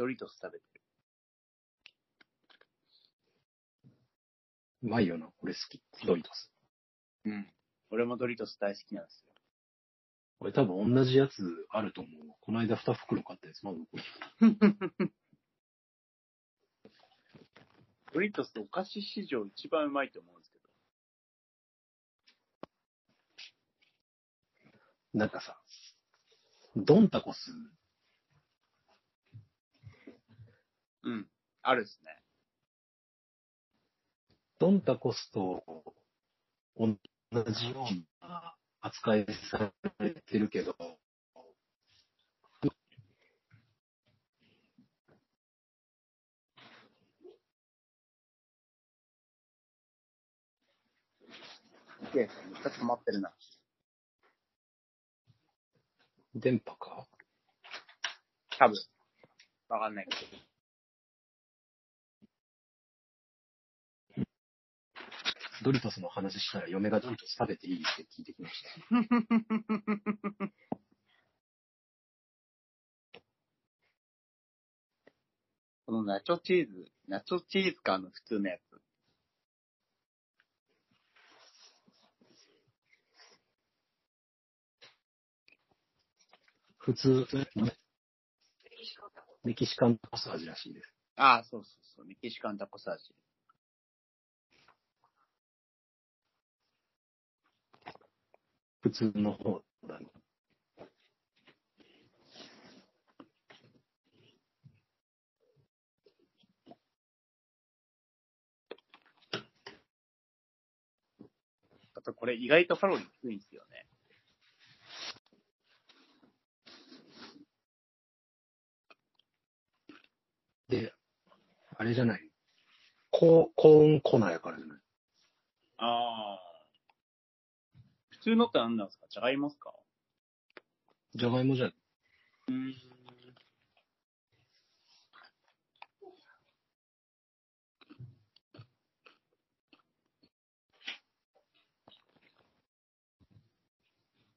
ドリトス食べてる。うまいよな、俺好き。ドリトス。うん。俺もドリトス大好きなんですよ。俺多分同じやつあると思うわ。この間2袋買ったやつ、まだ残る ドリトスお菓子史上一番うまいと思うんですけど。なんかさ、ドンタコス、うん。あるっすね。ドンタコスと同じような扱いされてるけど、めっちゃ止まってるな。電波か？多分。わかんないけど。ドリトスの話したら嫁がドリトス食べていいって聞いてきました。このナチョチーズ、ナチョチーズ感の普通のやつ。普通、メキシカンタコス味らしいです。ああ、そうそうそう。メキシカンタコス味。普通の方だね。あとこれ意外とカロリー低いんですよね。で、あれじゃない。ココーン粉やからじゃない。ああ。普通のって何なんですか？じゃがいもっすか？じゃがいもじゃない。うん。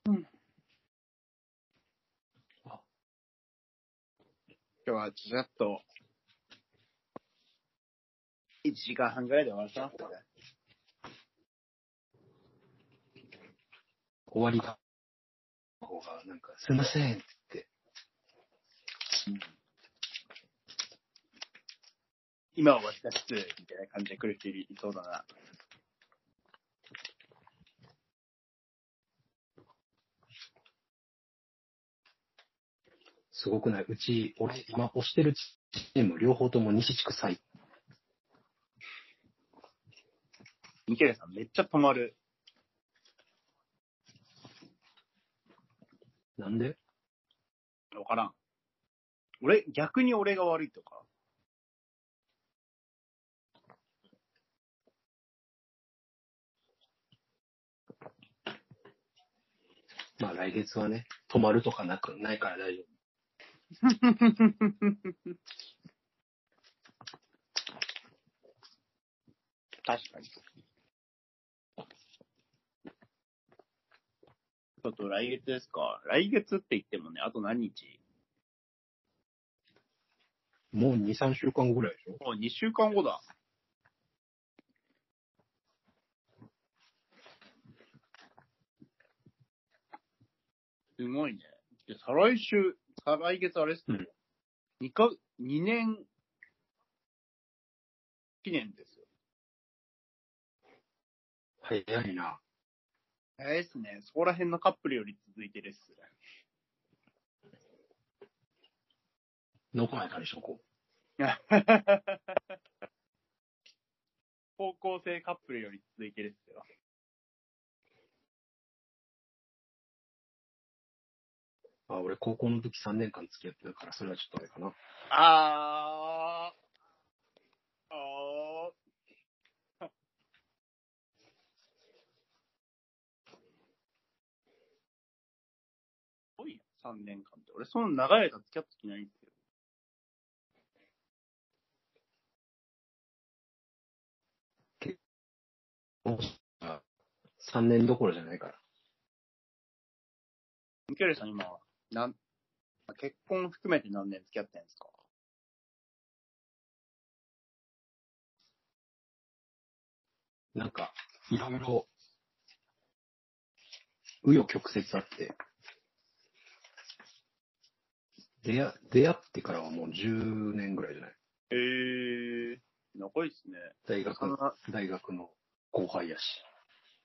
うん。あ今日はちょっと、1時間半ぐらいで終わらせますかね。終わりが、方が、なんか、すいませんって今は私が失礼みたいな感じで来る人いそうだな。すごくない？うち、俺、今押してるチーム、両方とも西地区最ミケルさんめっちゃ止まる。なんで？わからん。俺、逆に俺が悪いとか？まあ来月はね、止まるとかなく、ないから大丈確かに。ちょっと来月ですか？来月って言ってもね、あと何日？夫。もう2、3週間後ぐらいでしょ？もう2週間後だ。すごいね。で、再来週、再来月あれっすうん2か、2年記念ですよ。早いな。早いっすね。そこら辺のカップルより続いてるっす。どこまでかにしとこ高校生カップルより続いてるっすよ。う。あ、俺高校の時3年間付き合ってたから、それはちょっとあれかな。あー。3年間って。俺、その長い間付き合って時ないんですよ。3年どころじゃないから。ミケルさん今、なん、結婚含めて何年付き合ってんですか？なんか、いろいろ、紆余曲折あって、出会、出会ってからはもう10年ぐらいじゃない？えー、仲いいっすね。大学そん、な、大学の後輩やし。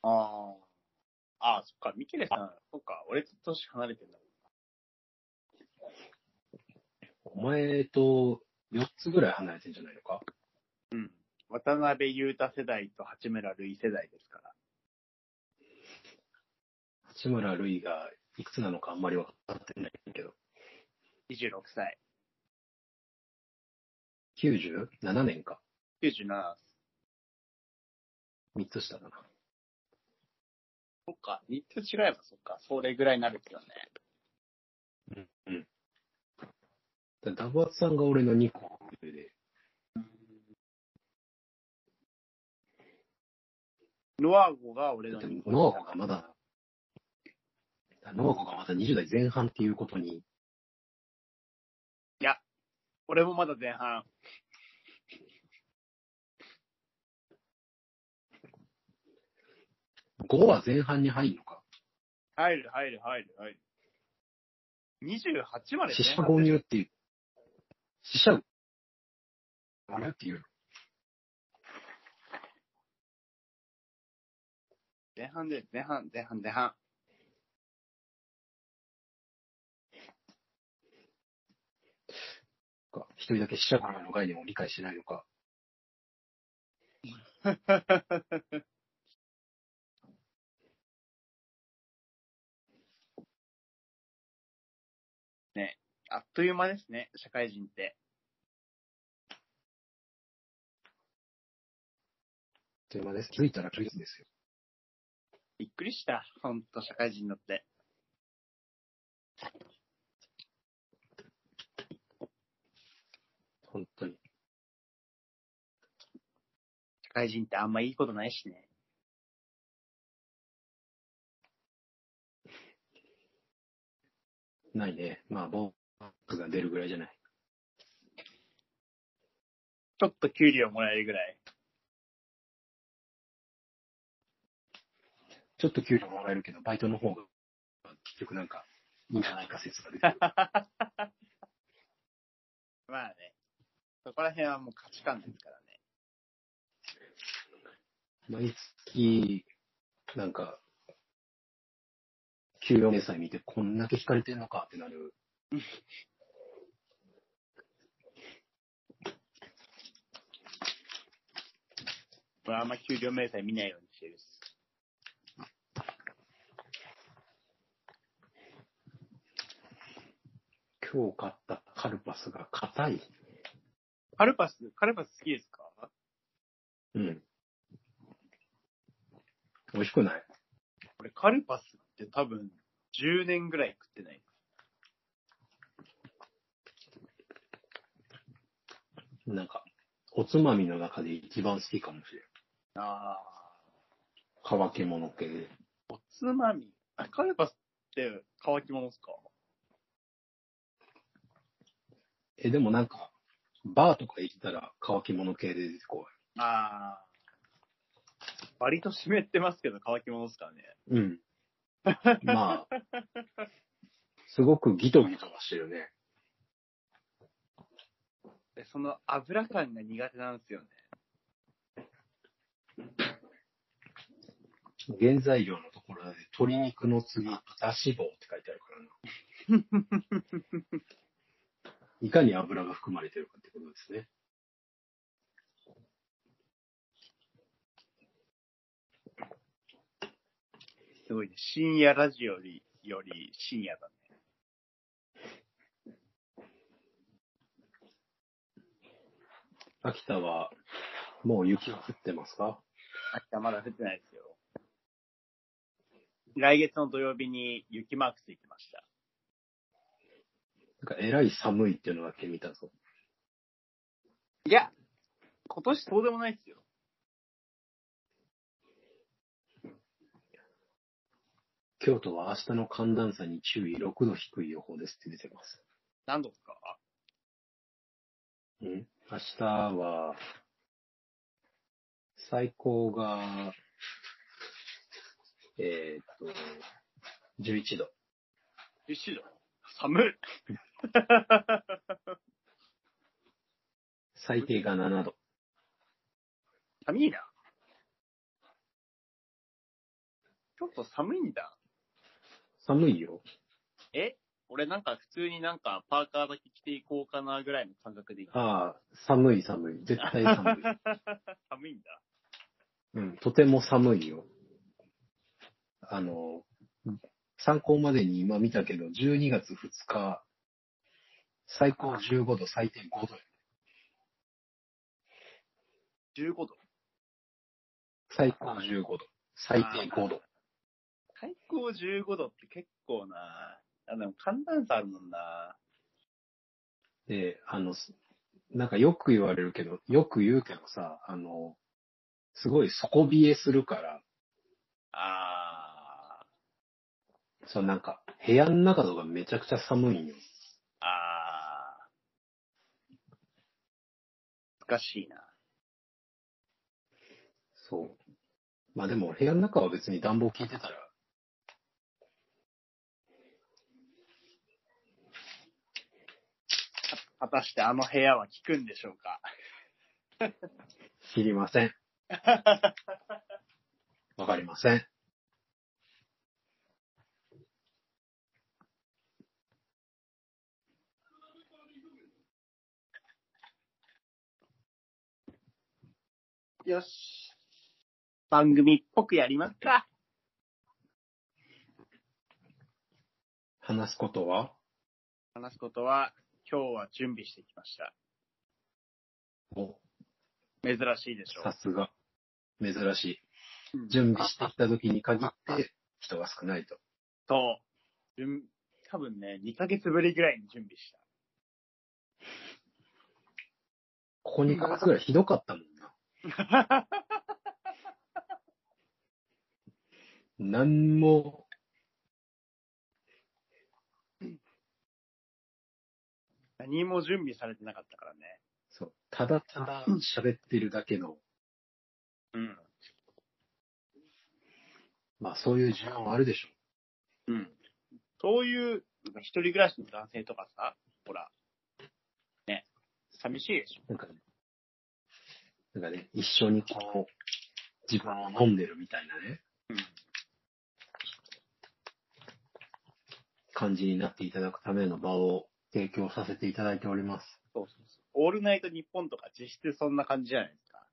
ああ。ああ、そっか、ミケレさん、そっか、俺と年離れてんだお前と4つぐらい離れてんじゃないのか？もん。うん。渡辺裕太世代と八村塁世代ですから。八村塁がいくつなのかあんまり分かってないけど。26歳。97年か。97。3つ下だな。そっか、3つ違えばそっか、それぐらいになるけどね。うん。うん。だダバーツさんが俺の2個上で、ノアゴが俺のだって2個ノアゴがまだ、ノアゴがまだ20代前半っていうことに、俺もまだ前半。5は前半に入るのか。入る、入る、入る、入る。28まで死者購入っていう。死者あれ？っていう。前半で、前半、前半、前半。か一人だけ死者購入の概念を理解しないのか。あっという間ですね、社会人って。という間です。気づいたらですよ。びっくりした。ほんと、社会人になって。本当に。社会人ってあんまいいことないしね。ないね。まあ、ボークが出るぐらいじゃない。ちょっと給料もらえるぐらい。ちょっと給料もらえるけど、バイトの方が、結局なんか、いいんじゃないか説が出てる。まあね。そこら辺はもう価値観ですからね。毎月、なんか、給与明細見てこんだけ引かれてんのかってなる。俺あんま給料明細見ないようにしてるっす。今日買ったカルパスが硬い。カルパス、カルパス好きですか？うん。美味しくない俺カルパスって多分10年ぐらい食ってない。なんか、おつまみの中で一番好きかもしれん。ああ。乾き物系で。おつまみ？あカルパスって乾き物ですか？え、でもなんか、バーとか行ったら乾き物系で出てこああ。割と湿ってますけど乾き物ですからね。い。うん。まあ、すごくギトギトはしてるね。でその油感が苦手なんですよね。原材料のところで鶏肉の次、豚脂肪って書いてあるからな。いかに油が含まれてるかってことですね。すごいね。深夜ラジオより、より深夜だね。秋田は、もう雪が降ってますか？秋田まだ降ってないですよ。来月の土曜日に雪マークついてました。なんか、えらい寒いっていうのだけ見たぞ。いや、今年そうでもないですよ。京都は明日の寒暖差に注意6度低い予報ですって出てます。何度ですか？うん？明日は、最高が、えーっと、11度。11度？寒い。最低が7度。寒いな。ちょっと寒いんだ。寒いよ。え？俺なんか普通になんかパーカーだけ着ていこうかなぐらいの感覚でいい。ああ、寒い寒い。絶対寒い。寒いんだ。うん、とても寒いよ。あの、参考までに今見たけど、12月2日、最高15度、最低5度や。15度。最高15度、最低5度。最高15度って結構なあ、でも寒暖差あるもんなで、あの、すなんかよく言われるけど、よく言うけどさ、あの、すごい底冷えするから、あそうなんか、部屋の中とかめちゃくちゃ寒いんよ。ー、あー。難しいな。そう。まあでも部屋の中は別に暖房効いてたら、果たしてあの部屋は効くんでしょうか？知りません。わかりません。よし。番組っぽくやりますか。話すことは？話すことは、今日は準備してきました。お、珍しいでしょさすが。珍しい。うん準備してきた時に限って人が少ないと。そう。準多分ね、2ヶ月ぶりぐらいに準備した。ここ2ヶ月ぐらいひどかったもんな。なんも、何も準備されてなかったからね。そう、ただただ喋ってるだけの、うん。まあそういう需要もあるでしょうん。そういう、なんか一人暮らしの男性とかさ、ほら、ね、寂しいでしょ。なんかね、なんかね、一緒にこう、自分を飲んでるみたいなね、うん。感じになっていただくための場を提供させていただいております。そうそうそう。オールナイトニッポンとか実質そんな感じじゃないですか。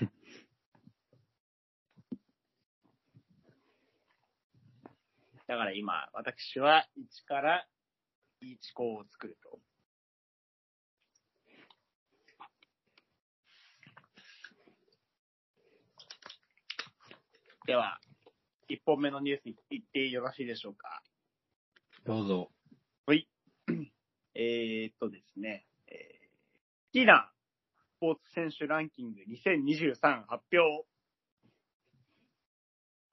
だから今、私は一からイチコを作ると。では、一本目のニュースい言ってよろしいでしょうか？どうぞ。えー、っとですね、えー、好きなスポーツ選手ランキング2023発表。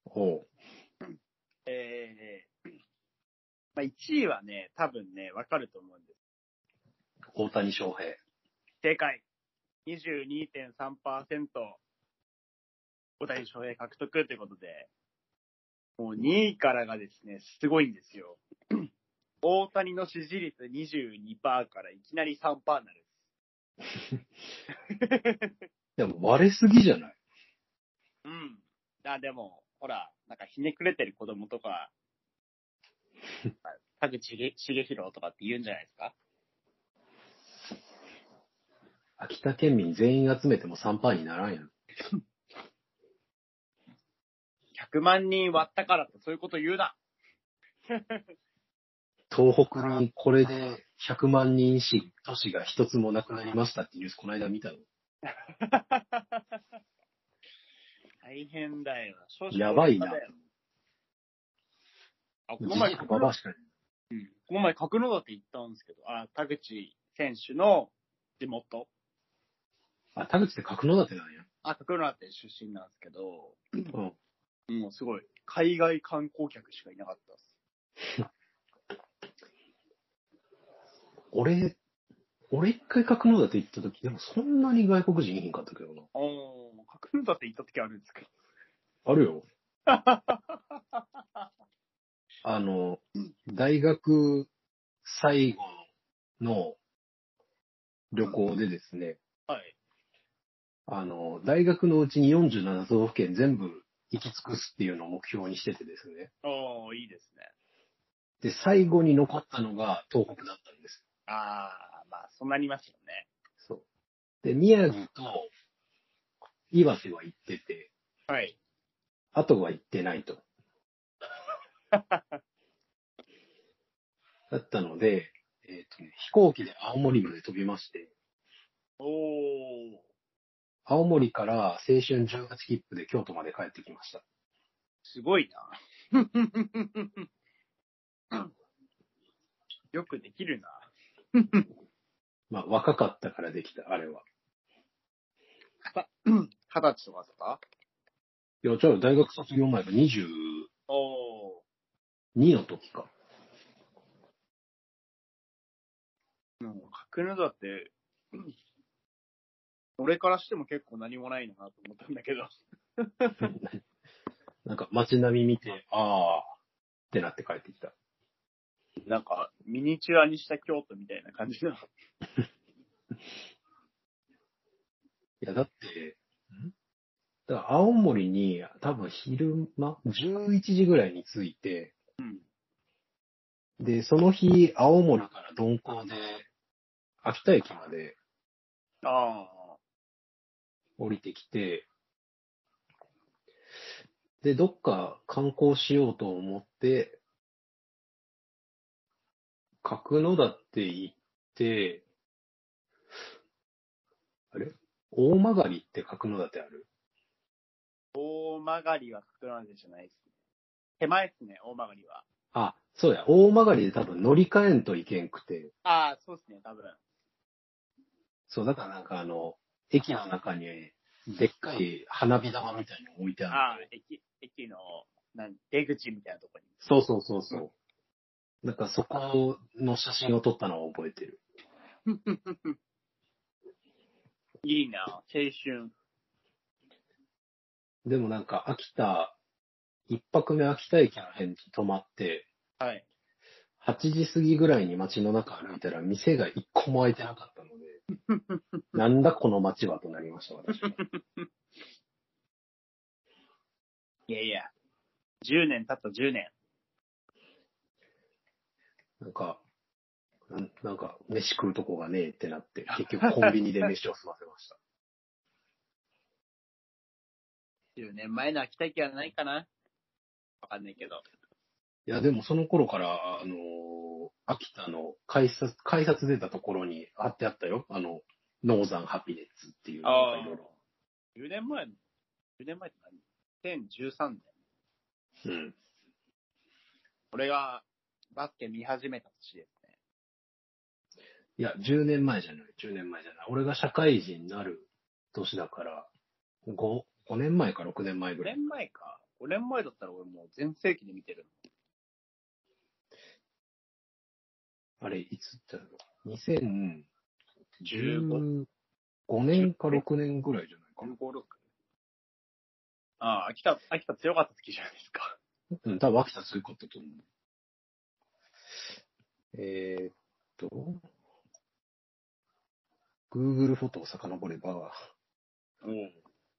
おう。えー、まあ、1位はね、多分ね、わかると思うんです。大谷翔平。正解。22.3%、大谷翔平獲得ということで、もう2位からがですね、すごいんですよ。大谷の支持率22%からいきなり3%になる。でも割れすぎじゃない？うん。あ、でも、ほら、なんかひねくれてる子供とか、田口茂茂弘とかって言うんじゃないですか？秋田県民全員集めても3%にならんやん。100万人割ったからってそういうこと言うな。東北にこれで100万人市、都市が一つもなくなりましたってニュースこの間見たの。大変だよ。少やばいなあ、こじの前、じくばばしかに。うんこの前、角館行ったんですけど、あ、田口選手の地元。あ、田口って角館なんや。あ、角館出身なんですけど、うん。もうすごい、海外観光客しかいなかったです。俺、俺一回角館行った時、でもそんなに外国人いへんかったけどな。おー角館行った時あるんですかあるよ。あの、大学最後の旅行でですね、はい。あの、大学のうちに47都道府県全部行き尽くすっていうのを目標にしててですね。おー、いいですね。で、最後に残ったのが東北だったんです。あー、まあ、そうなりますよね。そう。で、宮城と岩手は行ってて、はい。あとは行ってないと。だったので、えっ、とね、飛行機で青森まで飛びまして、おー、青森から青春18切符で京都まで帰ってきました。すごいな。よくできるな。まあ、若かったからできた、あれは。二十歳とかですか？いや、じゃあ大学卒業前が22おの時か。ー。もう、角だって、俺からしても結構何もないなと思ったんだけど。なんか街並み見て、あーってなって帰ってきた。なんか、ミニチュアにした京都みたいな感じの。いや、だって、んだから青森に多分昼間、11時ぐらいに着いて、うん。で、その日、青森から鈍行で、秋田駅まであ降りてきて、で、どっか観光しようと思って、角館って行って、あれ？大曲って角館ある？あ、大曲は角館じゃないですね。手前ですね、大曲は。あ、そうや、大曲で多分乗り換えんといけんくて、ああ、そうですね、多分。そう、だからなんかあの、駅の中に、でっかい花火玉みたいに置いてある。ああ、駅、駅の、なん出口みたいなところに。そうそうそうそう。なんかそこの写真を撮ったのを覚えてる。いいな、青春。でもなんか秋田、一泊目秋田駅の辺に泊まって、はい。8時過ぎぐらいに街の中歩いたら店が一個も開いてなかったなんだこの街はとなりました、私は。いやいや、10年経った10年。なんか、なんなんか飯食うとこがねえってなって、結局コンビニで飯を済ませました。10年前の秋田駅はないかなわかんないけど。いや、でもその頃から、あのー秋田の改札、改札出たところに貼ってあったよ。あの、ノーザンハピネッツっていうのがいろいろ。10年前の、10年前って何 ?2013 年。うん。俺がバスケ見始めた年ですね。いや、10年前じゃない、10年前じゃない。俺が社会人になる年だから、5、5年前か6年前5ぐらい。年前か。5年前だったら俺もう全盛期で見てるあれ、いつだろう。2015年か6年ぐらいじゃないかの。15、6。ああ、秋田、秋田強かった時じゃないですか。うん、多分秋田強かったと思う。えー、っと、Google フォトを遡ればうん。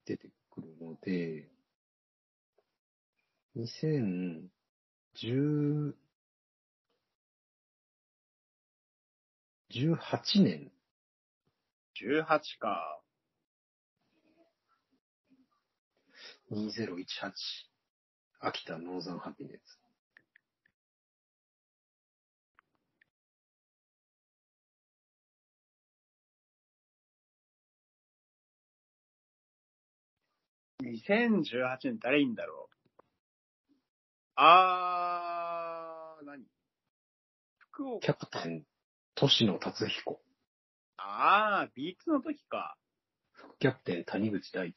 出てくるので、2010、18年18か。2018秋田ノーザンハピネッツ。2018年誰いんだろう？あー、何？福岡。キャプテン、年野達彦。あー、ビーツの時か。副キャプテン、谷口大地。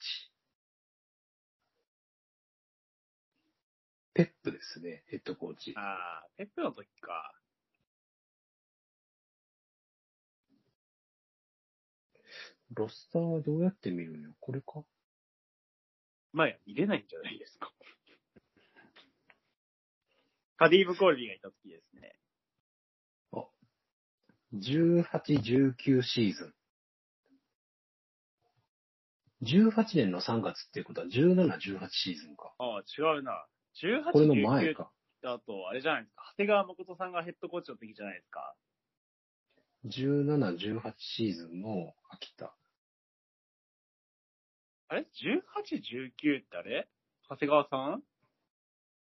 ペップですね、ヘッドコーチ。あー、ペップの時か。ロスターはどうやって見るの？よこれか？今や見れないんじゃないですか。カディーブ・コールビーがいた時ですね。18、19シーズン。18年の3月っていうことは17、18シーズンか。ああ、違うな。18、これの前19か。だと、あれじゃないですか。長谷川誠さんがヘッドコーチの時じゃないですか。17、18シーズンの秋田。あれ ?18、19ってあれ？長谷川さん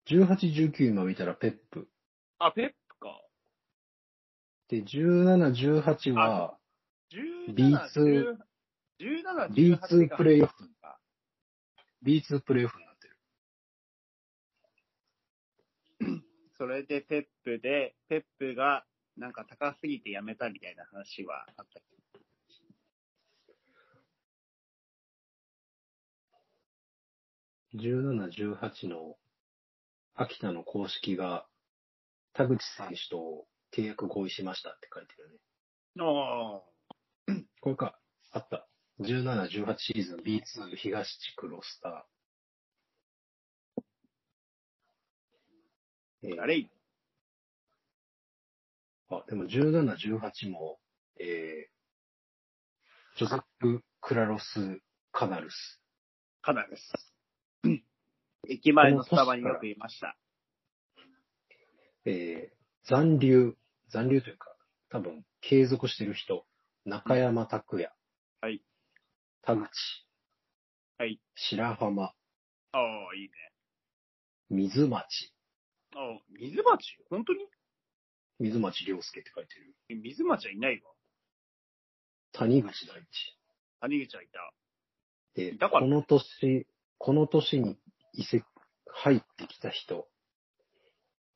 ？18、19今見たらペップ。あ、ペップか。で、17、18は17、B2 17、18 B2 プレイオフ。か B2 プレイオフになってる。それでペップで、ペップがなんか高すぎて辞めたみたいな話はあったっけ17、18の秋田の公式が田口選手と契約合意しましたって書いてるね。あこれか。あった。17、18シーズン B2 東地区ロスター。えーあ、あれあ、でも17、18も、えー、ジョゼップ・クラロス・カナルス。かなりです。駅前のスタバによくいました。えー、残留、残留というか、多分、継続してる人。中山拓也。はい。田口。はい。白浜。ああ、いいね。水町。ああ、水町？本当に？水町良介って書いてる。え水町はいないわ。谷口大地。谷口はいた。で、いたかな？この年、この年に移籍、入ってきた人。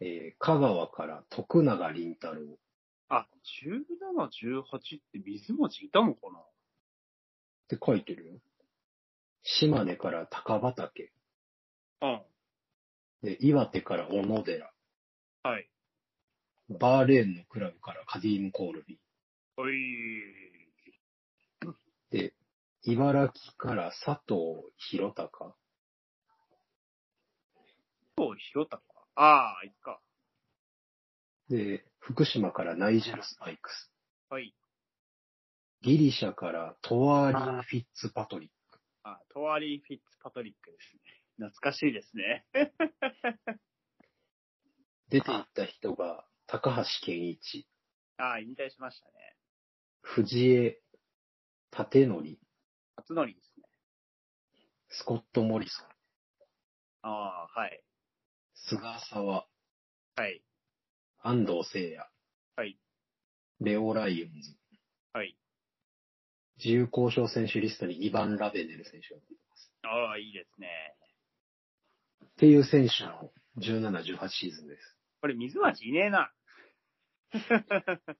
えー、香川から徳永凛太郎。あ、17、18って水町いたのかな？って書いてるよ。島根から高畑。うん。で、岩手から小野寺。はい。バーレーンのクラブからカディーム・コールビおい。ー。で、茨城から佐藤弘隆。そう、広田か。ああ、あいつか。で、福島からナイジェル・スパイクス。はい。ギリシャからトワーリン・フィッツパトリック。あ、トワリー・フィッツパトリックですね。懐かしいですね。出ていった人が高橋健一、ああ、引退しましたね。藤江立則、初乗りですね。スコット・モリソン、ああ、はい。菅沢、はい。安藤聖也、はい。レオ・ライオンズ、はい。自由交渉選手リストにイバン・ラベネル選手が出てます。ああ、いいですね。っていう選手の17、18シーズンです。これ水町いねえな。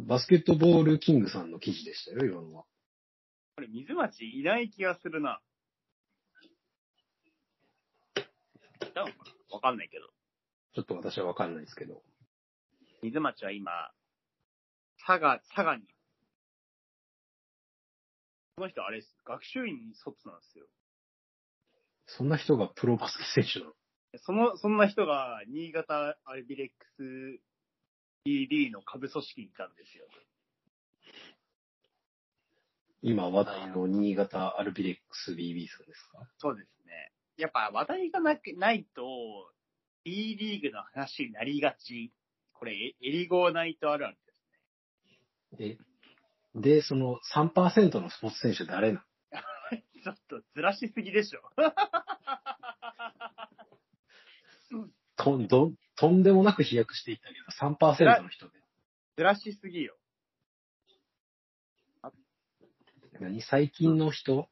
バスケットボールキングさんの記事でしたよ、今のは。これ水町いない気がするな。いたのかな？わかんないけど。ちょっと私はわかんないですけど。水町は今、佐賀、佐賀に。この人あれです。学習院に卒なんですよ。そんな人がプロバスケ選手なの？その、そんな人が、新潟アルビレックス BB の下部組織にいたんですよ。今話題の新潟アルビレックス BB さんですか？そうですね。やっぱ話題がなくないと、B リーグの話になりがち。これ、エエリゴーナイトあるあるですね。え、で、その3%のスポーツ選手誰なの？ちょっとずらしすぎでしょ。とんどん、とんでもなく飛躍していったけど、3%の人で。ずらしすぎよ。何？最近の人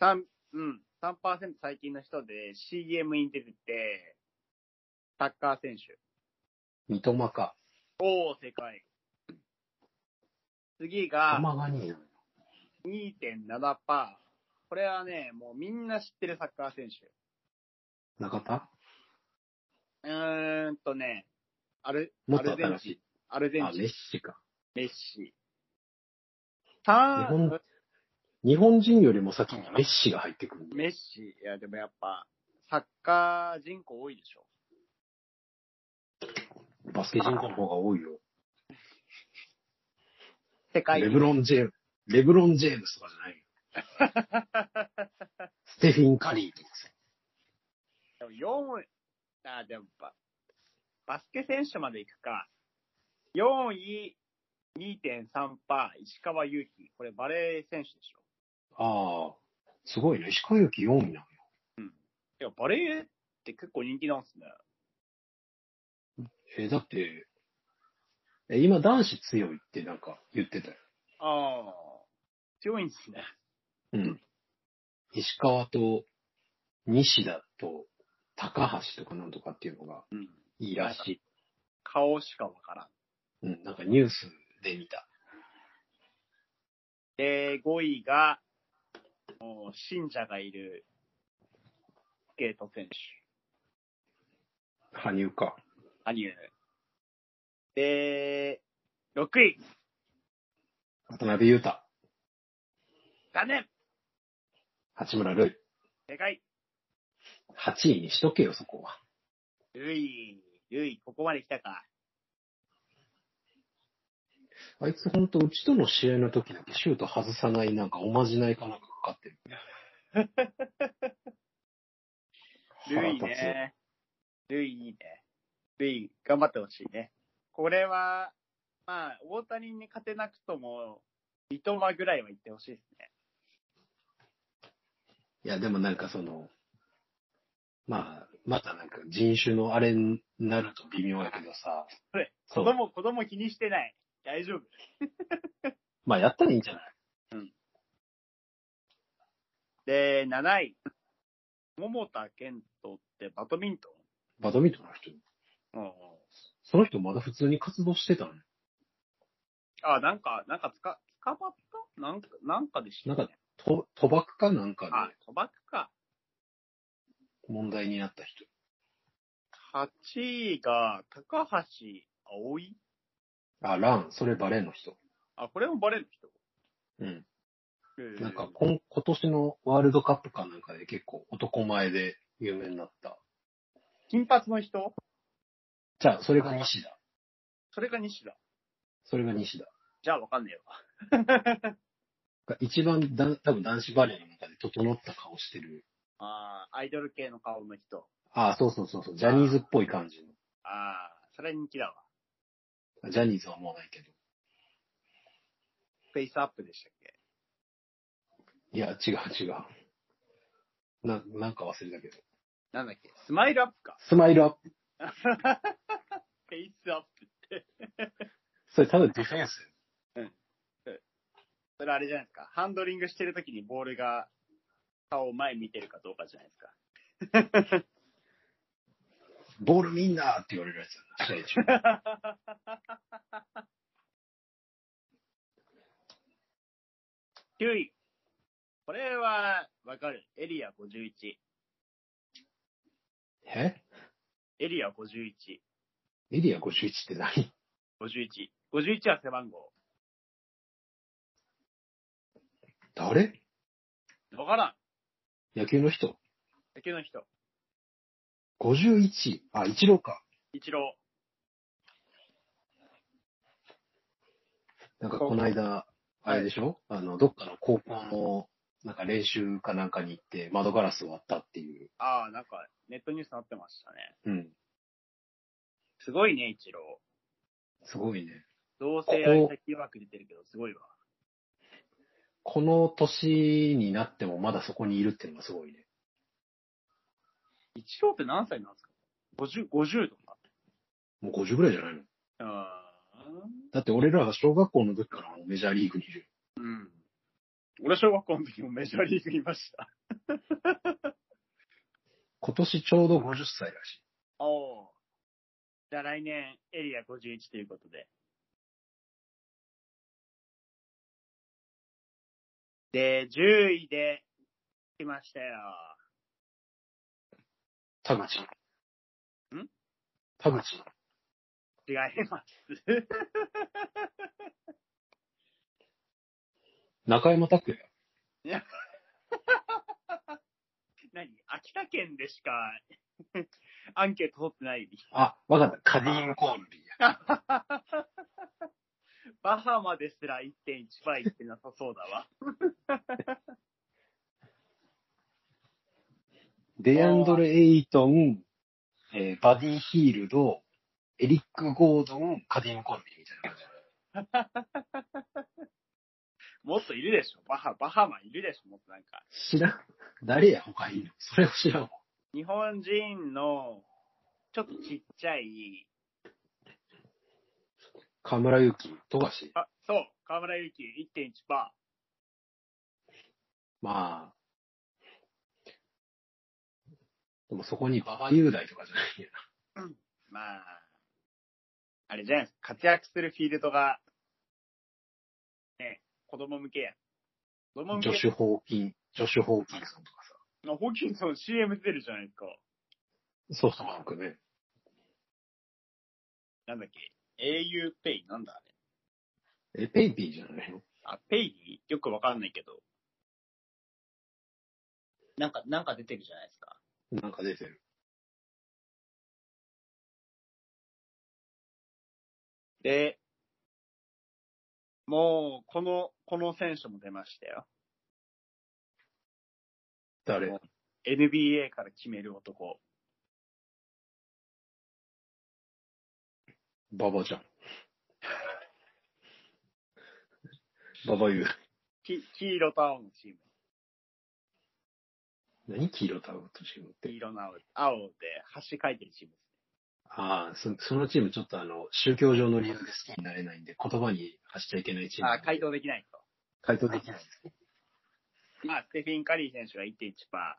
？3、うん、3%最近の人で CM に出てて、サッカー選手。三笘か。おー、正解。次が玉が2 2.7%。これはね、もうみんな知ってるサッカー選手。中田うーんとね、アル、アルゼンチンアルゼンチンメッ、シか。メッシ。日本3、日本人よりも先にメッシが入ってくるメッシ、いやでもやっぱ、サッカー人口多いでしょ。バスケ人口の方が多いよ。世界レブロン・ジェーム、レブロン・ジェームスとかじゃないよ。ステフィン・カリーとかさ。でも4位、あ、でもバ、バスケ選手まで行くか。4位、2.3%、石川祐希。これバレー選手でしょ。ああ、すごいね。石川祐希4位なのよ。いや、バレーって結構人気なんすね。え、だって、え、今男子強いってなんか言ってたよ。ああ、強いんですね。うん。石川と西田と高橋とかなんとかっていうのがうん。いいらしい。顔しかわからん。うん、なんかニュースで見た。で、5位が、もう、信者がいる、スケート選手、羽生か。羽生。で、6位、渡辺裕太、残念八村塁。正解8位にしとけよ、そこは。ルイ、ルイ、ここまで来たか。あいつほんと、うちとの試合の時だけシュート外さない、なんかおまじないかなんかかかってる。ルイね。ルイいいね。ルイ、頑張ってほしいね。これは、まあ、大谷に勝てなくとも、三笘ぐらいは行ってほしいですね。いや、でもなんかその、まあ、またなんか人種のあれになると微妙やけどさ。それ、そう。子供、子供気にしてない。大丈夫。まあ、やったらいいんじゃない？で、7位。桃田健人ってバドミントバドミントンの人。ンうん。その人まだ普通に活動してたの？あ、なんか、なんかつか、捕まった？なんか、なんかでしたなんね。と、賭博かなんかあで、賭博か。問題になった人。8位が、高橋葵あ、ラン、それバレーの人。あ、これもバレーの人うん。うんなんか今、今年のワールドカップかなんかで結構男前で有名になった。金髪の人？じゃあ、それが西田。それが西田。それが西田。じゃあわかんねえわ。が一番だ多分男子バレーの中で整った顔してる。ああ、アイドル系の顔の人。あ、そうそうそうそう、ジャニーズっぽい感じああ、それ人気だわ。の。ジャニーズはもうないけど。フェイスアップでしたっけ？いや、違う違う。な、なんか忘れたけど。なんだっけ？スマイルアップか。スマイルアップ。フェイスアップって。それ多分ディフェンス。それあれじゃないですか。ハンドリングしてるときにボールが顔を前見てるかどうかじゃないですか。ボール見んなって言われるやつやな、試合中。9位。これは、わかる。エリア51。え？エリア51。エリア51って何？51。51は背番号。誰？わからん。野球の人？野球の人。?51。あ、一郎か。一郎。なんかこの間、あれでしょ？あの、どっかの高校の、なんか練習かなんかに行って窓ガラス割ったっていう。ああ、なんか、ネットニュースになってましたね。うん。すごいね、一郎。すごいね。同性愛者疑惑出てるけど、すごいわ。この年になってもまだそこにいるっていうのがすごいね。一郎って何歳なんですか ?50、50とか？もう50ぐらいじゃないの？あだって俺らが小学校の時からメジャーリーグにいる。ーうん。俺小学校の時もメジャーリーグにいました。今年ちょうど50歳らしい。おお。じゃあ来年、エリア51ということで。で、10位で来ましたよ。田口。ん？田口。違います。中山拓也。何？秋田県でしか アンケート取ってない？あ、わかった。カディーン・コールビ。バハマですら1.1倍ってなさそうだわ。デアンドレ・エイトン、えーバディ・ヒールド、エリック・ゴードン、カディーン・コールビーみたいな感じ。もっといるでしょ。バハ、バハマいるでしょ。もっとなんか。知らん。誰や、他にいるそれを知らんわ。日本人の、ちょっとちっちゃい、河村勇輝、富樫。あ、そう、河村勇輝1.1バまあ。でもそこに馬場雄大とかじゃないやー。まあ、あれじゃないですか。活躍するフィールドが、ね、子供向けや。子供な。向けジョシュ・ホーキン、ジョシュ・ホーキンソンとかさ。あホーキンソン CM 出るじゃないですか。ソフトバンクね。なんだっけ ?au ペイ？なんだあれ？え、ペイペイじゃないの？あ、ペイ？よくわかんないけど。なんか、なんか出てるじゃないですか。なんか出てる。で、もう、この、この選手も出ましたよ。誰？NBA から決める男。馬場じゃん。馬場雄大。き黄色と青のチーム。何黄色と青とチームって？黄。色の青青で橋書いてるチームです。ああ、そそのチームちょっとあの、宗教上の理由で好きになれないんで、言葉に発しちゃいけないチーム。あ、回答できないと。回答できないですね。まあ、ステフィン・カリー選手が1.1%。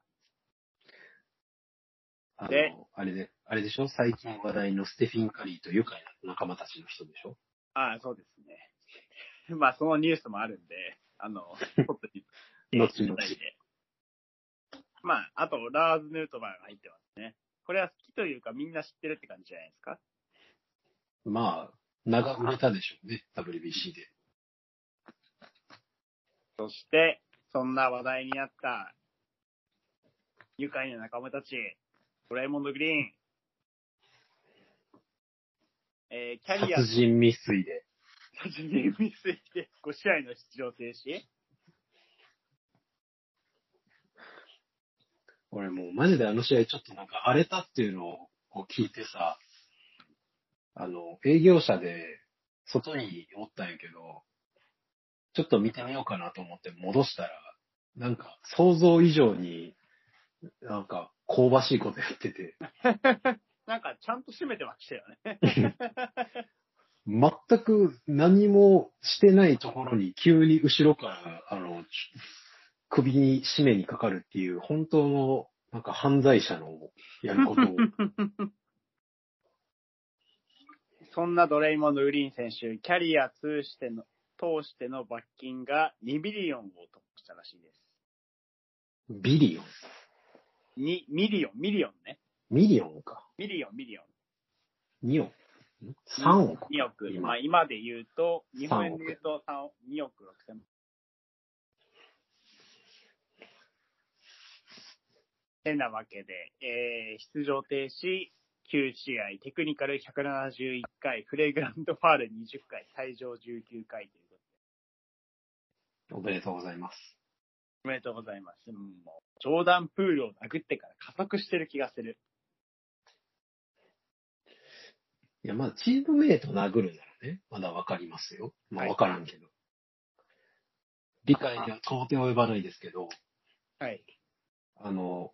あでの、あれで、あれでしょ？最近話題のステフィン・カリーと愉快な仲間たちの人でしょ？ああ、そうですね。まあ、そのニュースもあるんで、あの、ちょっと後々で。まあ、あと、ラーズ・ヌートバーが入ってますね。これは好きというか、みんな知ってるって感じじゃないですか？まあ、長売れたでしょうね、WBC で。そして、そんな話題になった、愉快な仲間たち、ドラえもんド・グリーン。えー、キャリア殺人未遂で。殺人未遂で5試合の出場停止？俺もうマジであの試合ちょっとなんか荒れたっていうのをこう聞いてさ、あの、営業者で外におったんやけど、ちょっと見てみようかなと思って戻したら、なんか想像以上になんか香ばしいことやってて、なんか、ちゃんと締めてましたよね。全く何もしてないところに急に後ろから、あの、首に締めにかかるっていう、本当の、なんか犯罪者のやることを、そんなドレイモンド・グリーン選手、キャリア通しての、通しての罰金が2ビリオンを突破したらしいです。ビリオン？2、ミリオン、ミリオンね。 million か。 million、million。2億？ん ?3 億。2億。今まあ今で言うと、日本円で言うと3億2億6千てなわけで、えー、出場停止9試合、テクニカル171回、フレグラントファール20回、退場19回ということで。おめでとうございます。おめでとうございます。もう、ジョーダン・プールを殴ってから加速してる気がする。いや、まあ、チームメイト殴るならね、まだわかりますよ。まあ、はいわからんけど。理解には到底及ばないですけど、はい。あの、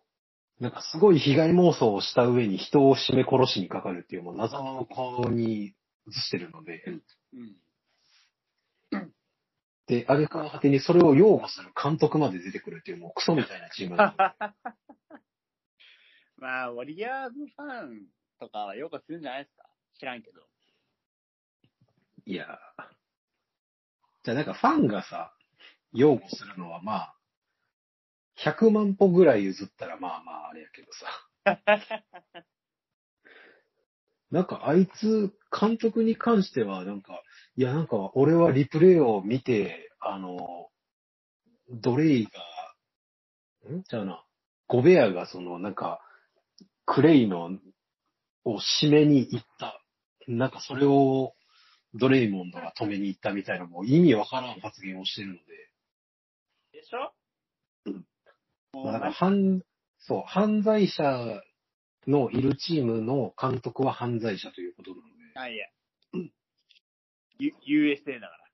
なんかすごい被害妄想をした上に人を絞め殺しにかかるっていうもう謎の行動に移してるので、うん。で、あげくの果てにそれを擁護する監督まで出てくるっていうもうクソみたいなチームなので まあ、ウォリアーズファンとかはよくするんじゃないですか？知らんけど。いやーじゃあなんかファンがさ、擁護するのはまあ、100万歩ぐらい譲ったらまあまああれやけどさ。なんかあいつ、監督に関してはなんか、いやなんか俺はリプレイを見て、あの、ドレイが、ん？じゃあな、ゴベアがその、なんか、クレイの、を締めに行った。なんかそれを、ドレイモンドが止めに行ったみたいな、もう意味わからん発言をしてるので、でしょ？もうまあだ。から犯、そう、犯罪者のいるチームの監督は犯罪者ということなので、あ、いや。U- USA だから。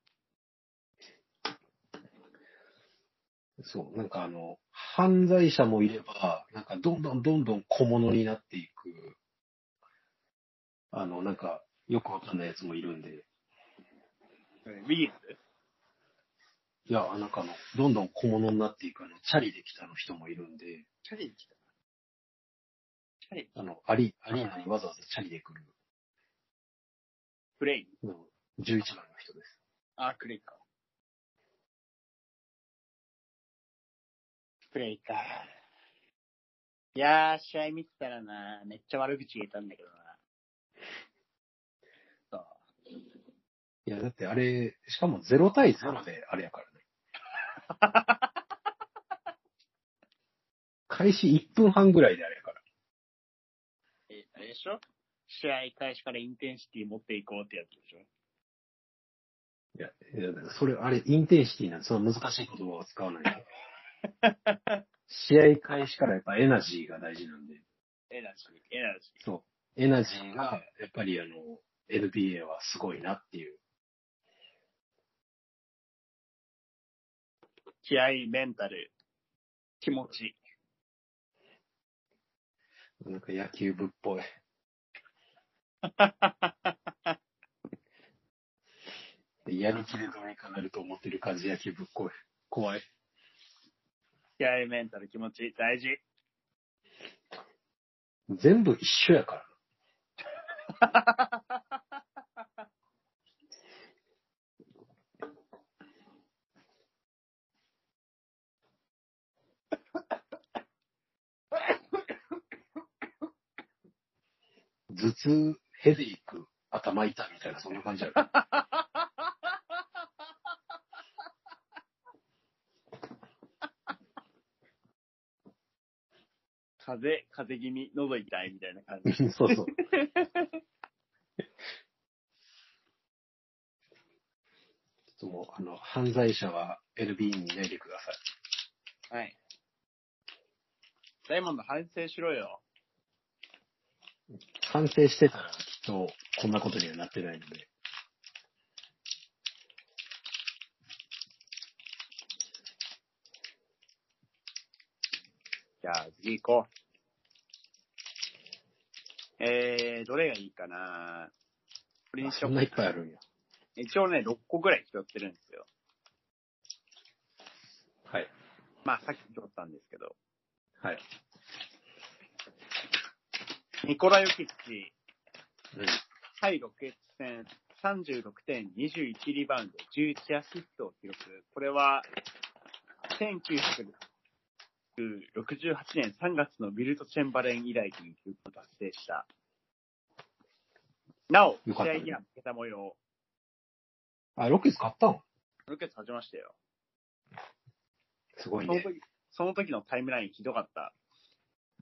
そう、なんかあの、犯罪者もいれば、なんかどんどんどんどん小物になっていく、あの、なんか、よくわかんないやつもいるんで、ウィーズいや、なんかあの、どんどん小物になっていく、あの、チャリで来たの人もいるんで、チャリに来た。チャリあの、アリ、アリーナにわざわざチャリで来る、プレイの11番の人です。あ、クレイか。クレイか。いやー、試合見てたらな、めっちゃ悪口言えたんだけどな。そう。いや、だってあれ、しかも0対0であれやからね。開始1分半ぐらいであれやから。え、あれでしょ？試合開始からインテンシティ持っていこうってやつでしょ？いや、いやそれ、あれ、インテンシティなんで、その難しい言葉を使わないで。試合開始からやっぱエナジーが大事なんで。エナジー、エナジそう。エナジーが、やっぱりあの、NBA はすごいなっていう。気合い、メンタル、気持ち。なんか野球部っぽい。やりきれどうにかなると思ってる感じ、野球部っぽい。怖い。気合い、メンタル、気持ち、大事。全部一緒やから。頭痛、ヘデイク、頭痛みたいな、そんな感じやろ。風、風邪気味、喉痛いみたいな感じ。そうそう。ちょっともう、あの、犯罪者は LB にいないでください。はい。ダイヤモンド反省しろよ。反省してたら、きっと、こんなことにはなってないので。じゃあ、次行こう。えー、どれがいいかなこれにしようそんないっぱいあるんや。一応ね、6個ぐらい拾ってるんですよ。はい。まあ、さっき拾ったんですけど。はい。ニコラ・ヨキッチ、うん。対ロケッツ戦、36点、21リバウンド、11アシストを記録。これは、1968年3月のビルト・チェンバレン以来という記録を達成した。なお、試合には負けた模様。あ、ロケッツ買ったの？ロケッツ勝ちましたよ。すごいね。その時、その時のタイムラインひどかった。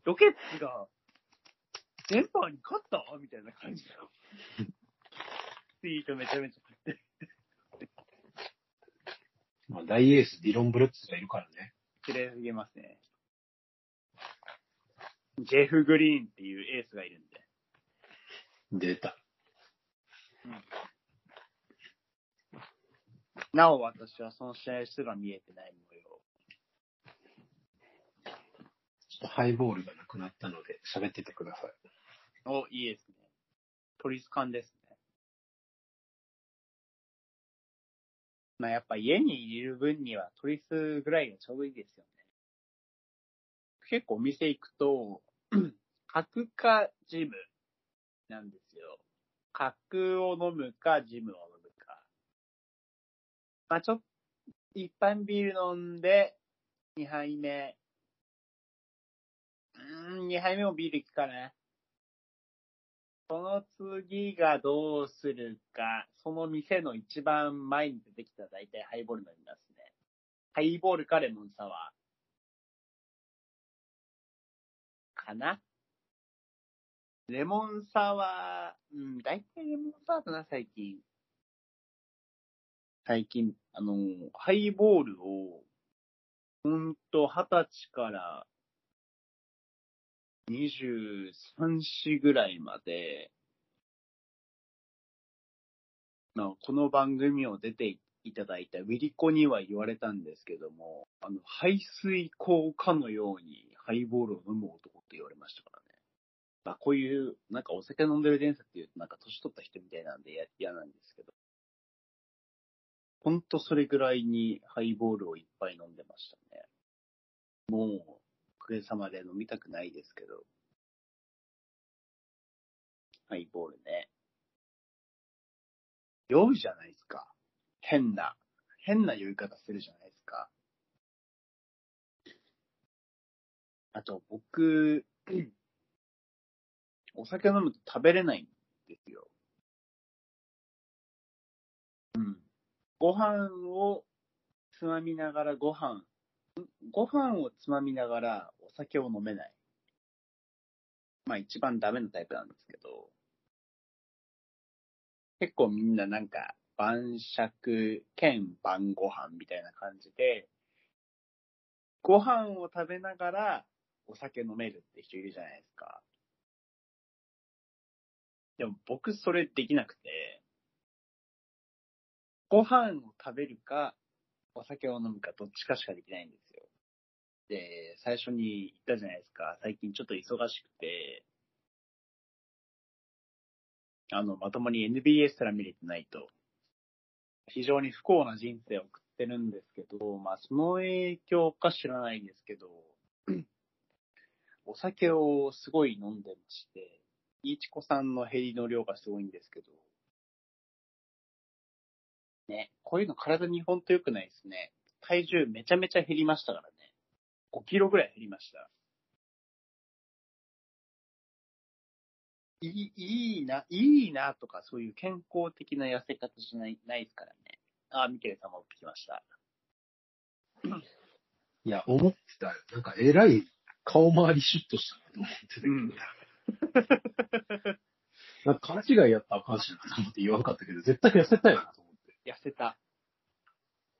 ロケッツが、デンバーに勝ったみたいな感じの。ツイートめちゃめちゃ振って。まあ、大エース、ディロン・ブルックスがいるからね。綺麗すぎますね。ジェフ・グリーンっていうエースがいるんで。出た。なお私はその試合すら見えてない模様。ちょっとハイボールがなくなったので、喋っててください。お、いいですね。トリスカンですね。まあやっぱ家にいる分にはトリスぐらいがちょうどいいですよね。結構お店行くと、角かジムなんですよ。角を飲むかジムを飲むか。まあちょっと、一般ビール飲んで、2杯目。うーん、2杯目もビール行くかな。その次がどうするか、その店の一番前に出てきた大体ハイボールになりますね。ハイボールかレモンサワー。かな？レモンサワー、うん、大体レモンサワーだな、最近。最近、あの、ハイボールを、ほんと、二十歳から23、4ぐらいまで、この番組を出ていただいたウィリコには言われたんですけども、あの、排水口かのようにハイボールを飲む男って言われましたからね。まあ、こういう、なんかお酒飲んでる伝説っていうと、なんか年取った人みたいなんで嫌なんですけど。ほんとそれぐらいにハイボールをいっぱい飲んでましたね。もう、おかげさまで飲みたくない。ですけど。ハイボールね。酔うじゃない。ですか。変な、変な酔い。方するじゃない。ですか。あと、僕、お酒飲むと食べれない。んですよ。うん。ご飯をつまみながらご飯、ご飯をつまみながらお酒を飲めない。まあ一番ダメなタイプなんですけど、結構みんななんか晩酌兼晩ご飯みたいな感じで、ご飯を食べながらお酒飲めるって人いるじゃないですか。でも僕それできなくて、ご飯を食べるか、お酒を飲むかどっちかしかできないんですよ。で、最初に言ったじゃないですか。最近ちょっと忙しくて、あの、まともに NBA すら見れてないと、非常に不幸な人生を送ってるんですけど、まあその影響か知らないんですけど、お酒をすごい飲んでまして、いちこさんの減りの量がすごいんですけど、ね、こういうの体にほんと良くないですね。体重めちゃめちゃ減りましたからね。5キロぐらい減りました。いい、いいな、いいなとかそういう健康的な痩せ方じゃない、ないですからね。あ、ミケルさんも起きました。いや、思ってたよ。なんか、えらい顔周りシュッとしたなと思ってたけど。うん なんか勘違いやったらあかんしなと思って言わんかったけど、絶対痩せたよなと。痩せた。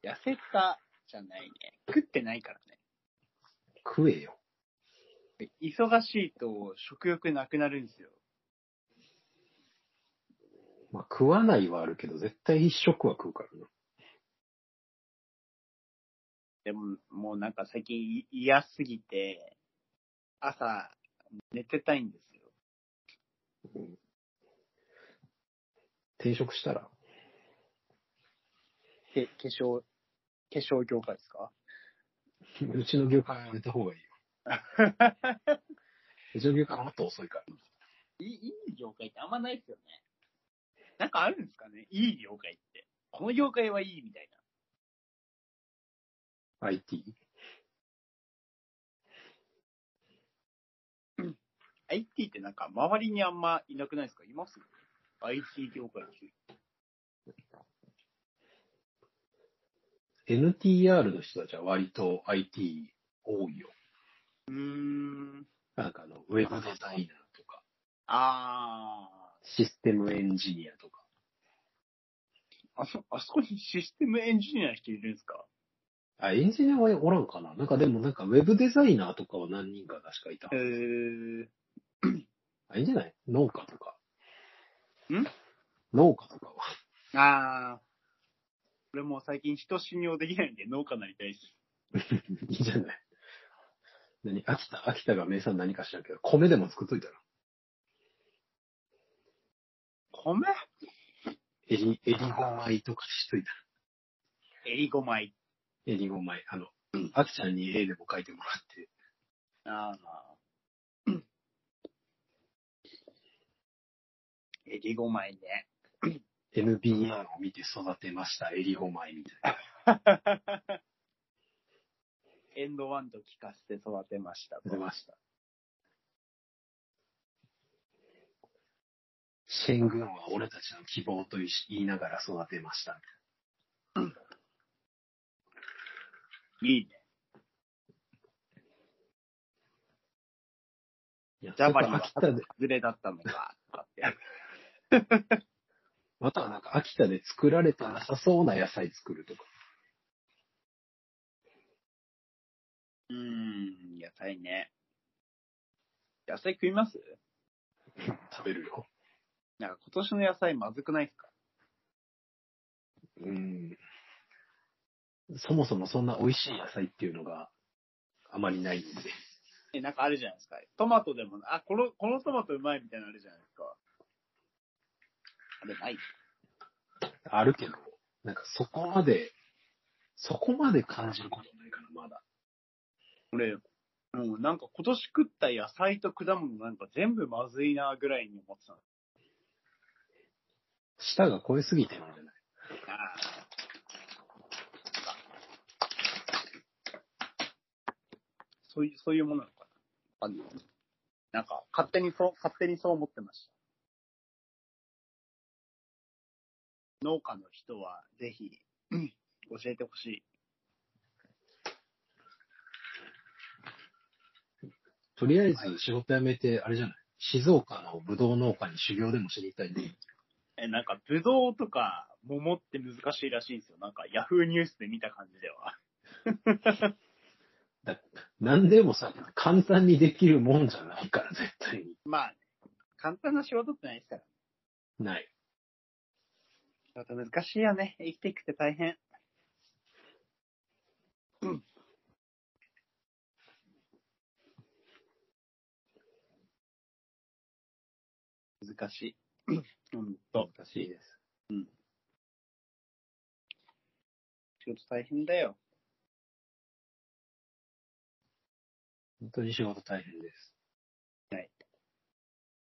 痩せたじゃないね。食ってないからね。食えよ。忙しいと食欲なくなるんですよ。まあ、食わないはあるけど、絶対一食は食うからな。でも、もうなんか最近い嫌すぎて、朝寝てたいんですよ。うん転職したら、け化粧、化粧業界ですか？うちの業界は寝た方がいいよ。うちの業界はもっと遅いから。いいいい業界ってあんまないですよね。なんかあるんですかね？いい業界って。この業界はいいみたいな。IT? IT ってなんか周りにあんまいなくないですか？います ?IT 業界って。NTR の人たちは割と IT 多いよ。うーん。なんかあの、ウェブデザイナーとか、あシステムエンジニアとか。ー。あそ、あそこにシステムエンジニアの人いるんですか？あ、エンジニアはおらんかななんかでもなんかウェブデザイナーとかは何人か確かいた。へー。あ、いいんじゃない？農家とか。ん？農家とかは。あー。俺もう最近人信用できないんで農家になりたいです。いいじゃない。何？秋田、秋田が名産何か知らんけど、米でも作っといたら。米？エリ、エリゴ米とかしといたエリゴ米。ら。エリゴ米。あの、秋ちゃんに絵でも描いてもらって。ああ。エリゴ米ね。NBA を見て育てました、エリゴ米みたいな。エンドワンと聞かせて育てました。育てました。シェン軍は俺たちの希望と言いながら育てました。いいね。いや、ジャバリは秋田で、外れだったのか、とかって。またはなんか秋田で作られてなさそうな野菜作るとか。うーん、野菜ね。野菜食います？食べるよ。なんか今年の野菜まずくないですか？うん。そもそもそんな美味しい野菜っていうのがあまりないんで。え、なんかあるじゃないですか。トマトでも、あ、この、このトマトうまいみたいなのあるじゃないですか。あれないあるけど、なんかそこまで、そこまで感じることないから、まだ。俺、もうなんか今年食った野菜と果物なんか全部まずいなぐらいに思ってたの。舌が超えすぎてるんじゃない？あそういう、そういうものなのかな。あのなんか、勝手にそう、勝手にそう思ってました。農家の人は、ぜひ、うん教えてほしい。とりあえず仕事辞めて、あれじゃない？静岡のブドウ農家に修行でも知りたいね。え、なんか、ぶどうとか桃って難しいらしいんですよ。なんか、ヤフーニュースで見た感じでは。だ何でもさ、簡単にできるもんじゃないから、絶対に。まあ、簡単な仕事ってないですから。ない。仕事難しいよね。生きていくって大変。うん。難しい。うんと。難しいです。仕事大変だよ。本当に仕事大変です。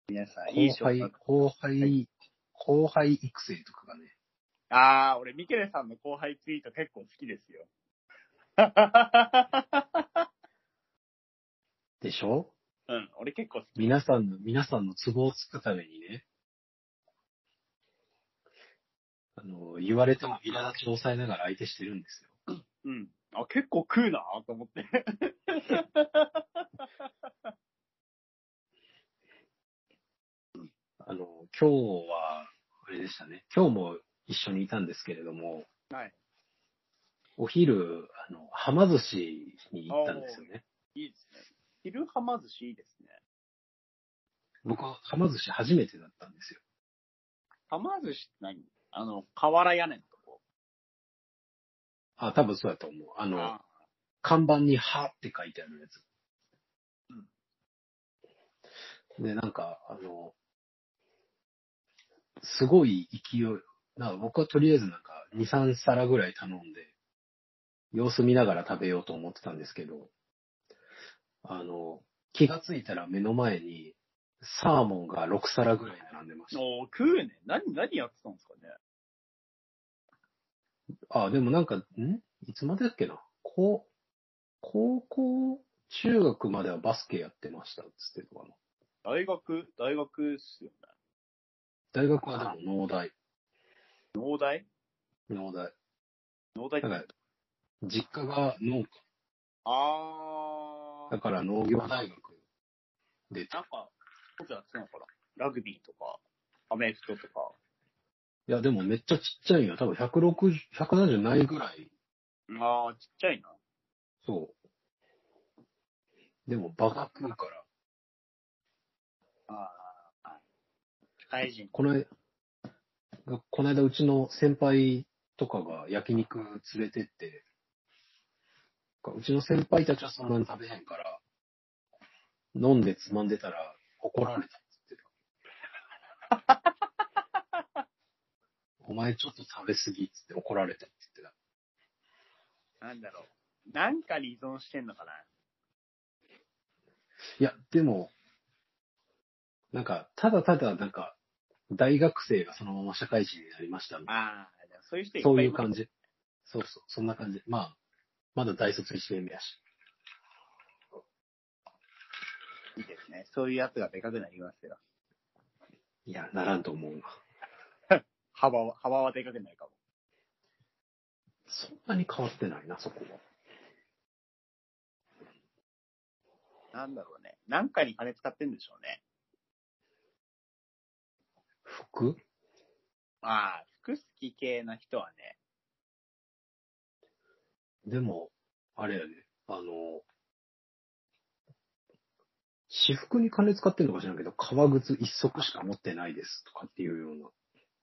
皆さん、いい後輩後輩、後輩育成とかがね、あー、俺、ミケレさんの後輩ツイート結構好きですよ。でしょ？うん、俺結構好き。皆さんの、皆さんの都合をつくためにね、あの、言われても苛立ちを抑えながら相手してるんですよ。うん。あ、結構食うなと思って。あの、今日は、あれでしたね。今日も一緒にいたんですけれども、はい。お昼、あの、はま寿司に行ったんですよね。いいですね。昼はま寿司いいですね。僕ははま寿司初めてだったんですよ。はま寿司って何？あの、瓦屋根のとこ。あ、多分そうだと思う。あの、あ看板にはって書いてあるやつ。で、なんか、あの、すごい勢い、なんか僕はとりあえずなんか2、3皿ぐらい頼んで、様子見ながら食べようと思ってたんですけど、あの、気がついたら目の前にサーモンが6皿ぐらい並んでました。おー食うね。何、何やってたんですかね。あ、でもなんか、ん？いつまでだっけな？高、高校、中学まではバスケやってましたっつってたかな。大学、大学っすよね。大学はでも農大。農大？農大。農大って？だから、実家が農家。あー。だから農業大学で、なんか、ことやってたのかなラグビーとか、アメフトとか。いやでもめっちゃちっちゃいんよ。多分160、170ないぐらい。あー、ちっちゃいな。そう。でもバカ食うから。あー。社会人。この間、この間うちの先輩とかが焼肉連れてって、うちの先輩たちはそんなに食べへんから、飲んでつまんでたら怒られたって言ってた。お前ちょっと食べ過ぎっつって怒られたって言ってた。なんだろう。なんかに依存してんのかな？いや、でも、なんか、ただただなんか、大学生がそのまま社会人になりました。ああ、そういう人いっぱいそういう感じ。そうそう、そんな感じ。まあ、まだ大卒1年目やし。いいですね。そういうやつがでかくなりますよ。いや、ならんと思うな。幅は、幅はでかくないかも。そんなに変わってないな、そこは。なんだろうね。なんかに金使ってんでしょうね。服？ああ、服好き系な人はね。でも、あれやね、あの、私服に金使ってるのか知らんけど、革靴一足しか持ってないですとかっていうような。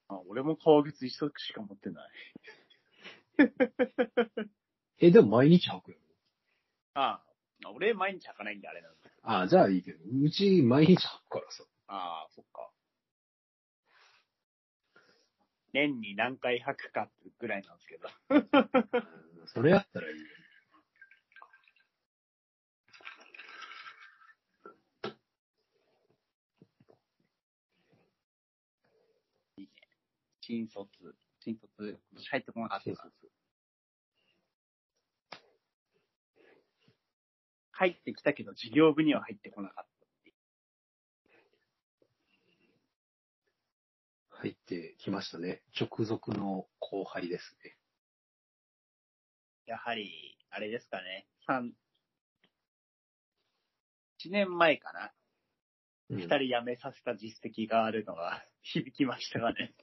あ俺も革靴一足しか持ってない。え、でも毎日履くよ。ああ、俺毎日履かないんであれなんだけど。ああ、じゃあいいけど、うち毎日履くからさ。ああ、そっか。年に何回履くかってぐらいなんですけど。う んそれやったらいいよ。新卒。新卒、今年入ってこなかったな。入ってきたけど、事業部には入ってこなかったっていう。入ってきましたね。直属の後輩ですね。やはり、あれですかね。三、1年前かな。うん二、人辞めさせた実績があるのが 響きましたがね。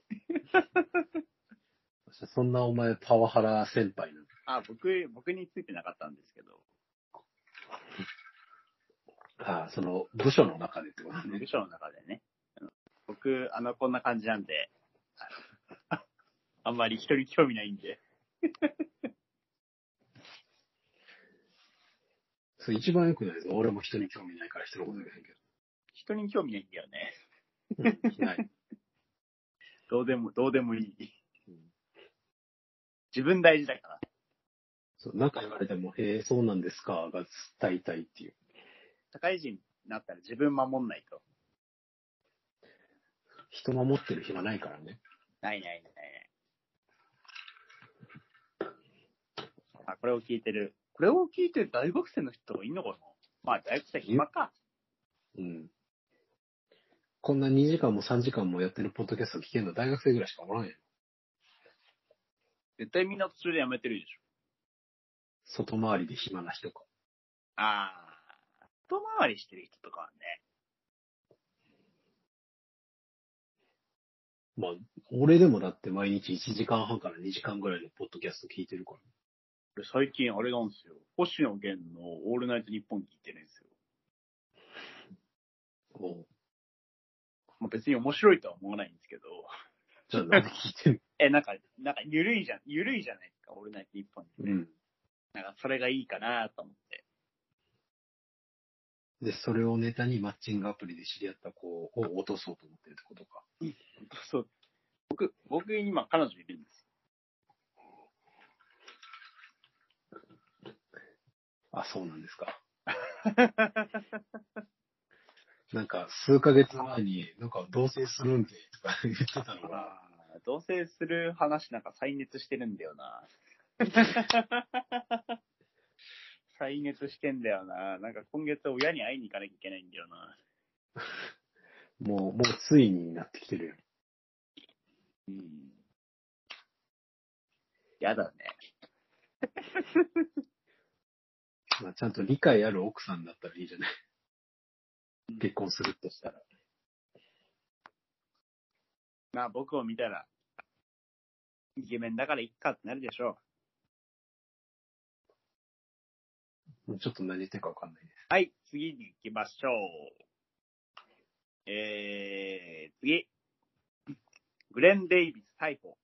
そんなお前パワハラ先輩なの？あ、僕、僕についてなかったんですけど、ああ、その部署の中でってことね部。署の中でね。僕、あの、こんな感じなんで、あんまり人に興味ないんで。それ一番良くないぞ。俺も人に興味ないから人のこと言えへんけ人に興味ないんだよね。ど。うん、ない。どうでも、どうでもいいうん。自分大事だから。そう、なんか言われても、へえ、そうなんですか、が伝えたいっていう。社会人になったら自分守んないと。人守ってる暇ないからね。ないないないない。あ、これを聞いてる。これを聞いてる大学生の人がいんのかな？まあ、大学生暇か。うん。こんな2時間も3時間もやってるポッドキャスト聞けるの大学生ぐらいしかおらんやん。絶対みんな途中で辞めてるでしょ。外回りで暇な人か。ああ、後回りしてる人とかはね。まあ、俺でもだって毎日1時間半から2時間ぐらいのポッドキャスト聞いてるから。俺最近あれなんですよ。星野源のオールナイトニッポン聞いてるんですよ。おうまあ、別に面白いとは思わないんですけど。じゃあなんで聞いてん え、なんか、なんか緩いじゃん、緩いじゃないですか、オールナイトニッポンって。のうん。なんかそれがいいかなと思って。で、それをネタにマッチングアプリで知り合った子を落とそうと思ってるってことか。そう。僕、僕今彼女いるんですあ、そうなんですか。よ。なんか、数ヶ月前に、なんか、同棲するんで、とか言ってたのが、同棲する話なんか再熱してるんだよな。再熱してんだよな。なんか今月親に会いに行かなきゃいけないんだよな。もう、もうついになってきてるよ。うん。やだね。まあ、ちゃんと理解ある奥さんだったらいいじゃない。結婚するとしたら。まあ僕を見たら、イケメンだからいっかってなるでしょもうちょっと何言ってるかわかんないです。う。はい、次に行きましょう。えー、次。グレン・デイビス逮捕。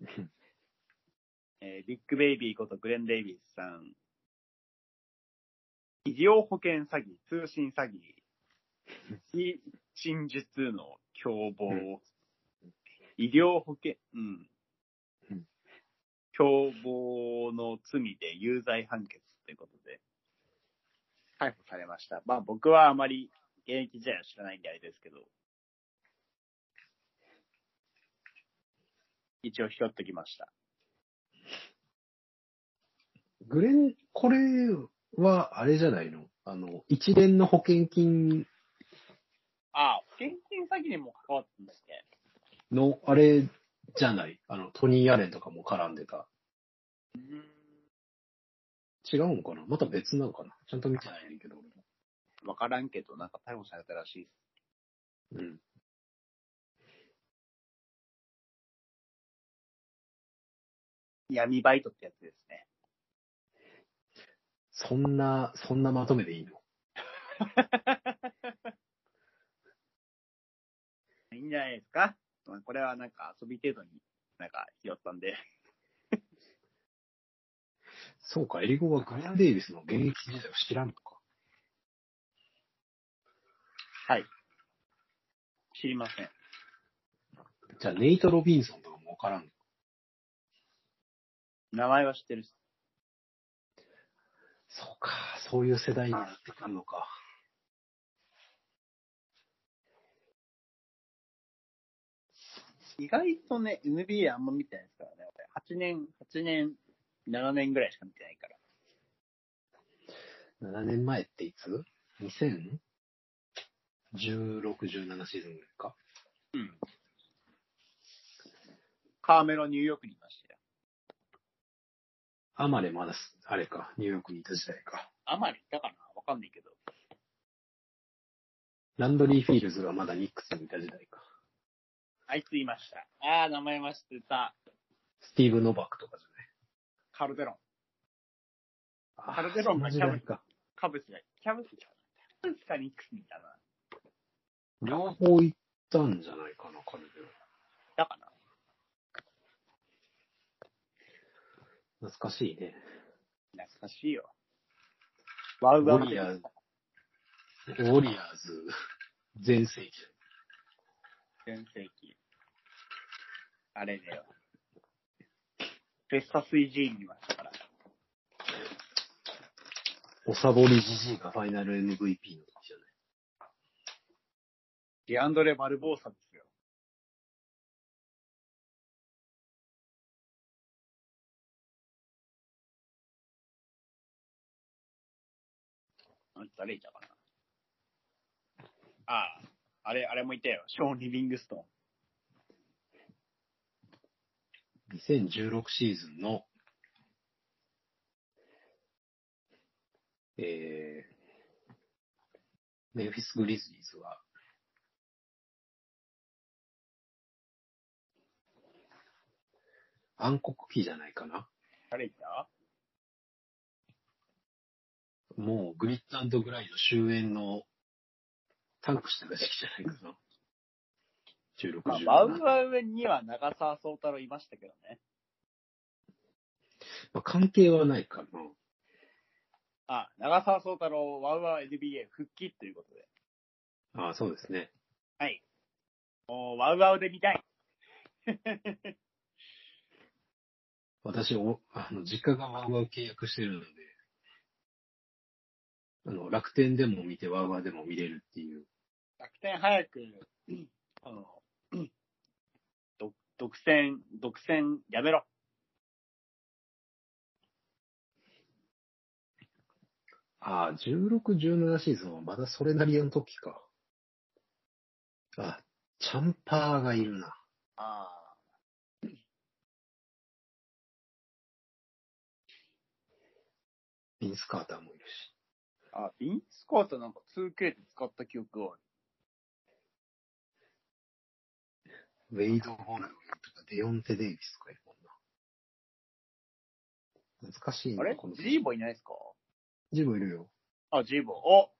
えービッグベイビーことグレン・デイビスさん。医療保険詐欺、通信詐欺、非真実の共謀、うん医療保険、うんうん。共謀の罪で有罪判決ということで、逮捕されました。まあ僕はあまり現役時代は知らないんであれですけど、一応拾ってきました。グレン、これは、あれじゃないの？あの、一連の保険金ああ、保険金詐欺にも関わってんだっけ？の、あれじゃない？あの、トニー・アレンとかも絡んでた。うん違うのかな？また別なのかな？ちゃんと見てないけど。わからんけど、なんか逮捕されたらしいです。うん。闇バイトってやつですね。そんな、そんなまとめでいいの？いいんじゃないですか？まあこれはなんか遊び程度になんか拾ったんで。そうか、エリゴはグレア・デイビスの現役時代を知らんのか。はい。知りません。じゃあ、ネイト・ロビンソンとかもわからんの？名前は知ってるっす。そうか、そういう世代になってくるのか。意外とね、NBA あんま見てないですからね。8年、8年、7年ぐらいしか見てないから。7年前っていつ ?2016、17シーズンぐらいか？うん。カーメロニューヨークにいましたよ。アマレまだす、あれか、ニューヨークにいた時代か。アマレいたかな？わかんないけど。ランドリー・フィールズがまだニックスにいた時代か。あいついました。あー、名前は知ってた。スティーブ・ノバクとかじカルデロン。カルデロンがそんな時代か。カブスが、キャブスかなキャブスかニックスにいたな。両方行ったんじゃないかな、彼では。だかな懐かしいね。懐かしいよ。ワウワウウォリアーズ、ウォリアーズ、全盛期。全盛期。あれだよ。フェスタスイジーにいましたから。おさぼりじじいがファイナル MVP の時じゃない。ディアンドレ・バルボーサですよ。あ誰いたかな？ああ、あれ、あれもいたよ。ショーン・リビングストン。2016シーズンの、えー、メンフィス・グリズリーズは、暗黒期じゃないかな。誰いた？もうグリッドグライの終焉のタンクしてた時期じゃないかな。16、まあ、17ワウワウには長澤宗太郎いましたけどね。まあ、関係はないかな。あ、長澤宗太郎、ワウワウ NBA 復帰ということで。ああ、そうですね。はい。もう、ワウワウで見たい。私、お、あの、実家がワウワウ契約してるので、あの、楽天でも見て、ワウワウでも見れるっていう。楽天早く、あの、独独占、独占やめろ。ああ、16、17シーズンはまだそれなりの時か。あ、チャンパーがいるな。あビンス・カーターもいるし。あ。あ、ビンスコートなんか 2K で使った記憶がある。ウェイド・ホールデオンテ・デイビスとかいるもんな。懐かしいな、あれ？このジーボいないですか？ジーボいるよ。あ、ジーボ。お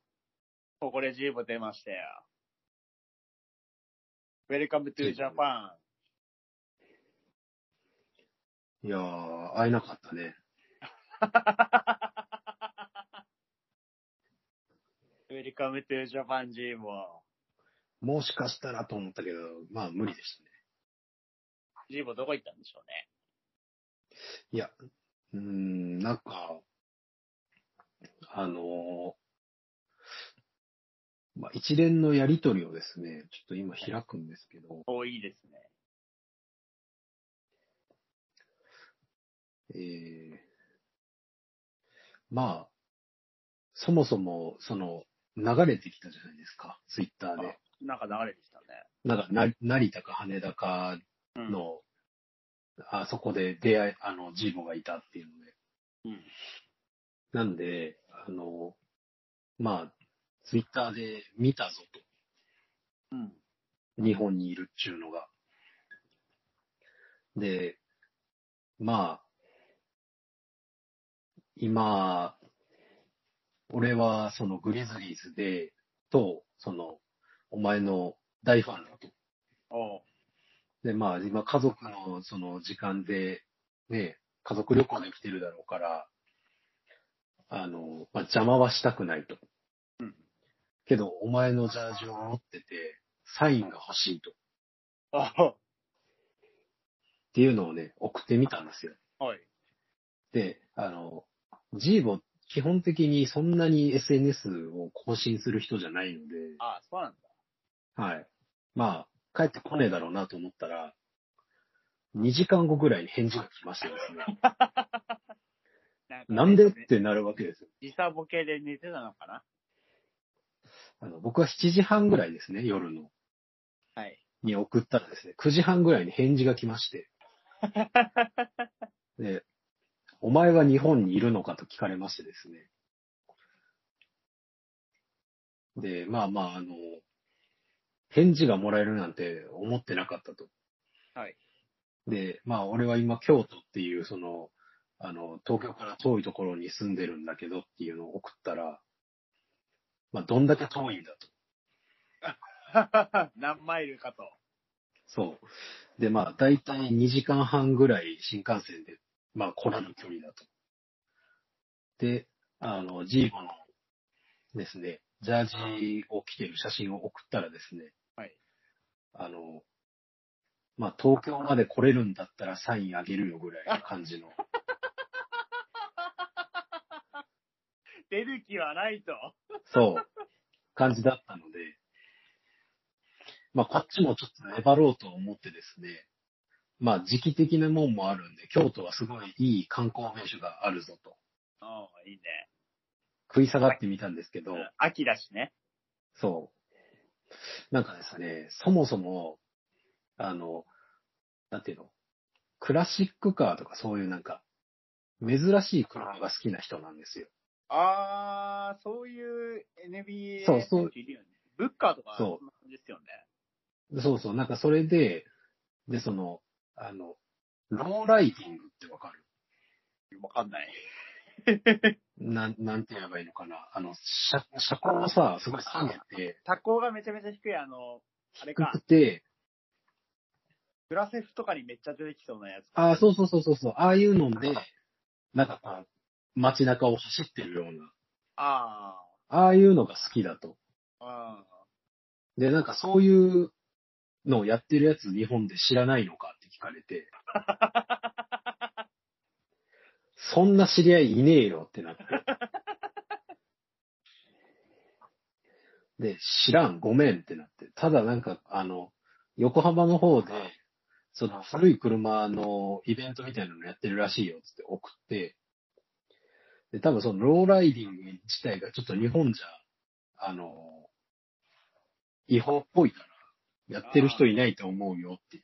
ここでジーボ出ましたよ。Welcome to Japan。いやー、会えなかったね。 Welcome to Japan Z-Bo。もしかしたらと思ったけど、まあ無理でしたね。ジーボどこ行ったんでしょうね。いや、うーん、なんか、あのーまあ、一連のやりとりをですね、ちょっと今開くんですけど、おいいですね。えー、まあ、そもそも、その、流れてきたじゃないですか、ツイッターで。なんか流れてきたね。なんか、な、成田か羽田かうん。の、あそこで出会い、あの、ジーボがいたっていうので。うん。なんで、あの、まあ、ツイッターで見たぞうん。と。日本にいるっちゅうのが。で、まあ、今、俺はそのグリズリーズで、と、その、お前の大ファンだと。で、まあ、今家族のその時間で、ね、家族旅行で来てるだろうから、あの、まあ、邪魔はしたくないと。うんけど、お前のジャージを持ってて、サインが欲しいと。っあていうのをね、送ってみたんですよ。はい。で、あの、ジーボ、基本的にそんなに SNS を更新する人じゃないので、あそうなんだ。はい。まあ、帰ってこねえだろうなと思ったら、2時間後ぐらいに返事が来ましてですね。なんかねなんでってなるわけですよ。時差ボケで寝てたのかな？あの僕は7時半ぐらいですね、夜の。はい。に送ったらですね、9時半ぐらいに返事が来まして。で、お前は日本にいるのかと聞かれましてですね。で、まあまあ、あの、返事がもらえるなんて思ってなかったと。はい。で、まあ俺は今京都っていうその、あの、東京から遠いところに住んでるんだけどっていうのを送ったら、まあどんだけ遠いんだと。何マイルかと。そう。で、まあ、だいたい2時間半ぐらい新幹線で、まあ、来れる距離だと。で、あの、ジーボのですね、ジャージを着てる写真を送ったらですね、はい。あの、まあ、東京まで来れるんだったらサインあげるよぐらいの感じの。出る気はないと。そう、感じだったので、まあ、こっちもちょっと粘ろうと思ってですね、まあ、時期的なもんもあるんで、京都はすごいいい観光名所があるぞと、うん、いいね。食い下がってみたんですけど、うん秋だしね。そう。なんかですね、そもそも、あの、なんていうの、クラシックカーとかそういうなんか、珍しい車が好きな人なんですよ。あー、そういう NBA そうそういるよね。ブッカーとか、そうですよね。そうそう、なんかそれで、で、その、あの、ローライティングってわかる？わかんない。なん、なんて言えばいいのかな。あの、車、車高をさ、すごい下げて、タコがめちゃめちゃ低い、あの、あれ低かく、て、グラセフとかにめっちゃ出てきそうなやつ。ああ、そうそうそうそうそう、ああいうので、なんかこう、街中を走ってるような、あああいうのが好きだと。ー。あで、なんかそういうのをやってるやつ日本で知らないのかって聞かれて、そんな知り合いいねえよってなって。で、知らん、ごめんってなって。ただなんか、あの、横浜の方で、その古い車のイベントみたいなのやってるらしいよって送って、で、多分そのローライディング自体がちょっと日本じゃ、あの、違法っぽいから、やってる人いないと思うよっていう。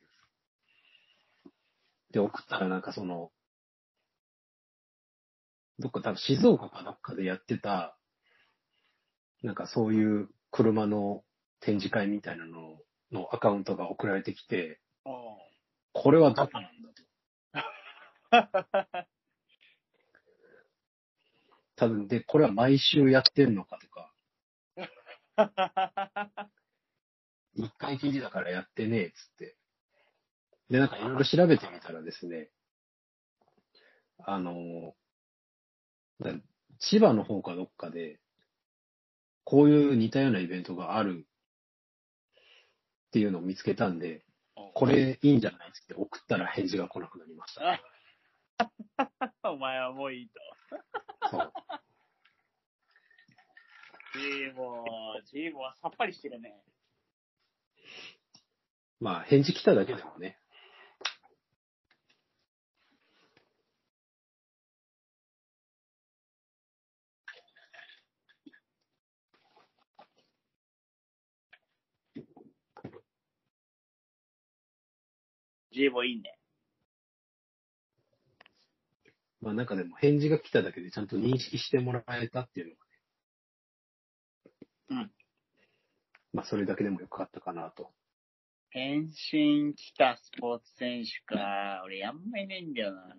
で、送ったらなんかその、どっか多分静岡かどっかでやってた、なんかそういう車の展示会みたいなののアカウントが送られてきて、ー。これはどこなんだと。多分で、これは毎週やってんのかとか、一回きりだからやってねえっつって。で、なんかいろいろ調べてみたらですね、あの、だ千葉の方かどっかで、こういう似たようなイベントがあるっていうのを見つけたんで、これいいんじゃないっつって送ったら返事が来なくなりました。お前はもういいと。そう。ジーボー、ジーボーはさっぱりしてるね。まあ、返事来ただけでもね。ジーボーいいね。まあなんかでも返事が来ただけでちゃんと認識してもらえたっていうのがね、うん。まあ、それだけでもよかったかなと。返信来たスポーツ選手か。俺あんまいないんだよな。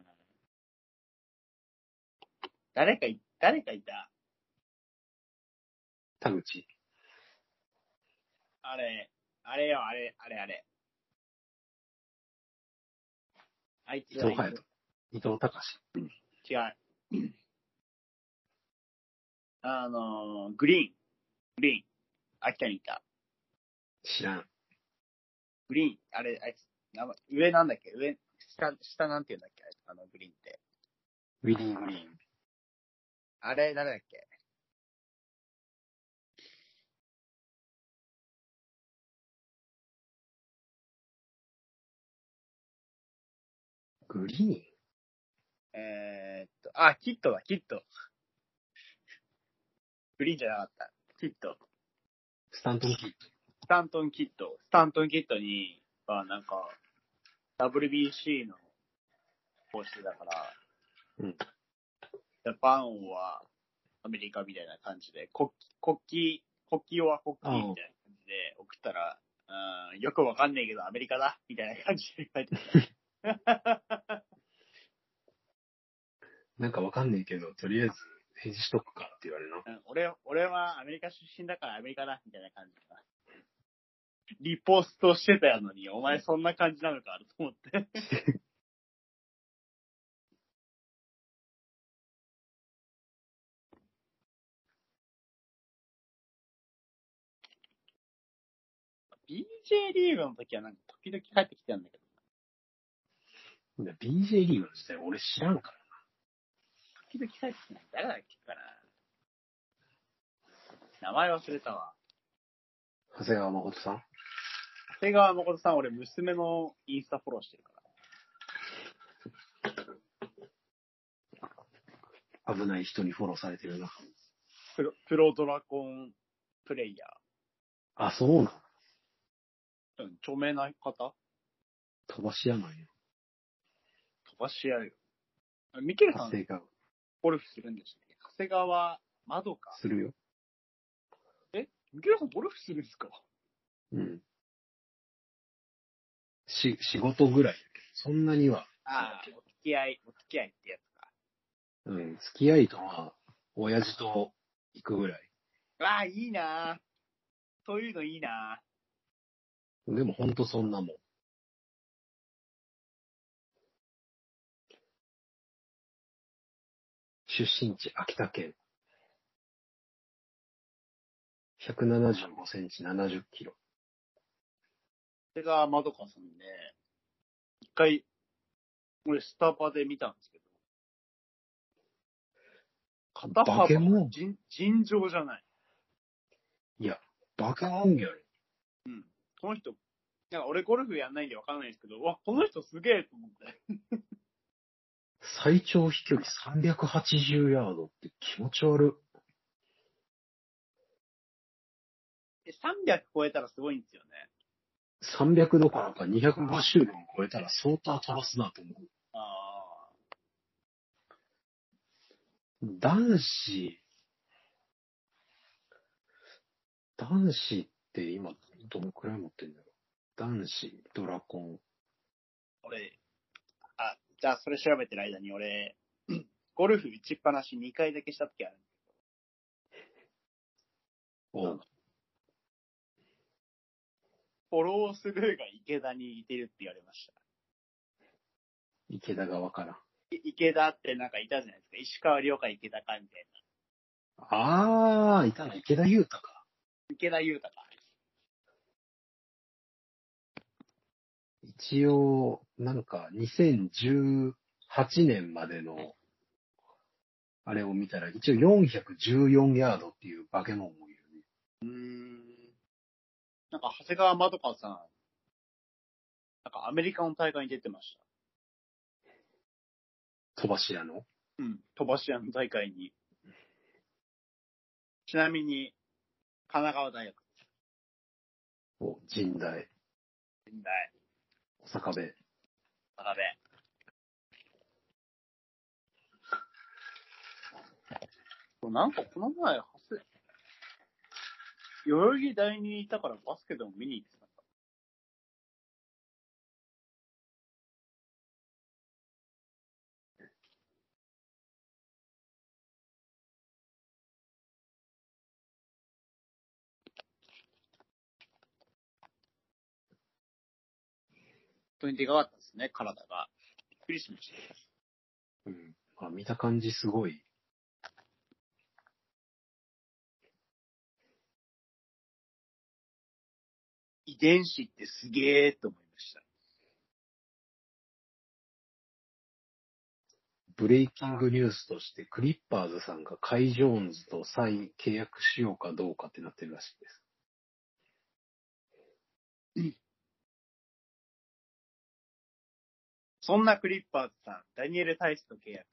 誰かい、誰かいた田口。あれ、あれよ、あれ、あれ、あれ。あいつ、伊藤隼人。伊藤隆。違う。あのー、グリーン。グリーン。秋田にいた。知らん。グリーン。あれ、あいつ、名前上なんだっけ？上、下、下なんて言うんだっけ？あのグリーンって。ウィリー・グリーン。あれ、誰だっけ？グリえー、っと、あ、キットだ、キット。グリーンじゃなかった。キット。ーン。スタントン・キッスタントンキット。スタントンキットに、はなんか、WBC の公式だから、うん。ジャパンはアメリカみたいな感じで、国旗、国旗、国旗は国旗みたいな感じで送ったら、うん、よくわかんないけどアメリカだみたいな感じで書いてた。なんかわかんないけど、とりあえず返事しとくかって言われるな。うん俺、俺はアメリカ出身だからアメリカだみたいな感じ。リポストしてたやのに、お前そんな感じなのかと思って。BJ リーグの時はなんか時々帰ってきてたんだけど、BJ リーグの時代俺知らんから。時々帰ってきてない。誰だっけかな名前忘れたわ。長谷川誠さん？長谷川誠さん、俺娘のインスタフォローしてるから。危ない人にフォローされてるな。プロ、プロドラゴンプレイヤあ、そうなん？ー。うん、著名な方飛ばし屋なんや。飛ばしやるよ。あミケルさん、長谷川。ゴルフするんでしたっけ？長谷川まどか。するよ。ミケルさん、ゴルフするんですか？うん。し、仕事ぐらいだけど、そんなには。ああ、お付き合い、お付き合いってやつか。うん。付き合いとは、親父と行くぐらい。わあ、いいなぁそういうのいいなでもほんとそんなもん。出身地、秋田県。175センチ、70キロ。長谷川まどかさんで、一回、俺スタバで見たんですけど、肩幅バケモン尋尋常じゃない。いや、バカモンやろ。うん。この人、なんか俺ゴルフやんないんでわかんないんですけど、うわ、この人すげえと思って。最長飛距離380ヤードって気持ち悪い。え300超えたらすごいんですよね。300どころか250でも超えたら相当飛ばすなと思う。あ男子、男子って今どのくらい持ってんだろう男子、ドラコン。あ、俺、あ、じゃあそれ調べてる間に俺、ゴルフ打ちっぱなし2回だけした時ある。をフォロースルーが池田に似てるって言われました。池田側から。い池田ってなんかいたじゃないですか。石川遼か池田かみたいな。あー、いたね。池田優太か。池田裕太か。一応、なんか2018年までの、あれを見たら、一応414ヤードっていう化け物もいるね。うーん。なんか長谷川まどかさん、なんかアメリカの大会に出てました。飛ばし屋の？うん。飛ばし屋の大会に。ちなみに、神奈川大学、お、神代、近代、坂部。坂部。なんかこの前、はせ、代々木第二にいたからバスケでも見に行ってた当にでかかったですね、体が。びっくりしました。うん。あ、見た感じすごい。遺伝子ってすげえと思いました。ブレイキングニュースとして、クリッパーズさんがカイ・ジョーンズと再契約しようかどうかってなってるらしいです。そんなクリッパーズさん、ダニエル・タイスと契約。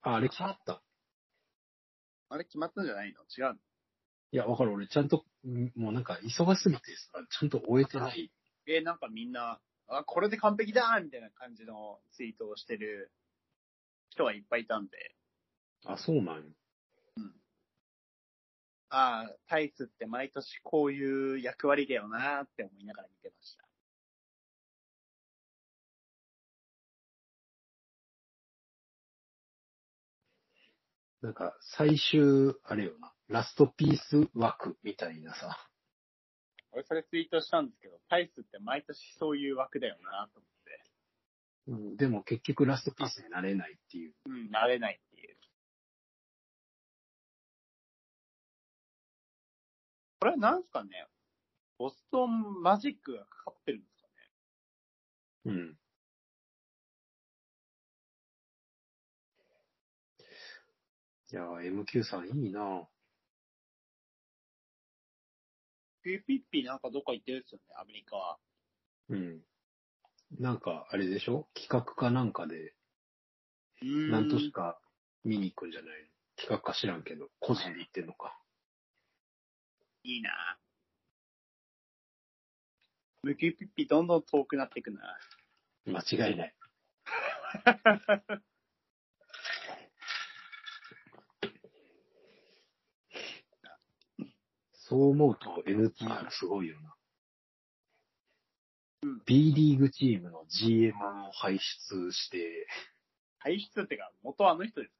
あ、あれ決まった？あれ決まったんじゃないの？違うの？いや、わかる。俺ちゃんと、んもうなんか忙しすぎてさ、ちゃんと終えてない。えーなんかみんな、あ、これで完璧だみたいな感じのツイートをしてる人はいっぱいいたんで、あ、そうなんよ。ああ、タイスって毎年こういう役割だよなって思いながら見てました。なんか、最終、あれよな、ラストピース枠みたいなさ。俺それツイートしたんですけど、タイスって毎年そういう枠だよなと思って、うん、でも結局ラストピースになれないっていう。うん、なれないっていう。これはなんすかねボストンマジックがかかってるんですかねうん。いやー、MQ さんいいなピーピッピなんかどっか行ってるんですよね、アメリカは。うん。なんか、あれでしょ？企画かなんかで、なんとしか見に行くんじゃない？の企画か知らんけど、個人で行ってんのか。いいなムキピッピどんどん遠くなっていくな。間違いない。そう思うと NTR すごいよな。うん B リーグチームの GM を輩出して、排出ってか、元あの人です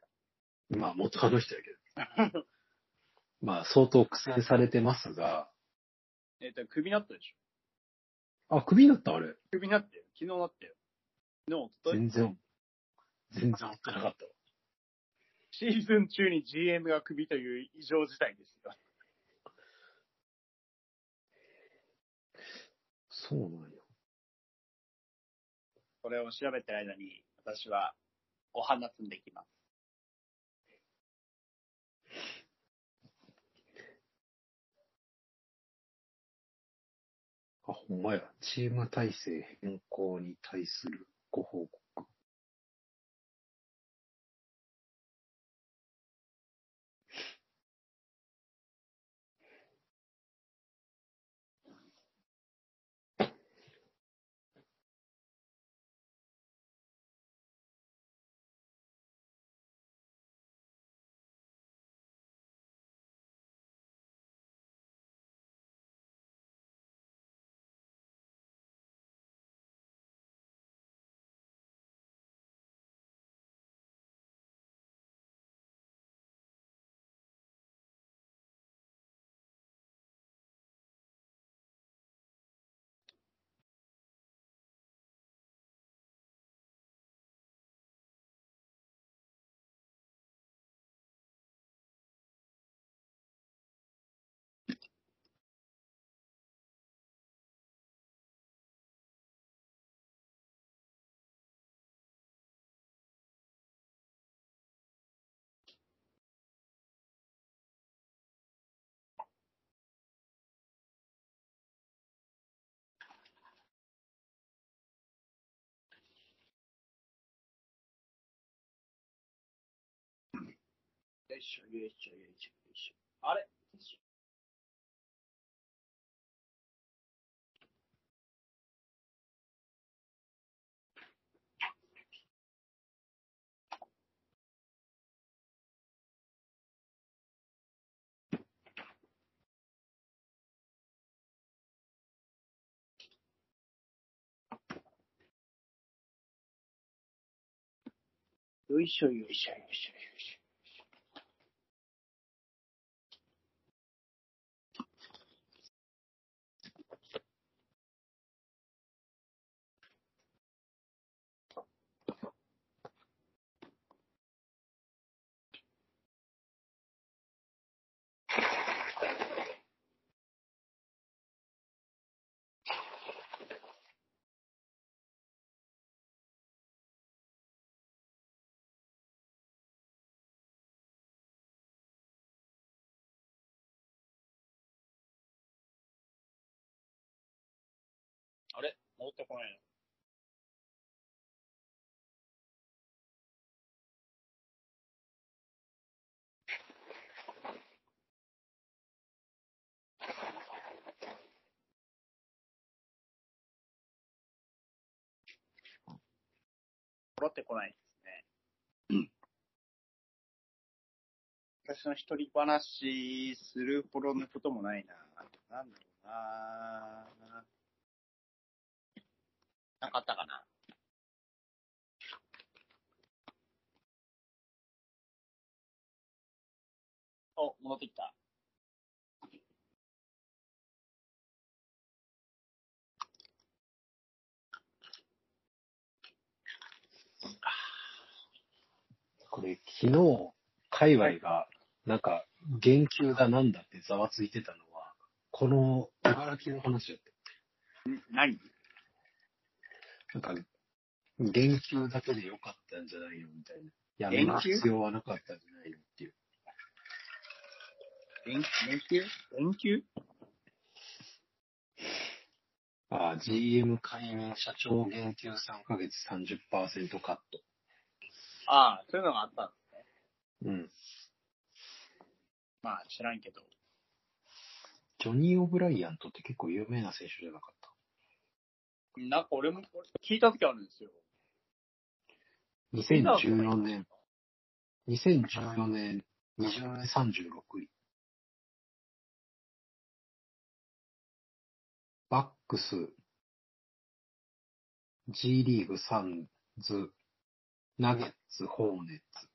か？まあ元あの人やけど、まあ相当苦戦されてますが、えっと、クビになったでしあ、クビになったあれ。ょクビになってよ。昨日なってよ。昨日、おと全然、全然追ってなかったわ。シーズン中に GM がクビという異常事態ですよ。そうなんよ。これを調べてる間に、私はお花摘んでいきます。あ、ほんまや。チーム体制変更に対するご報告。よいしょ、よいしょ、よいしょ、よいしょ。あれ？よいしょよいしょよいしょよいしょ。ってこないの戻ってこないですね。私の一人話するほどのこともないな。なんだろうな。なかったかな。お、戻ってきた。これ、昨日、界隈が、なんか、言及だなんだってざわついてたのは、この茨城の話だった。ん何？なんか、言及だけでよかったんじゃないのみたいな。やめる必要はなかったんじゃないのっていう。連連休連休ああ、GM 解任社長減給3ヶ月30%カット。ああ、そういうのがあったんですね。うん。まあ、知らんけど。ジョニー・オブライアントって結構有名な選手じゃなかった？なんか俺も聞いた時あるんですよ。2014年、2014年、20年36位。バックス、G リーグサンズ、ナゲッツ、ホーネッツ、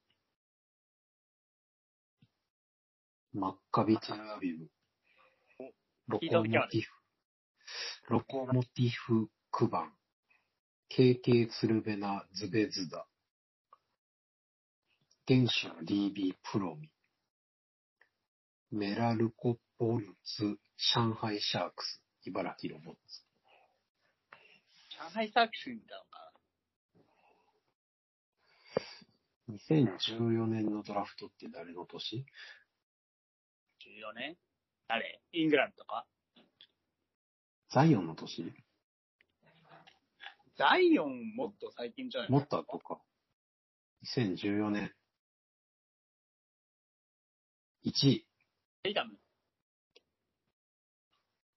マッカビテルアビブ、ロコモティフ、ロコモティフ・クバン、KK ツルベナ・ズベズダ、原種 DB プロミ、メラルコポルツ、上海シャークス、茨城ロボッツ。上海サークス見たのか。2014年のドラフトって誰の年？な ?14 年？誰？イングランドとか。ザイオンの年？ザイオンもっと最近じゃない？もっと後か。2014年。1位、テイタム。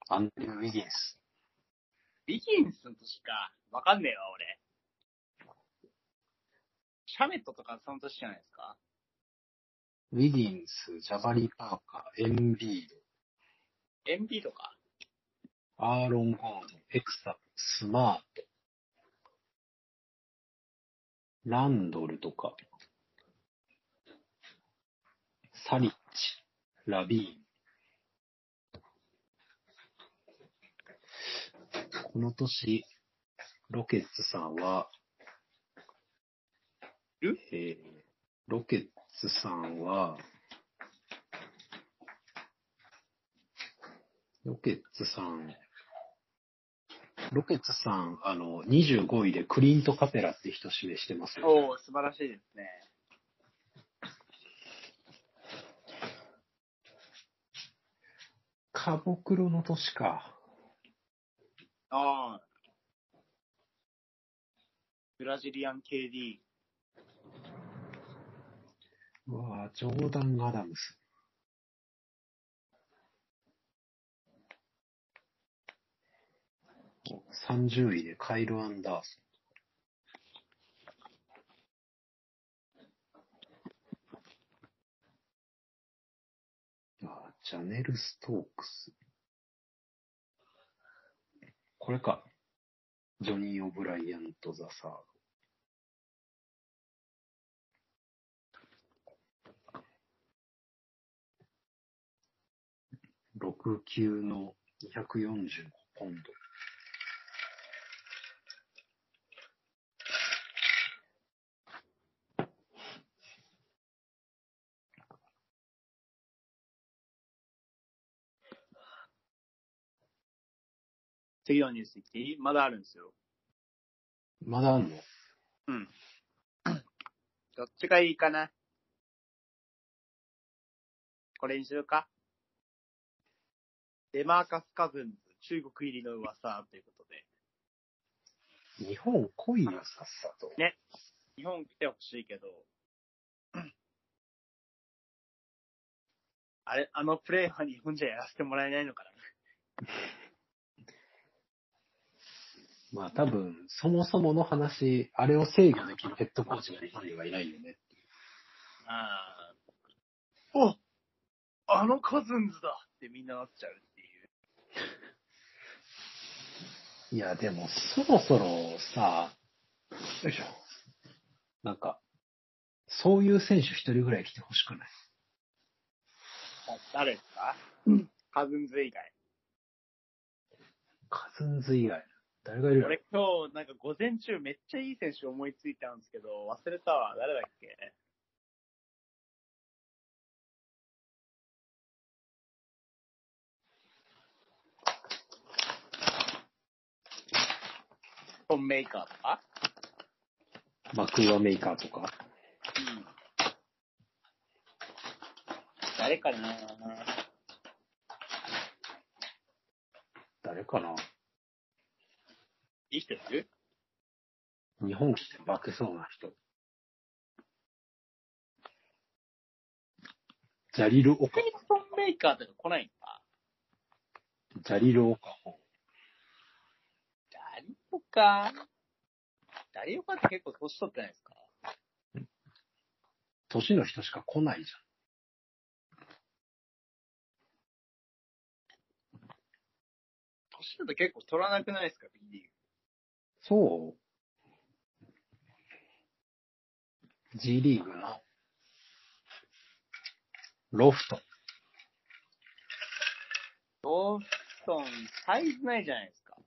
アンドリュー・ウィギンス。ビギンスの年か。わかんねえわ、俺。シャメットとかその年じゃないですか？ウィギンス、ジャバリ・パーカー、エンビーエンビーとか。ド、アーロン・ゴードン、エクサ、スマート、ランドルとか、サリッチ、ラビーン。この年、ロケッツさんは、るえーロケッツさんは、ロケッツさん、ロケッツさん、あの、25位でクリント・カペラって人指名してますよ。おお素晴らしいですね。カボクロの年か。ああ。ブラジリアン KD。うわぁ、ジョーダン・アダムス。30位でカイル・アンダーソン。ジャネル・ストークス。これか。ジョニー・オブライアントザ・サード。6級の245ポンド。次のニュース言っていい？まだあるんですよ。まだあんの？うん。どっちがいいかな？これにするかデマーカス・カズンズ、中国入りの噂ということで。日本来いよ、さっさと。ね。日本来てほしいけど、あれ、あのプレーは日本じゃやらせてもらえないのかな？まあ多分、そもそもの話、あれを制御できるヘッドコーチが日本にはいないよね。ああ。おあのカズンズだってみんななっちゃうっていう。いや、でも、そろそろさ、よいしょ。なんか、そういう選手一人ぐらい来てほしくない？誰ですか？カズンズ以外。カズンズ以外。誰がいる俺今日なんか午前中めっちゃいい選手思いついたんですけど、忘れたわ。誰だっけ？トンメーカーとか？マクーアメーカーとか？うん。誰かな誰かな？いい人いる？日本来て化けそうな人。ジャリル・オカトンメーカーとか来ないのか？ジャリル・オカホ。ダリオカダリオカって結構年取ってないですか？年の人しか来ないじ年だと結構取らなくないですか ?B リーグ。そう ?G リーグのロフト。ロフトン、サイズないじゃないですか。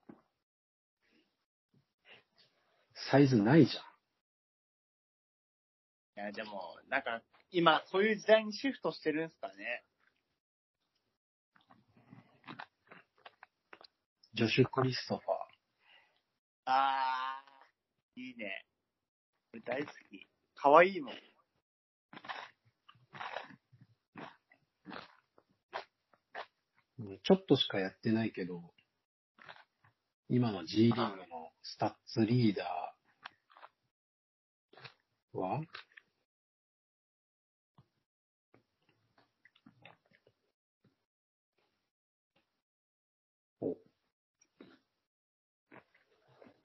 サイズないじゃん。いや、でも、なんか、今、そういう時代にシフトしてるんですかね。ジョシュ・クリストファー。ああ、いいね。これ大好き。かわいいもん。うんちょっとしかやってないけど、今の G リーグのスタッツリーダーは？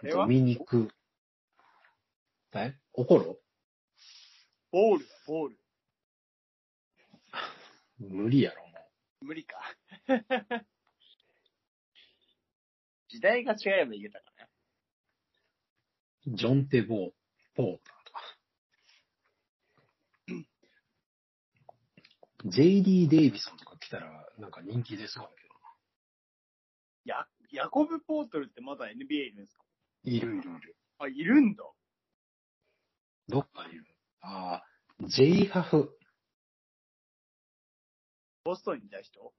れはドミニク。え？怒る？ボールだ、ボール。無理やろ、も無理か。時代が違えばいけたかね。う。ジョンテ・ボー、ポーターとか。JD デイビソンとか来たら、なんか人気出そうだけどや、ヤコブ・ポートルってまだ NBA いるんですか？いるいるいる。あ、いるんだ。どっかいる。ああ、ジェイハフ。ボストンにいた人？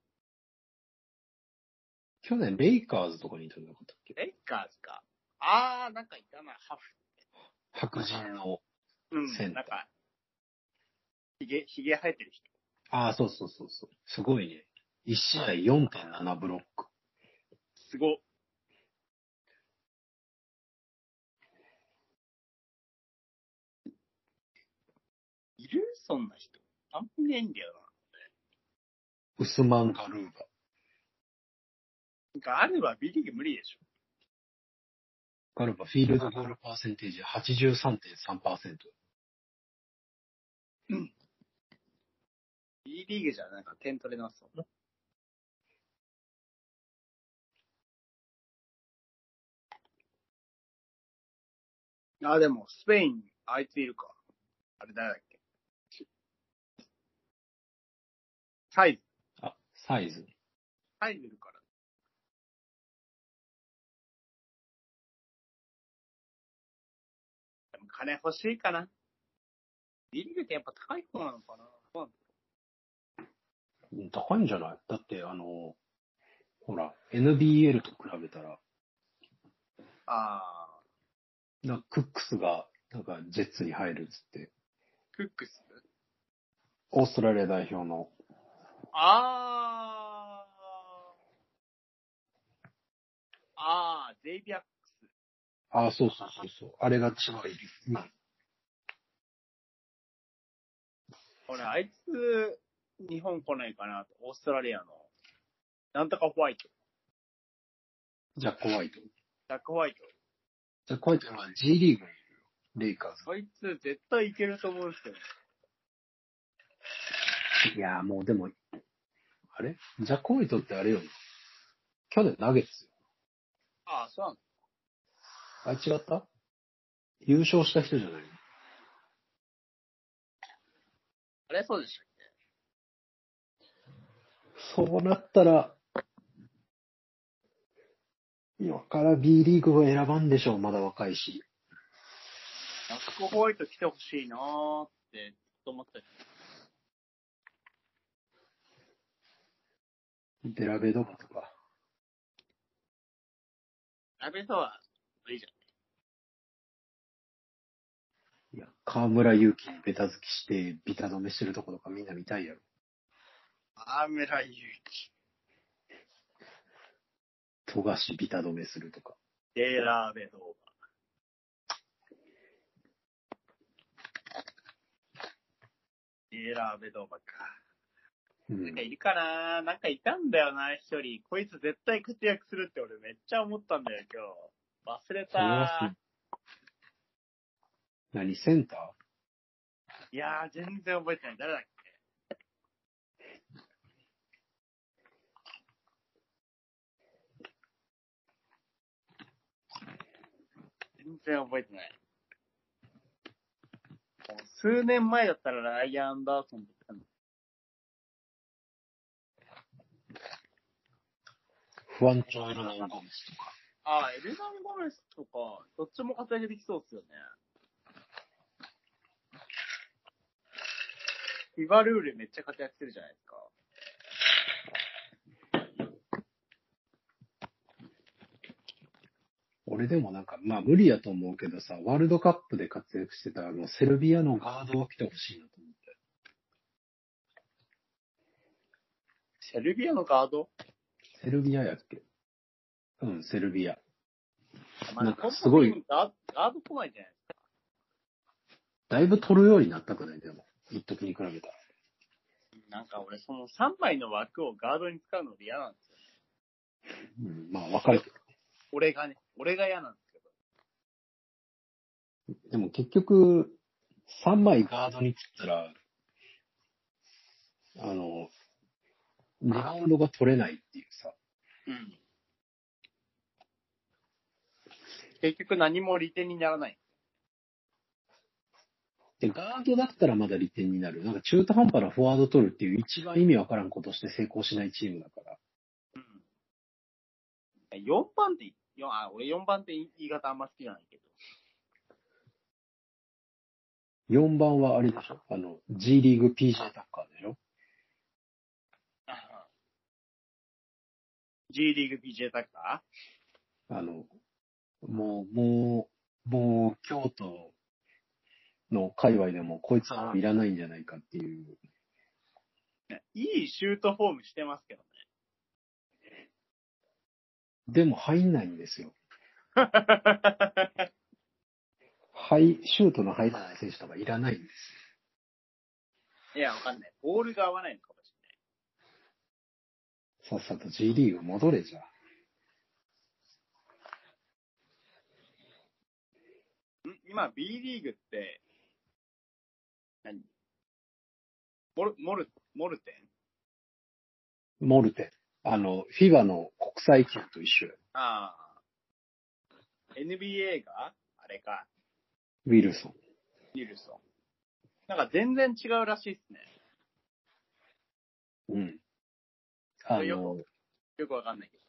去年レイカーズとかにいたんなかったっけ？レイカーズか。あー、なんかいたな、ハフ。白人の。うんセンターなんか、ひげ、ひげ生えてる人。ああ、そうそうそうそう。すごいね。1試合4.7ブロック。すご。そんな人。あんまりいないんだよウスマン・ガルーバ。な。なんかあれば B リーグ無理でしょ。ガルーバ、フィールドゴールパーセンテージ83.3%。B リーグじゃなんか点取れなそう。あ、でも、スペイン、あいついるか。あれ誰だっけ？サイズ。あ、サイズ。入れるから。でも金欲しいかな。リーグってやっぱ高い方なのかな高いんじゃない？だって、あの、ほら、NBL と比べたら、ああ、なクックスが、なんか、ジェッツに入るっつって、クックス？オーストラリア代表の、ああ、ああ、ゼイビアックス。ああ、そうそうそうそう、あれが千葉いる。うん俺、あいつ、日本来ないかなと。オーストラリアの。なんとかホワイト。ジャック・ホワイト。ジャックホワイト。ジャック・ホワイトは G リーグにいるよ。レイカーズ。あいつ、絶対いけると思うんですけど。いやーもうでも、あれ？ジャック・ホワイトってあれよね。去年ナゲッツよ。ああ、そうなんだ。あ、違った？優勝した人じゃないの？あれそうでしたっそうなったら、今から B リーグを選ばんでしょう、まだ若いし。けジャックホワイト来てほしいなーって、ずっと思ってた。デラベドバとか。ラベソは、いいじゃん。いや、河村勇輝にベタ付きして、ビタ止めしてるとことかみんな見たいやろ。アーメラユキ。富樫ビタ止めするとか。デーラーベドーバー。デーラーベドーバーか。うんなんか。いるかななんかいたんだよな、一人。こいつ絶対活躍するって俺めっちゃ思ったんだよ、今日。忘れたす何センタいやー、全然覚えてない。誰だっけ？全然覚えてない。数年前だったらライアン・アンダーソンっワンチョエルナンゴメスとか。あー、エルナン・ゴメスとか、どっちも活躍できそうっすよね。フィバルールめっちゃ活躍してるじゃないですか。俺でもなんか、まあ無理やと思うけどさ、ワールドカップで活躍してたあのセルビアのガードを来てほしいなと思って。セルビアのガード？セルビアやっけ？うん、セルビア。まあなんかすごい。だいぶ取るようになったくない？でも。一時に比べたら。なんか俺、その3枚の枠をガードに使うので嫌なんですよ。うん、まあ分かるけ俺がね、俺が嫌なんですけど。ど。でも結局、3枚ガードに切ったら、あの、リバウンドが取れないっていうさ。うん。結局何も利点にならない。で、ガードだったらまだ利点になる。なんか中途半端なフォワード取るっていう一番意味わからんことして成功しないチームだから。うん。4番って、よあ、俺4番って言い方あんま好きじゃないけど。4番はあれでしょ？あの、G リーグ PJ タッカーでしょ？G リーグ PJ タッカあの、もう、もう、もう、京都の界隈でもこいつはいらないんじゃないかっていう。ーいいシュートフォームしてますけどね。でも入んないんですよ。はい、シュートの入らない選手とかいらないんですいや、わかんない。ボールが合わないのか。さっさと G リーグ戻れじゃ。ん今 B リーグって、何？モル、モル、モルテン？モルテン。あの、フィバの国際級と一緒よ。ああ。NBA が？あれか、ウィルソン。ウィルソン。なんか全然違うらしいっすね。うん。あの、よくわかんないけど。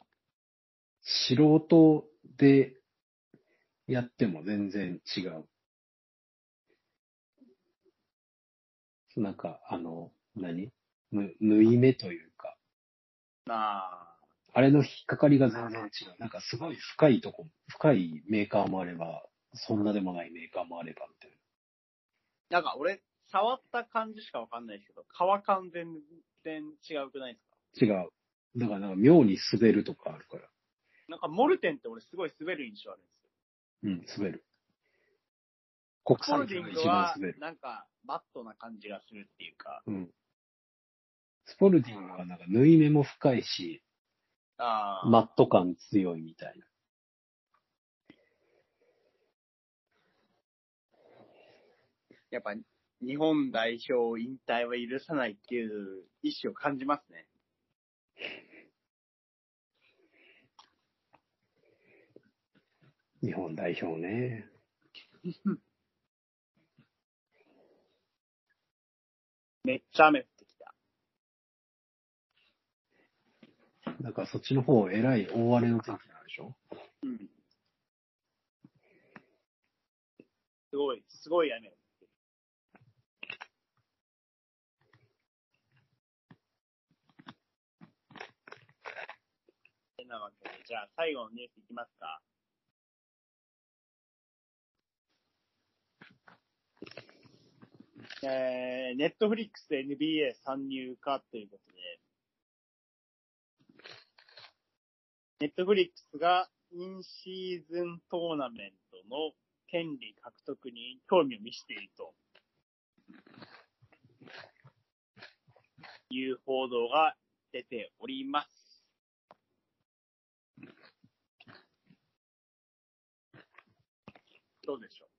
素人でやっても全然違う。なんか、あの、何？ぬ縫い目というか、なあ。あれの引っかかりが全然違う。なんかすごい深いとこ、深いメーカーもあれば、そんなでもないメーカーもあればみたいなんか俺、触った感じしかわかんないですけど、皮感全然違うくないですか？な。違う。だからなんか妙に滑るとかあるから。なんかモルテンって俺すごい滑る印象あるんですよ。うん、滑る。国モルティ産が一番は滑る。なんかマットな感じがするっていうか。うん。スポルディングはなんか縫い目も深いし、ああ。マット感強いみたいな。やっぱ日本代表引退は許さないっていう意思を感じますね。日本代表ね。めっちゃ雨降ってきた。だからそっちの方、えらい大荒れの天気なんでしょ？うん。すごい、すごい雨。なわけで、じゃあ最後のニュースいきますか。えー、ネットフリックス NBA 参入かということで、ネットフリックスがインシーズントーナメントの権利獲得に興味を見せているという報道が出ております。どうでしょう？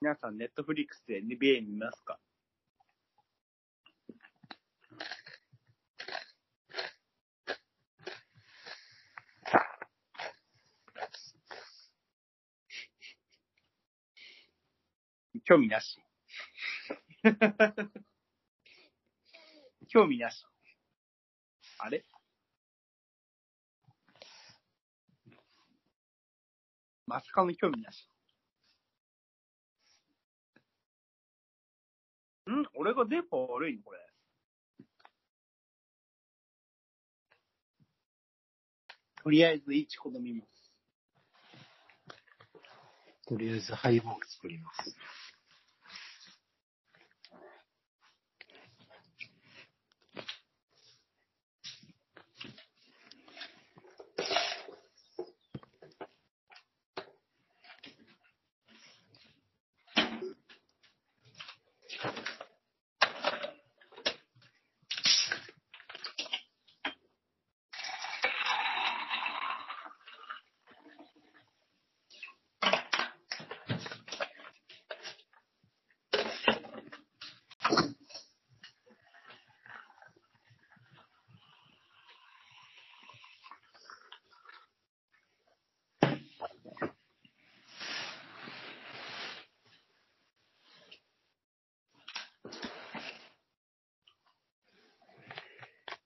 皆さん、ネットフリックスで NBA 見ますか？興味なし。興味なし。あれ？まさかの興味なし。ん？俺が電波悪いの？これ。とりあえず1個飲みます。とりあえずハイボール作ります。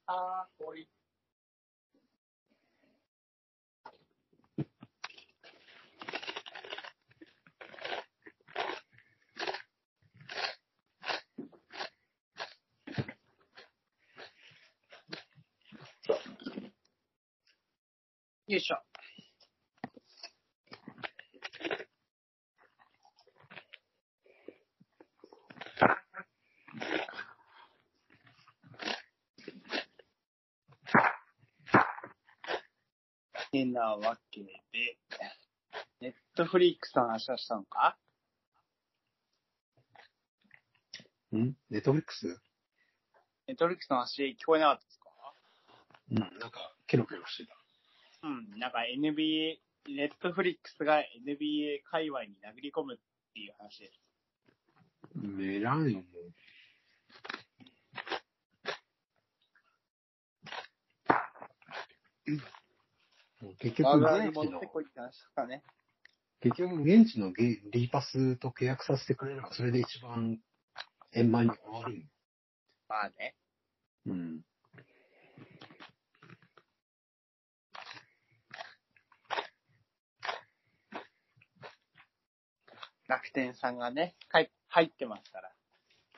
uh, 40なわけで、ネットフリックスの話はしたのか？ん？ネットフリックス？ネットフリックスの話聞こえなかったですか？うん、なんか、ケロケロしてた。うん、なんか NBA、ネットフリックスが NBA 界隈に殴り込むっていう話です。メランよ、もう。もう結局、現地の。結局、現地のゲリーパスと契約させてくれれば、それで一番円満に終わる。まあね。うん。楽天さんがね、入入ってますから。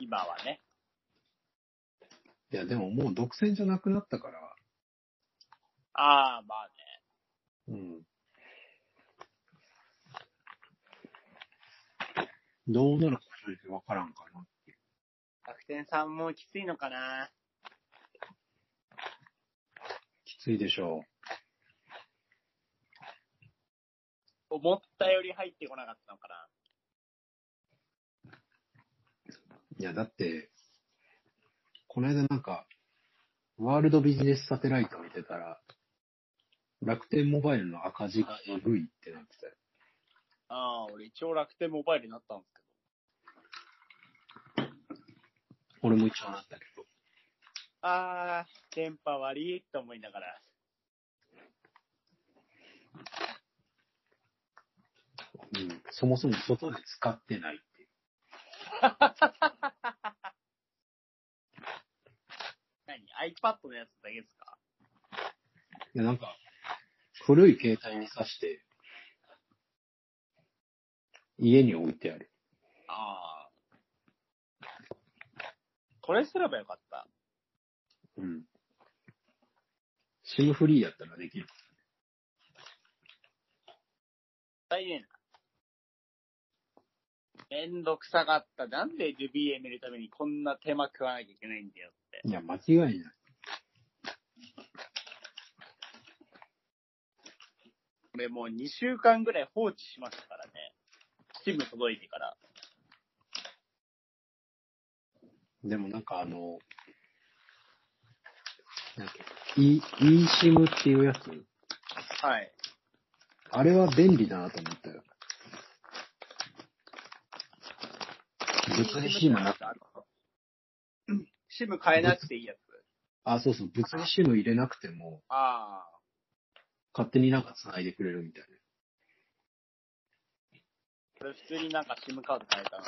今はね。いや、でももう独占じゃなくなったから、ああ、まあね。うん。どうなるか正直わからんかな。楽天さんもきついのかな？きついでしょ思ったより入ってこなかったのかな？う。いや、だって、この間なんか、ワールドビジネスサテライト見てたら、楽天モバイルの赤字がえぐいってなってたよ。ああ、俺一応楽天モバイルになったんですけど。俺も一応なったけど。ああ、電波悪いと思いながら。うん。そもそも外で使ってないっていう。何 ?iPad のやつだけですか？で、なんか、古い携帯に挿して、家に置いてある。ああ。これすればよかった。うん。シムフリーやったらできる。大変な。めんどくさかった。なんで NBA 見るためにこんな手間食わなきゃいけないんだよって。いや、間違いない。俺もう2週間ぐらい放置しましたからね。チーム届いてから。でもなんかあの、なんか、e、eSIM っていうやつ、はい。あれは便利だなと思ったよ。物理 SIM なく、シム変えなくていいやつ。あ、そうそう、物理 SIM 入れなくても、ああ。勝手になんか繋いでくれるみたいこれ普通になんか SIM カード変えたの？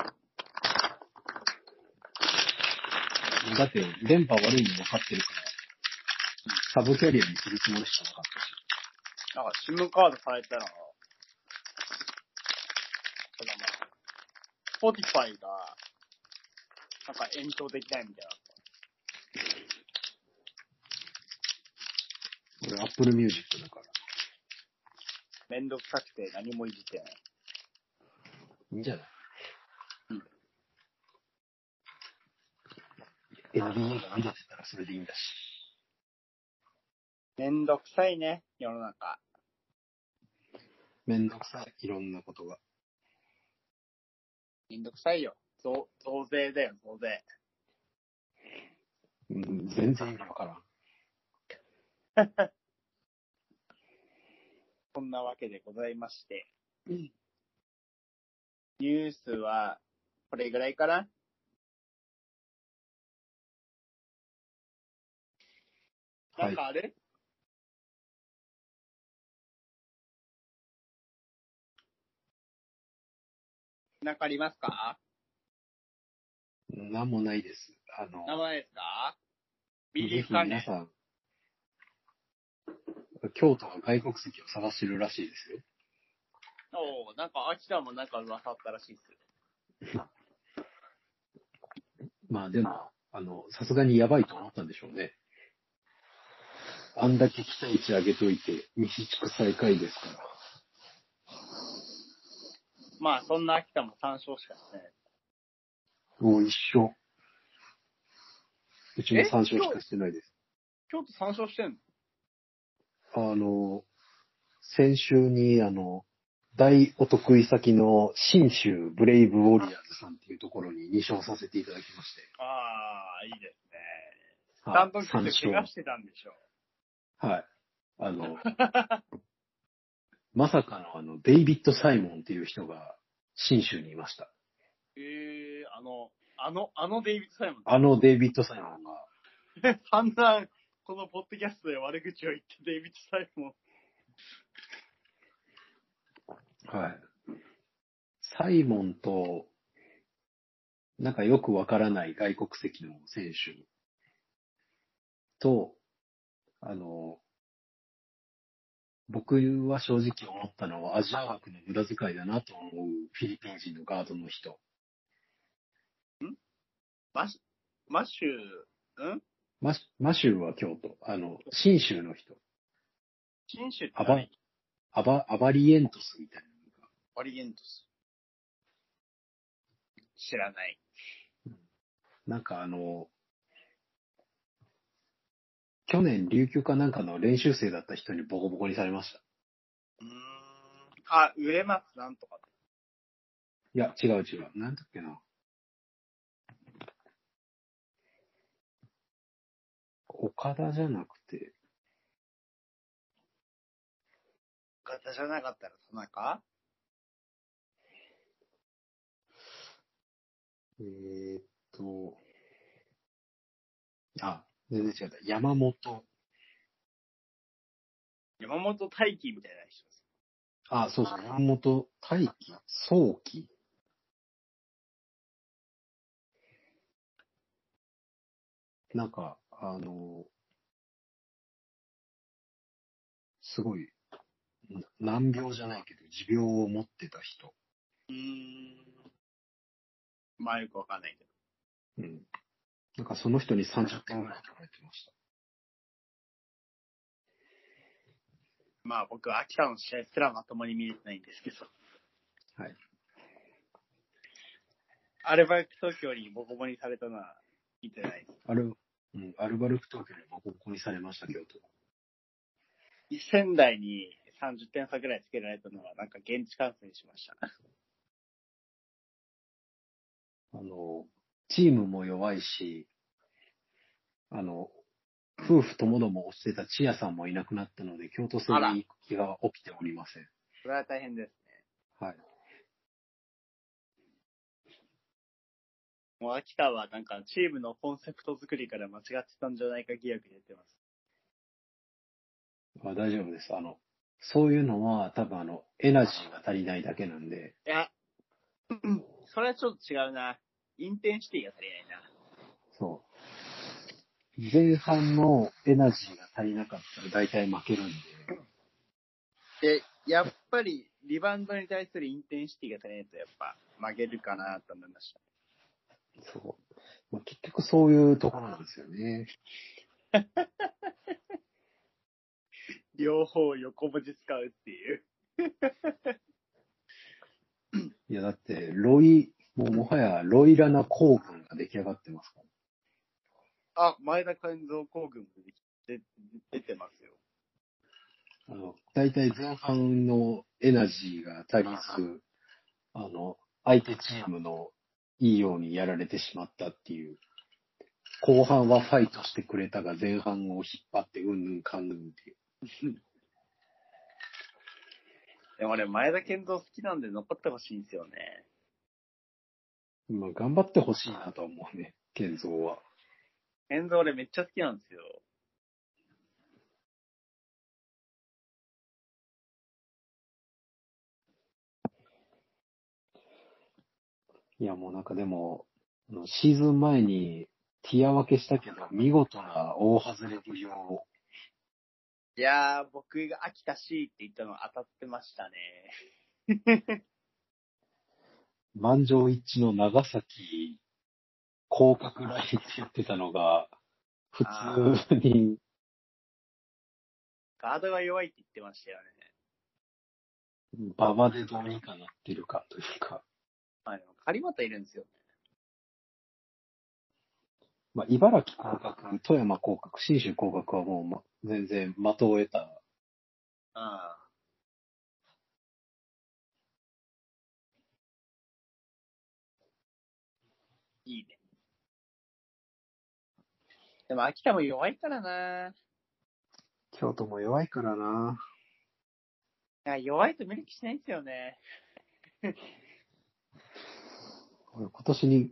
な。だって、電波悪いの分かってるから、サブキャリアにするつもりしかなかったし。なんか SIM カード変えたら、ただまあ、Spotify が、なんか延長できないみたいな。俺、Apple Music だから。めんどくさくて何もいじってない。いいんじゃない？うん NBA が見れてたらそれでいいんだし。めんどくさいね、世の中。めんどくさい、いろんなことが。めんどくさいよ。増、増税だよ、増税。うん、全然意味わからん。そんなわけでございまして。ニュースは、これぐらいかな？はないんかあれ、なんかありますか？なんもないです。あの、名前ですか？ビリーフ関連。皆さん、京都は外国籍を探してるらしいですよ。おおなんか秋田もなんか噂あったらしいっす。まあでも、あの、さすがにやばいと思ったんでしょうね。あんだけ期待値上げといて、西地区最下位ですから。まあそんな秋田も3勝しかしてない。もう一緒。うちも3勝しかしてないです。京都3勝してんの？あの、先週に、あの、大お得意先の新州ブレイブウォリアーズさんっていうところに2勝させていただきまして。ああ、いいですね。はい担当君で怪我してたんでしょはい。あの、まさかのあの、デイビッド・サイモンっていう人が、新州にいました。ええあの、あの、あのデイビッド・サイモン。あのデイビッド・サイモンが、散々、このポッドキャストで悪口を言ってデイビッド・サイモン。はい。サイモンと、なんかよくわからない外国籍の選手と、あの、僕は正直思ったのはアジア枠の無駄遣いだなと思うフィリピン人のガードの人。マシ、マッシュ、ん？マシマシューは京都。あの、新州の人。新種ってアバ何、アバ、アバリエントスみたいなのが。オリエントス。知らない。なんかあの、去年琉球かなんかの練習生だった人にボコボコにされました。うーん。あ、上松なんとか。いや、違う違う。なんだっけな。岡田じゃなくて、方じゃなかったら田中えーっと、あ、全然違った。山本。山本大輝みたいな人です。あ、そうそう、山本大輝、早期。なんか、あの、すごい、な難病じゃないけど、持病を持ってた人。うーん。まあよくわかんないけど。うん。なんかその人に30点ぐらい取られてました。まあ僕は秋田の試合すらまともに見れてないんですけど。はい。アルバルク東京にボコボコにされたのは聞いてないです。ある、うん、アルバルク東京にボコボコにされました、京都。仙台に30点差ぐらいつけられたのはなんか現地観戦しました。あの、チームも弱いし、あの、夫婦ともども落ちてた千谷さんもいなくなったので、京都戦に行く気が起きておりません。それは大変ですね。はい。もう秋田はなんかチームのコンセプト作りから間違ってたんじゃないか疑惑出てます。まあ、大丈夫です。あの、そういうのは多分あの、エナジーが足りないだけなんで、いや、それはちょっと違うな。 intensity が足りないな。そう。前半のエナジーが足りなかったら大体負けるんで、で、やっぱりリバウンドに対する intensity が足りないとやっぱ負けるかなと思いました。そう。まあ、結局そういうところなんですよね。両方横文字使うっていう。いや、だって、ロイ、もうもはやロイラナ構文が出来上がってますから。あ、前田健三工軍も出て出てますよ。あの、大体前半のエナジーが足りず、あの、相手チームのいいようにやられてしまったっていう。後半はファイトしてくれたが前半を引っ張ってうんぬんかんぬんっていう。でも俺前田健三好きなんで残ってほしいんですよね。まあ、頑張ってほしいなとは思うね、健三は。健三俺めっちゃ好きなんですよ。いや、もうなんかでも、あのシーズン前にティア分けしたけど、見事な大外れぶりを、いやー、僕が秋田 C って言ったの当たってましたね。満場一致の長崎、広角ラインって言ってたのが、普通に、ガードが弱いって言ってましたよね。馬場でどうにかなってるかというか、あの、狩俣いるんですよね。まあ、茨城広角、富山広角、信州広角はもう、ま、全然的を得た。ああ。いいね。でも秋田も弱いからな京都も弱いからな。いや弱いと見る気しないんですよね。俺今年に、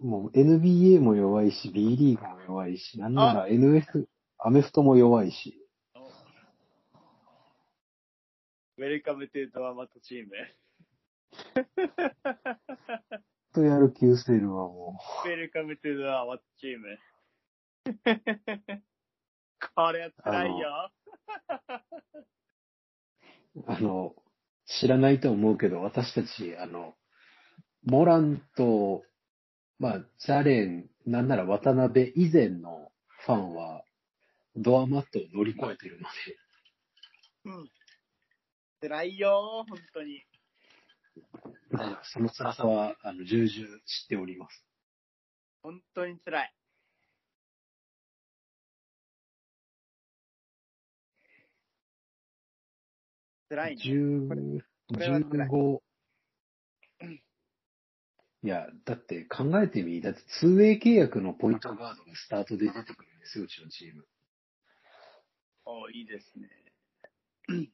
もう NBA も弱いし、B リーグも弱いし、なんなら NF、アメフトも弱いし、 Welcome to doormat team。とやる気失せるわ、も Welcome to doormat team。これは辛いよ。う。あの、知らないと思うけど、私たち、あの、モランと、まあ、ジャレン、なんなら渡辺以前のファンは、ドアマットを乗り越えてるのうん。辛いよ、本当に。で、大丈夫その辛さは、あの、重々知っております。本当に辛い。辛いね。10これこれは辛い15。いや、だって考えてみ、だって 2way 契約のポイントガードがスタートで出てくるんですよ、うちのチーム。おいいですね。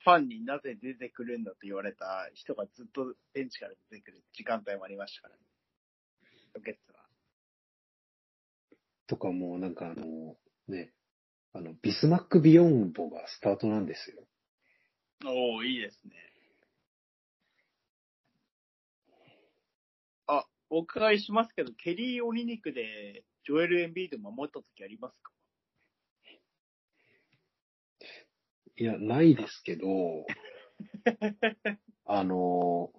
ファンになぜ出てくるんだと言われた人がずっとベンチから出てくる時間帯もありましたからね。ロケッツは。とかもうなんかあの、ね、あの、ビスマック・ビヨンボがスタートなんですよ。おおいいですね。お伺いしますけど、ケリー・オリニクでジョエル・エンビード守った時ありますか？いや、ないですけど、あの、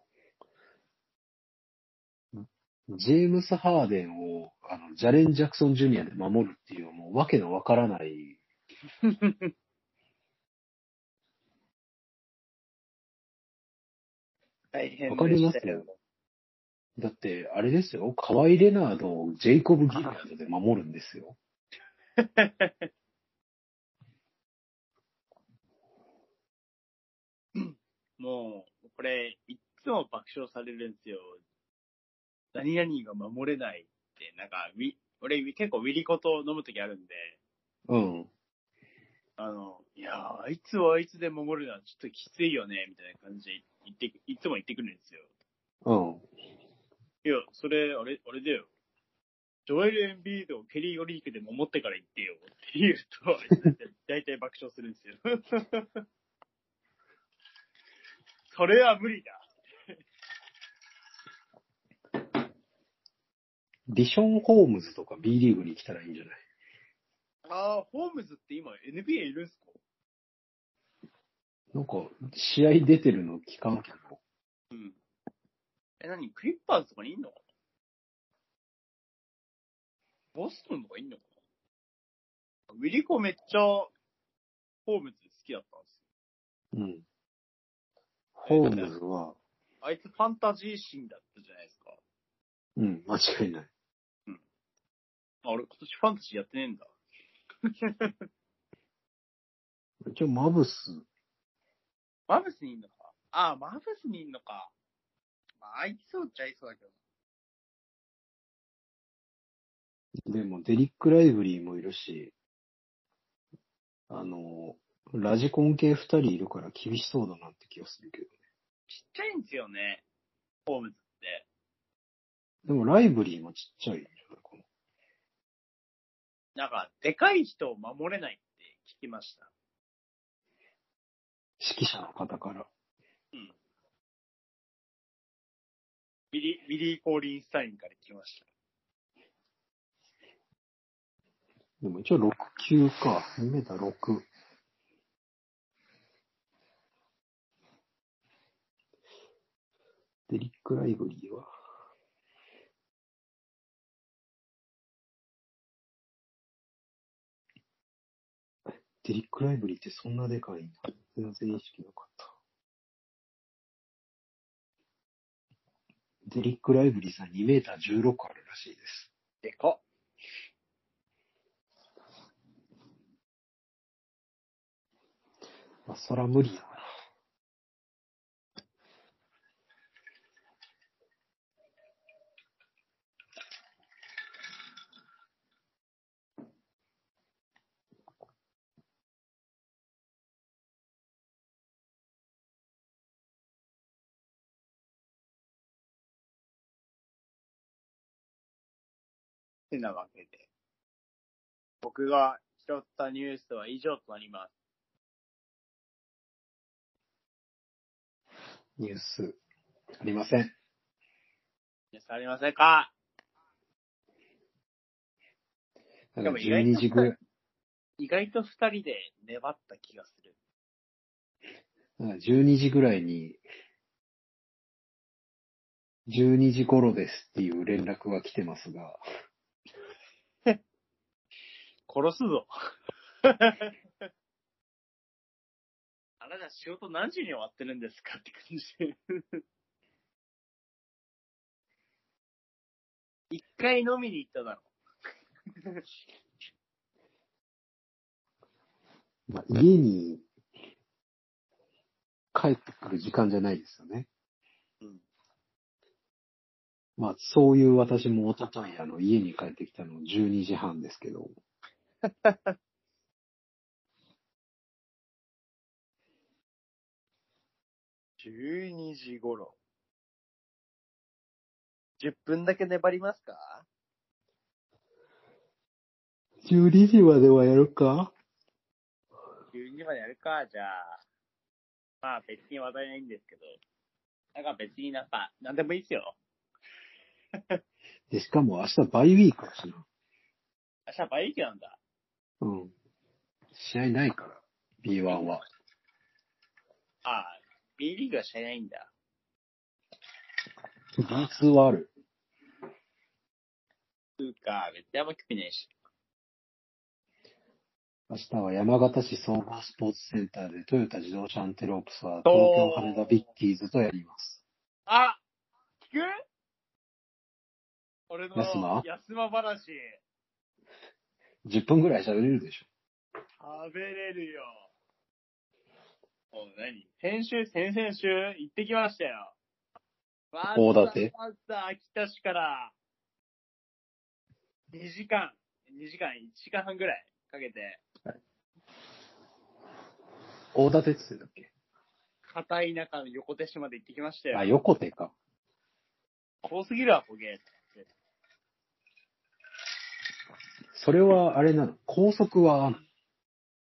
ジェームス・ハーデンを、あの、ジャレン・ジャクソン・ジュニアで守るっていうもうわけのわからない。大変わかりますよ。だって、あれですよ、カワイ・レナードをジェイコブ・ギリアードで守るんですよ。もう、これ、いっつも爆笑されるんですよ。何々が守れないって、なんか、ウィ俺結構ウィリコと飲むときあるんで、うん。あの、いやー、あいつはあいつで守るのはちょっときついよね、みたいな感じで言って、いつも言ってくるんですよ。うん。いや、それ、あれ、あれだよ。ジョエル・エンビードをケリー・オリークで守ってから言ってよって言うと、大体爆笑するんですよ。それは無理だ。ディション・ホームズとか B リーグに来たらいいんじゃない？ああ、ホームズって今 NBA いるんすか？なんか、試合出てるの聞かんけど。うん。え、何？クリッパーズとかにいんのかな？ボストンとかいんのかな？ウィリコめっちゃ、ホームズ好きだったんですよ。うん。ホームズは、あいつファンタジーシーンだったじゃないですか。うん、間違いない。あ、俺今年ファンタジーやってねえんだ。一応、マブス、マブスにいんのかああ、マブスにいんのか。まあ、あいそうっちゃいそうだけど。でも、デリック・ライブリーもいるし、あの、ラジコン系二人いるから厳しそうだなって気がするけどね。ちっちゃいんですよね。ホームズって。でも、ライブリーもちっちゃいんじゃないかな。なんか、でかい人を守れないって聞きました。指揮者の方から。ビリ、ビリー・コーリンスタインから聞きました。でも一応6級か。2メーター6。デリック・ライブリーは。デリック・ライブリーってそんなでかいんだ。全然意識なかった。デリック・ライブリーさん2メーター16あるらしいです。でかっ。まあ、そら無理だな。てなわけで。僕が拾ったニュースは以上となります。ニュース。ありません。皆さんありませんか？でも意外と12時ぐらい、意外と二人で粘った気がする。だから12時ぐらいに、12時頃ですっていう連絡が来てますが、殺すぞ。あなた仕事何時に終わってるんですかって感じ。一回飲みに行っただろ。まあ、家に帰ってくる時間じゃないですよね。うん。まあ、そういう私も一昨日あの、家に帰ってきたの12時半ですけど、12時頃。10分だけ粘りますか？12時まではやるか ?12 時までやるか、じゃあ。まあ別に話題ないんですけど。なんか別になんか、なんでもいいっすよ。で、しかも明日バイウィークだしな。明日バイキなんだ。うん。試合ないから、B1 は。ああ、B リーグは試合ないんだ。B2 はある。つうか、別にあんま興味ないし。明日は山形市総合スポーツセンターでトヨタ自動車アンテロープスは東京羽田ビッキーズとやります。あ聞く？俺の安間？安間話、10分ぐらい喋れるでしょ。食べれるよ。もう何？先週、先々週行ってきましたよ。わ大館わざわざ秋田市から、2時間、2時間、1時間半ぐらいかけて、大館って言ってたっけ？片田舎の横手市まで行ってきましたよ。あ、横手か。遠すぎるわ、こげ。それはあれなの？高速は？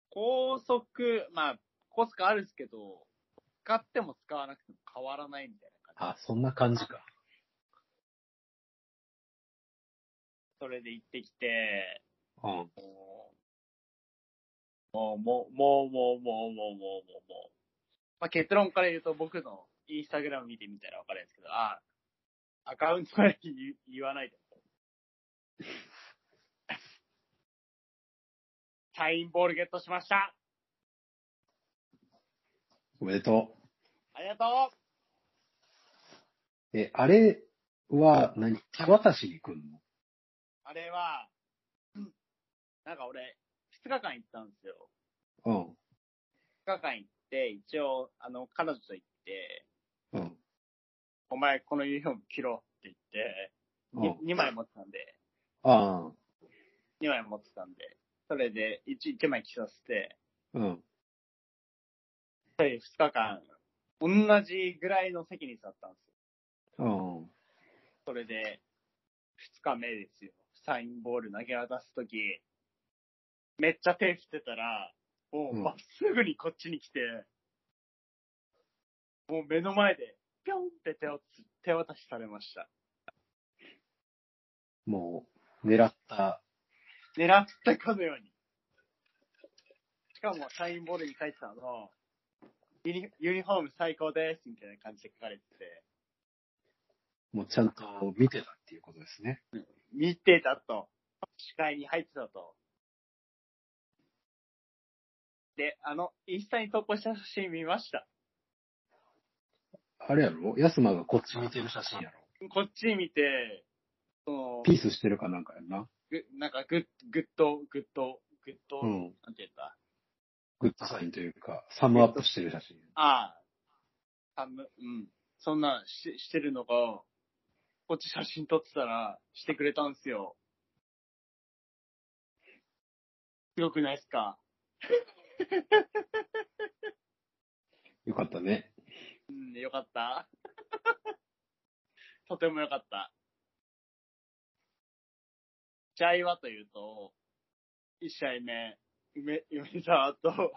高速、まあ、高速あるんですけど、使っても使わなくても変わらないみたいな感じ。あ、そんな感じか。それで行ってきて、うん。もう、もう、もう、もう、もう、もう、もう、もう、もう。まあ、結論から言うと僕のインスタグラム見てみたらわかるんですけど、あ、アカウントまで言言わないで。サインボールゲットしましたおめでとありがとうう。え、あれは何？手渡しに来んの？あれは、うんなんか俺、2日間行ったんですよ。うん。2日間行って、一応、あの、彼女と行って、うん。お前このユニフォーム着ろってうん言って、2枚持ってたんで、あ2枚持ってたんで、それで 1, 1枚着させて、あ。うん。それ2日間、同じぐらいの席に座ったんですよ。うん。それで、2日目ですよ。サインボール投げ渡すとき、めっちゃ手振ってたら、もううんまっすぐにこっちに来て、もう目の前で、ぴょんって手をつ手渡しされました。もう、狙った。狙ったかのように。しかも、サインボールに書いてたの、ユニユニフォーム最高ですみたいな感じで書かれてて、もうちゃんと見てたっていうことですね。見てたと。視界に入ってたと。で、あの、インスタに投稿した写真見ました。あれやろ？安間がこっち見てる写真やろこっち見て、その、ピースしてるかなんかやんな。ぐなんかグッ、グッド、グッド、グッド、うん。なんて言った？グッドサインというか、サムアップしてる写真。ああ、あむ、うん。そんなんししてるのが、こっち写真撮ってたら、してくれたんすよ。すごくないっすか？よかったね。うん、よかった。とてもよかった。試合はというと、一試合目、梅、梅沢と、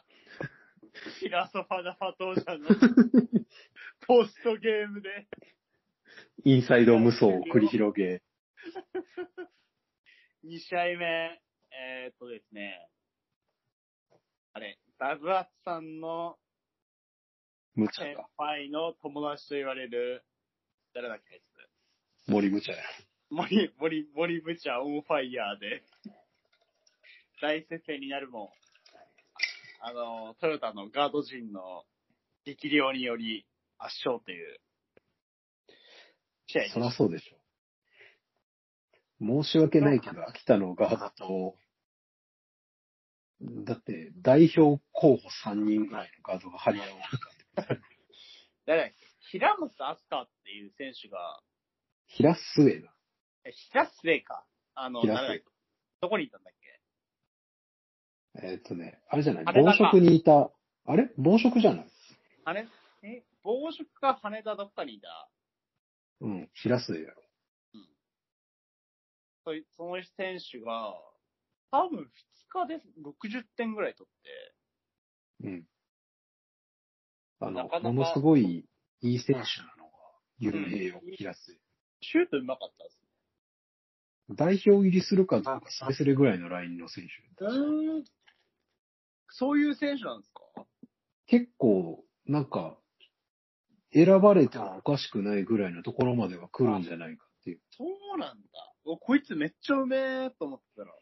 白ソファダファトージャの ポストゲームで。インサイド無双を繰り広げ、2試合目、えー、っとですね。あれ、ダグアツさんの先無茶が。輩の友達と言われる、誰だっけ、あいつ森無茶や。森、森、森ブチャオンファイヤーで、大接戦になるも、あの、トヨタのガード陣の力量により圧勝という。試合でしそらそうでしょ。申し訳ないけど、秋田のガードと、だって、代表候補3人ぐらいのガードが張り合う。誰だっけ？平松飛鳥っていう選手が、平末だ。え、平末か。あの、どこにいたんだっけ。えーっとね、あれじゃない？羽田か。暴食にいた、あれ？暴食じゃない？あれえ、暴食か羽田どっかにいた？うん、平末やろ。そいその選手が、多分2日で60点ぐらい取って、うん。あの、なかなか。ものすごいいい選手なのが有名よ、うん。平末。シュート上手かったです代表入りするかどうかそれぞれぐらいのラインの選手。そういう選手なんですか？結構、なんか、選ばれてもおかしくないぐらいのところまでは来るんじゃないかっていう。そうなんだ。おこいつめっちゃうめえと思ってたら。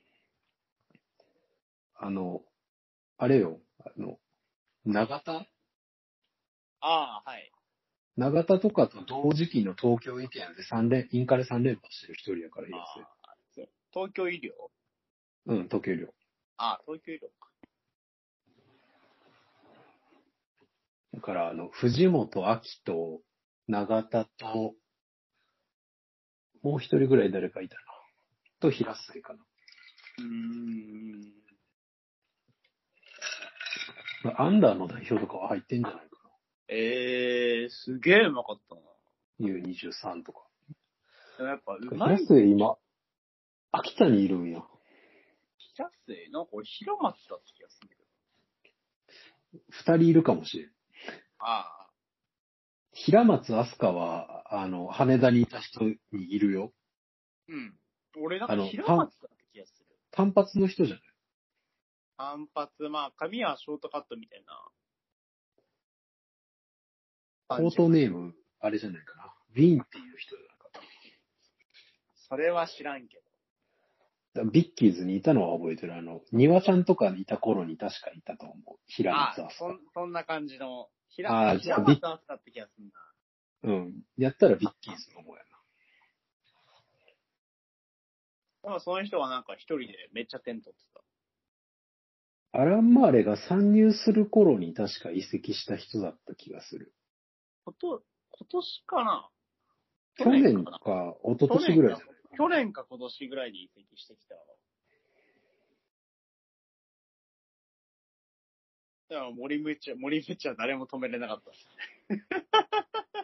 あの、あれよ、あの、長田？ああ、はい。長田とかと同時期の東京意見で3連、インカレ3連覇してる一人やからいいであすよ。東京医療？うん、東京量。ああ、東京医療か。だから、あの、藤本明と長田と、もう一人ぐらい誰かいたな。と、平末かな。うーん。まあアンダーの代表とかは入ってんじゃない？かええー、すげえうまかったな。な。U23 とか。でもやっぱうま平い。末今、秋田にいるんや。平末なんか俺平松だった気がするんだけど。二人いるかもしれん。ああ。平松飛鳥は、あの、羽田にいた人にいるよ。うん。俺なんか平松だった気がする。単発の人じゃない？単発、まあ髪はショートカットみたいな。コートネーム、あれじゃないかな。ウィンっていう人だかそれは知らんけど。ら。ビッキーズにいたのは覚えてる。あの、庭ちゃんとかにいた頃に確かいたと思う。平あ松飛鳥そん。そんな感じの。平あー平松だったって気がするな。うん。やったらビッキーズの方やでもその人はなんか一人でめっちゃ点取ってた。な。アラン・マーレが参入する頃に確か移籍した人だった気がする。こと、今年かな？去年かなか、一昨年ぐらいじゃない去年か今年ぐらいに移籍してきた。でも森ムチャ、森ムチャ誰も止めれなかった。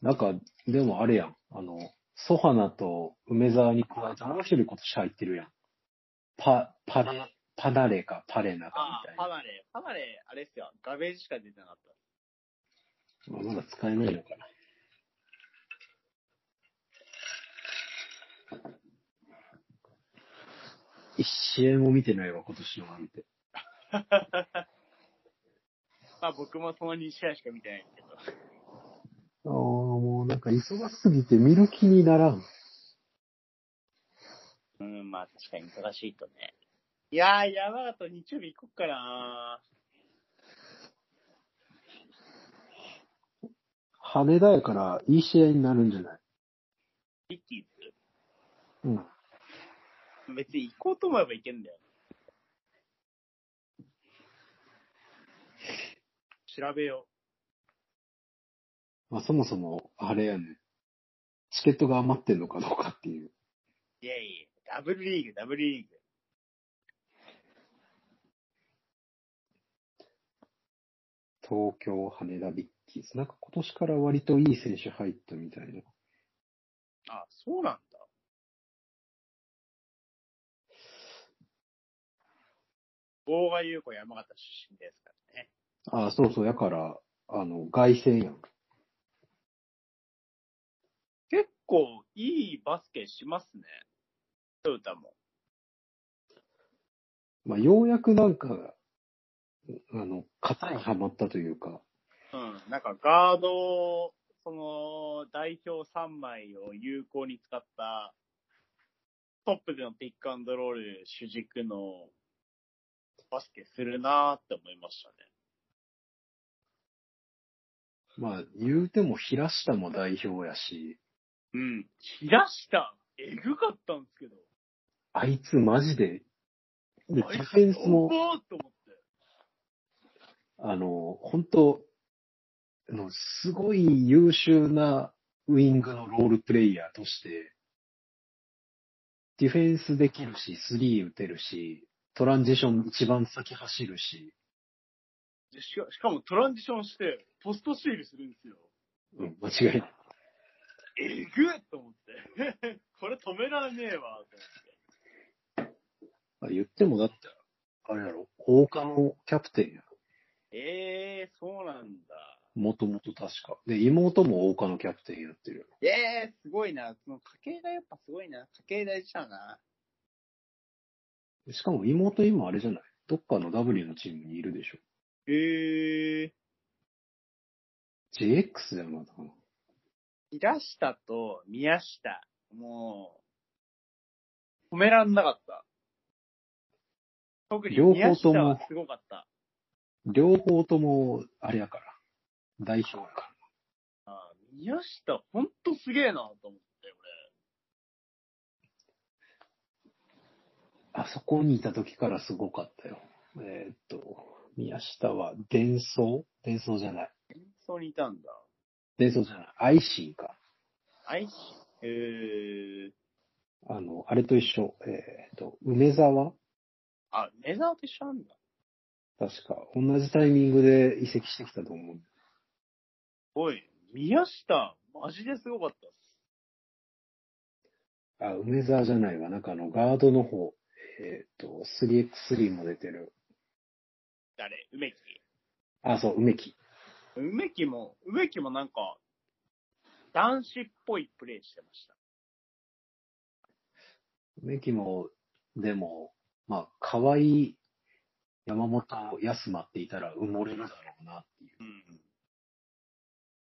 なんか、でもあれやん。あの、ソハナと梅沢に加えて、もう一人今年入ってるやん。パ、パレ、パナレか、パレナかああ、みたいな。パナレ、パナレ、あれっすよ。ガベージしか出てなかった。まあ、まだ使えないのかな。一試合も見てないわ、今年のなんて。まあ僕もその2試合しか見てないけど。ああ、もうなんか忙しすぎて見る気にならん。うん、まあ確かに忙しいとね。いやー、山形日曜日行こっかな羽田やからいい試合になるんじゃない？ビッキーうん。ズ別に行こうと思えば行けんだよ。調べよまあそもそも、あれやね。チケットが余ってんのかどうかっていう。う。いやいや、ダブルリーグ、ダブルリーグ。東京、羽田ビッキーズ。なんか今年から割といい選手入ったみたいな。あ、そうなんだ。大賀優子山形出身ですからね。ああ、そうそう。やから、あの、凱旋やん。結構いいバスケしますね。トヨタも。まあ、ようやくなんか、あの、型にはまったというか、うん。なんかガード、その、代表3枚を有効に使った、トップでのピックアンドロール主軸のバスケするなーって思いましたね。まあ、言うても平下も代表やし、うん。平下、えぐかったんですけど。あいつマジで、でディフェンスもお、ーっと思って。あの、本当あの、すごい優秀なウィングのロールプレイヤーとして、ディフェンスできるし、スリー打てるし、トランジション一番先走るし、でしかしかもトランジションして、ポストシールするんですよ。うん、間違いない。えぐっと思って。これ止められねえわ、と思って。あ言ってもだって、あれやろ、大岡のキャプテンや。もともと確か。で、妹も大岡のキャプテンやってるよ。ええー、すごいな。その家系がやっぱすごいな。家系大事だな。しかも妹今あれじゃない？どっかの W のチームにいるでしょ。ええー。JX だよな、多分平下と宮下、もう、褒めらんなかった。特に両宮方ともすごかった。両方とも、あれやから。代表やかあ宮下、ほんとすげえなと思って、ら。あそこにいた時からすごかったよ。えーっと、宮下は伝送？伝送じゃない。俺。演奏にいたんだ。伝送じゃない。アイシンか。アイシえー、あの、あれと一緒。えーっと、梅沢？あ、メザーと一緒なんだ。確か、同じタイミングで移籍してきたと思う。おい、宮下、マジですごかったっす。あ、梅沢じゃないわ。なんかあの、ガードの方。えーっと、3x3 も出てる。誰？梅木。あ、そう、梅木。梅木も、梅木もなんか、男子っぽいプレイしてました。梅木も、でも、まあ、河合、山本、安間っていたら埋もれるだろうなっていう。うん。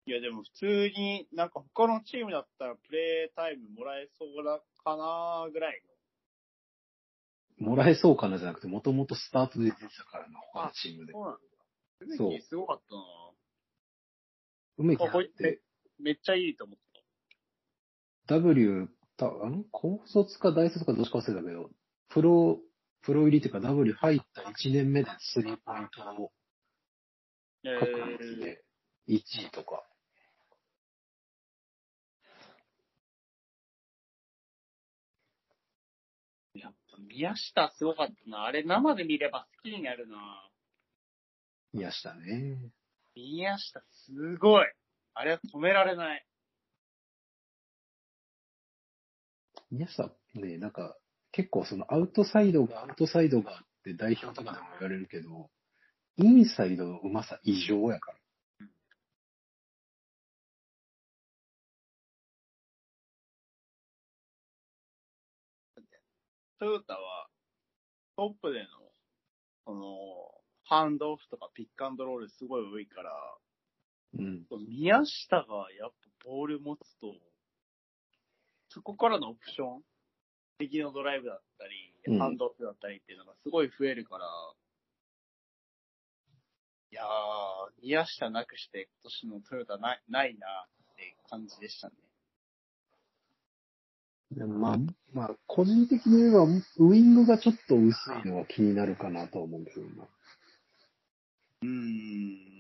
いや、でも普通になんか他のチームだったらプレイタイムもらえそうだかなぐらいもらえそうかなじゃなくて、もともとスタートで出てたからな、他のチームでの。。そうなんだ。梅木すごかったな梅木って、めっちゃいいと思った。W、た、あの高卒か大卒かどっちか忘れたけど、プロ、プロ入りっていうか W 入った1年目でスリーポイントをえ各率で1位とか。宮下すごかったな。あれ生で見れば好きになるな。宮下ね。宮下すごい。あれは止められない。宮下ね、なんか、結構そのアウトサイドがアウトサイドがあって代表とかでも言われるけど、インサイドの上手さ異常やから。トヨタはトップでの、その、ハンドオフとかピックアンドロールすごい多いから、うん。宮下がやっぱボール持つと、そこからのオプション、敵のドライブだったり、うんハンドオフだったりっていうのがすごい増えるから、いやー、宮下なくして今年のトヨタない、ないなって感じでしたね。でもまあ、まあ、個人的に言えば、ウイングがちょっと薄いのは気になるかなとは思うんだけどな。うーん。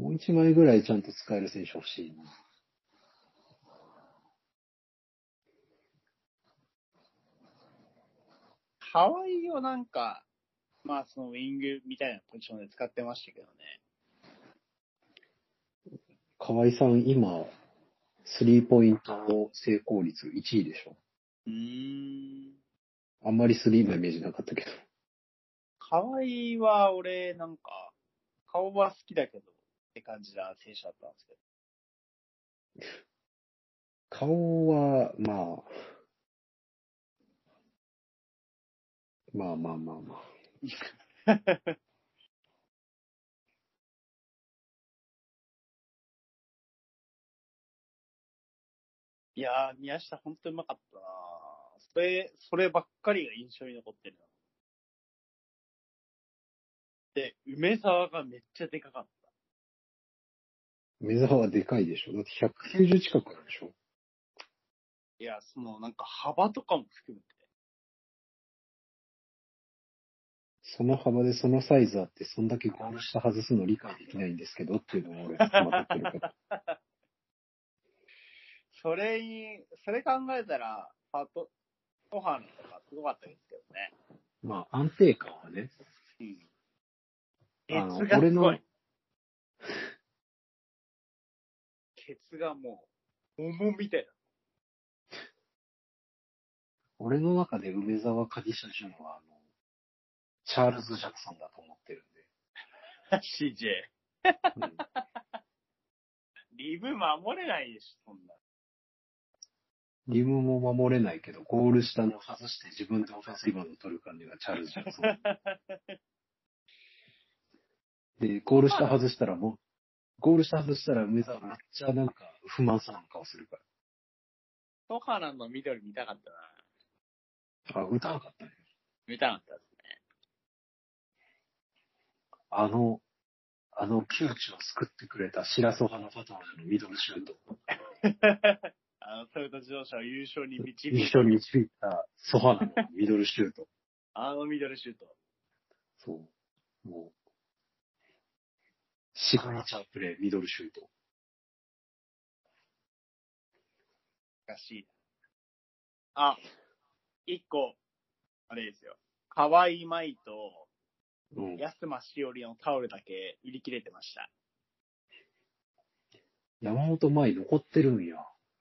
もう一枚ぐらいちゃんと使える選手欲しいな。ハワイをなんか、まあそのウィングみたいなポジションで使ってましたけどね。河合さん、今、スリーポイントの成功率1位でしょ。うーん。あんまりスリーのイメージなかったけど。ハワイは俺なんか、顔は好きだけど、て感じな選手だったんですけど。顔は、まあ、まあまあまあまあ。いやー、宮下ほんとうまかったなそれ、そればっかりが印象に残ってるな。で、梅沢がめっちゃでかかった。梅沢はでかいでしょ。だって190近くあるでしょ。いや、その、なんか幅とかも含めて。その幅でそのサイズあって、そんだけゴール下外すの理解できないんですけどっていうのを俺、まとってるから。それに、それ考えたら、ファト、トハンとかすごかったですけどね。まあ、安定感はね。うん。がすご俺い。ケツがもう、桃みたい俺の中で梅沢カディシャジュンは、あの、チャールズ・ジャクソンだと思ってるんで。な。CJ。うんリブ守れないでしょ、そんな。リムも守れないけど、ゴール下の外して自分でオフェンスリバウンドを取る感じがチャールズ・ジャクソン。で、ゴール下外したらもう、ゴール下外したら梅沢めっちゃなんか不満そうな顔するかトハナの緑見たかったな。ら。あ、歌わなかったね。見たかったですね。あの、あの窮地を救ってくれたシラソハのファトナのミドルシュート。あの、トヨタ自動車を優勝に導一い緒に導いたソハナのミドルシュート。あのミドルシュート。そう。もう、シグネチャープレイ、ミドルシュート。らしい。あ、一個、あれですよ。河合舞とうん。安間しおりのタオルだけ売り切れてました。山本舞残ってるんや。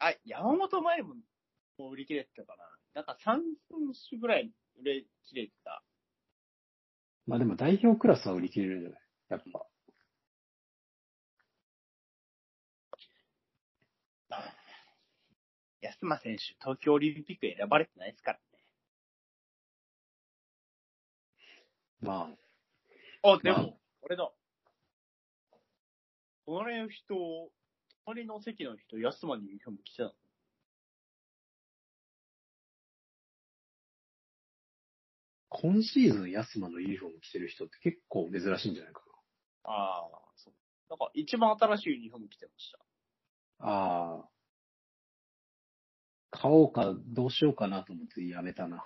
あ、山本舞ももう売り切れてたかな。なんか3分種ぐらい売れ切れてた。まあでも代表クラスは売り切れるんじゃないやっぱ。安間選手、東京オリンピック選ばれてないですからね。まあ、でも、まあ俺だ。隣の人、隣の席の人、安間にユニフォーム着てたの？今シーズン安間のユニフォーム着てる人って結構珍しいんじゃないかああ、そう。なんか一番新しいユニフォーム着てました。な。ああ。買おうか、どうしようかなと思ってやめたな。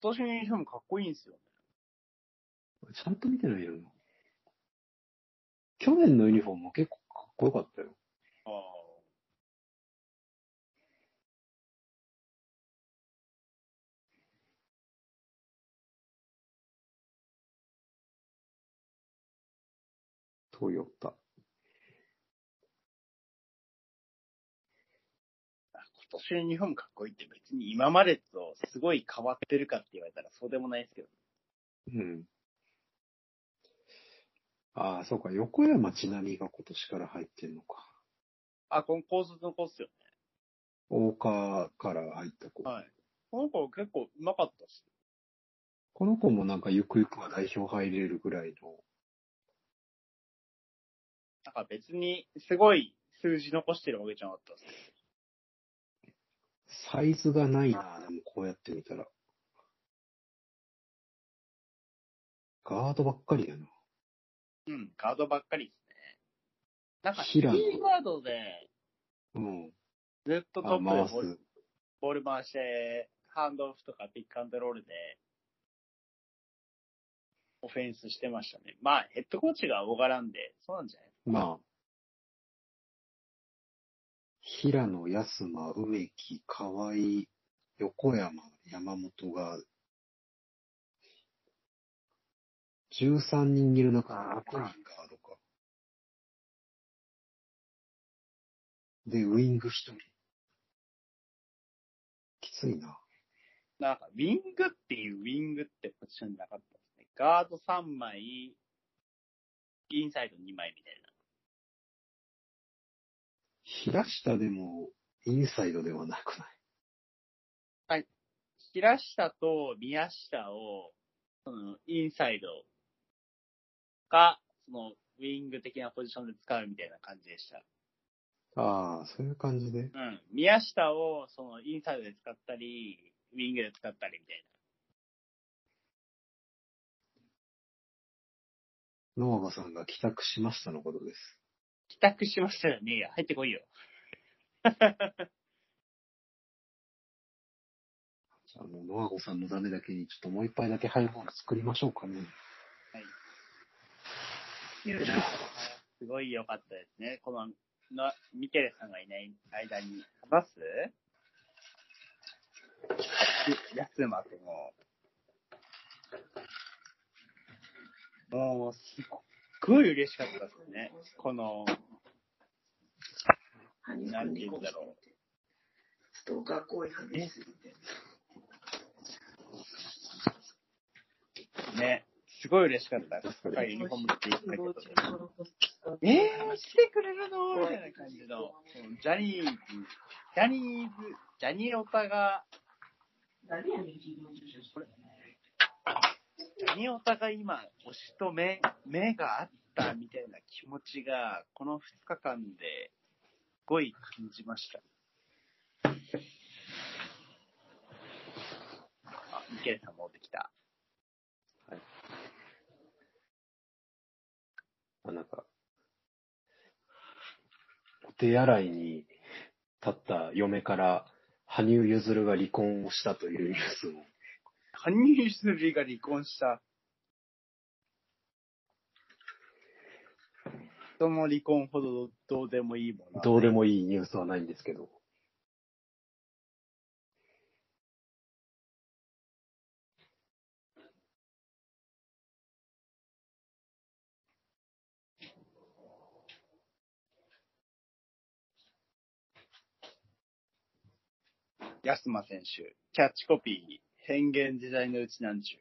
今年のユニフォームかっこいいんですよね。ちゃんと見てないよ。去年のユニフォームも結構かっこよかったよ。ああ。トヨタ。今年のユニフォームかっこいいって別に今までとすごい変わってるかって言われたらそうでもないですけど。うん。ああ、そうか。横山ちなみが今年から入ってんのか。あ、この高卒の子っすよ大川から入った子。ね。はい。この子結構うまかったっす。この子もなんかゆくゆくは代表入れるぐらいの。なんか別にすごい数字残してるわけじゃなかったっす。サイズがないな、でもこうやってみたら。ガードばっかりやな。うん、ガードばっかり。なんか、キーガードでうん。ずっとトあ、ップ回でボールす。ボール回して、ハンドオフとかピックアンドロールで、オフェンスしてましたね。まあ、ヘッドコーチが大柄んで、そうなんじゃないまあ。平野、安間、梅木、河合、横山、山本が、13人いる中、6人ガで、ウィング1人。きついな。なんか、ウィングっていうウィングってポジションなかったですね。ガード3枚、インサイド2枚みたいな。平下でも、インサイドではなくない。平下と宮下を、その、インサイドか、その、ウィング的なポジションで使うみたいな感じでした。ああ、そういう感じで。うん。宮下を、その、インサイドで使ったり、ウィングで使ったりみたいノアバさんが帰宅しましたのことです。帰宅しましたよね。入ってこいよ。じゃあもうノアゴさんのためだけにちょっともう一杯だけハイボール作りましょうかね。すごい良かったですね。この、な、ミケレさんがいない間に話す？やすまくんも。もう、すっごい嬉しかったですね。この、なんて言うんだろう。ストーカー行為話すぎて。ね。すごい嬉しかった。すっかりユニフォーム着ていったけど。えー、してくれるの？みたいな感じの、ジャニーズ、ジャニーズ、ジャニオタが、ジャニオタが今、推しと目、目があったみたいな気持ちが、この2日間で、すごい感じました。あ、ミケルさん戻ってきた。あなんか、お手洗いに立った嫁から、羽生結弦が離婚をしたというニュースを、羽生結弦が離婚した。人の離婚ほどどうでもいいもんな。どうでもいいニュースはないんですけど、安間選手、キャッチコピー、変幻自在のうちなんちゅう。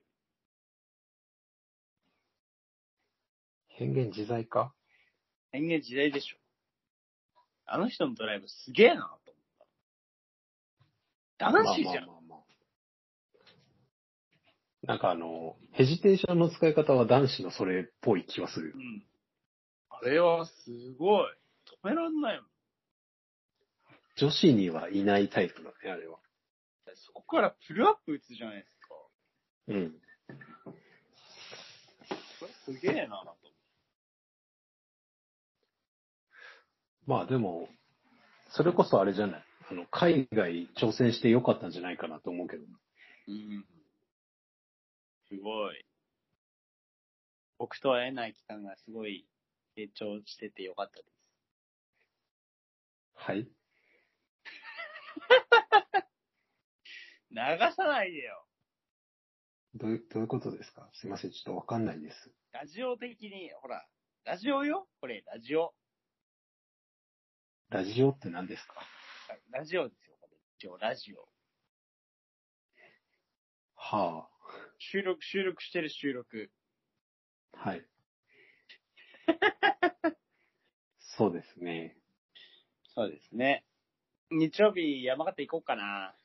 変幻自在か？変幻自在でしょ。あの人のドライブすげえなと思った。男子じゃん。まあまあまあまあなんかあの、ヘジテーションの使い方は男子のそれっぽい気はするよう。ん。あれはすごい。止めらんないもん。女子にはいないタイプだね、あれは。そこからプルアップ打つじゃないですか。うん。これすげえなと。まあでも、それこそあれじゃない？あの、海外挑戦してよかったんじゃないかなと思うけど。うん。すごい。僕と会えない期間がすごい成長しててよかったです。はい。流さないでよ。どういう、どういうことですか？すいません、ちょっとわかんないです。ラジオ的に、ほら、ラジオよ？これ、ラジオ。ラジオって何ですか？ラジオですよ、これ。一応、ラジオ。は収録、収録してる収録。あ、はい。そうですね。そうですね。日曜日、山形行こうかな。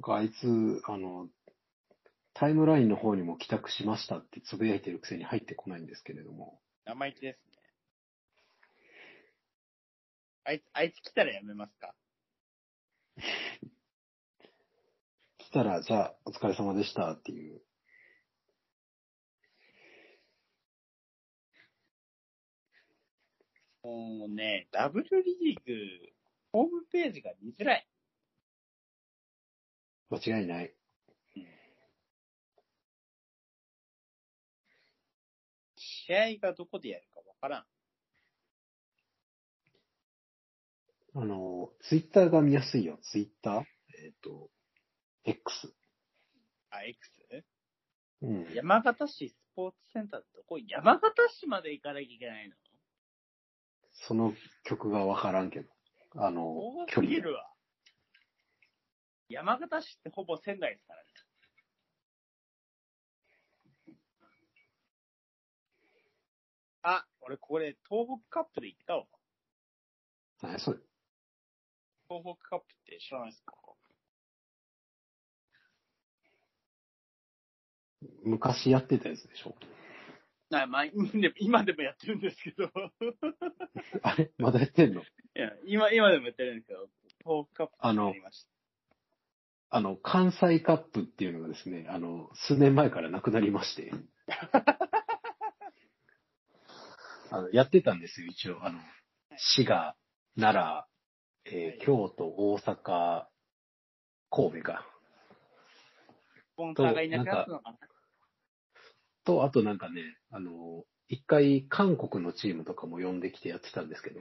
なんかあいつ、あの、タイムラインの方にも帰宅しましたってつぶやいてるくせに入ってこないんですけれども。生意気ですね。あいつ、あいつ来たらやめますか？来たら、じゃあ、お疲れ様でしたっていう。もうね、ダブルリーグ、ホームページが見づらい。間違いない。試合がどこでやるかわからん。あの、ツイッターが見やすいよ。ツイッター？えっ、と、X。あ、X? うん。山形市スポーツセンターってどこ？山形市まで行かなきゃいけないの？その曲がわからんけど。あの多、距離すぎ。るわ。山形市ってほぼ仙台ですからね。あ、俺俺これ、東北カップで行ったわ。何それ？東北カップって知らないですか？昔やってたやつでしょ？あまあ、今でもやってるんですけど。い あれまだやってんの？や、今、今でもやってるんですけど、東北カップあのやりましあの、関西カップっていうのがですね、あの、数年前からなくなりまして。あの、やってたんですよ、一応。あの、滋賀、奈良、えー京都、大阪、神戸か。スポンサーがいなくなったのかな。と、あとなんかね、あの、一回韓国のチームとかも呼んできてやってたんですけど、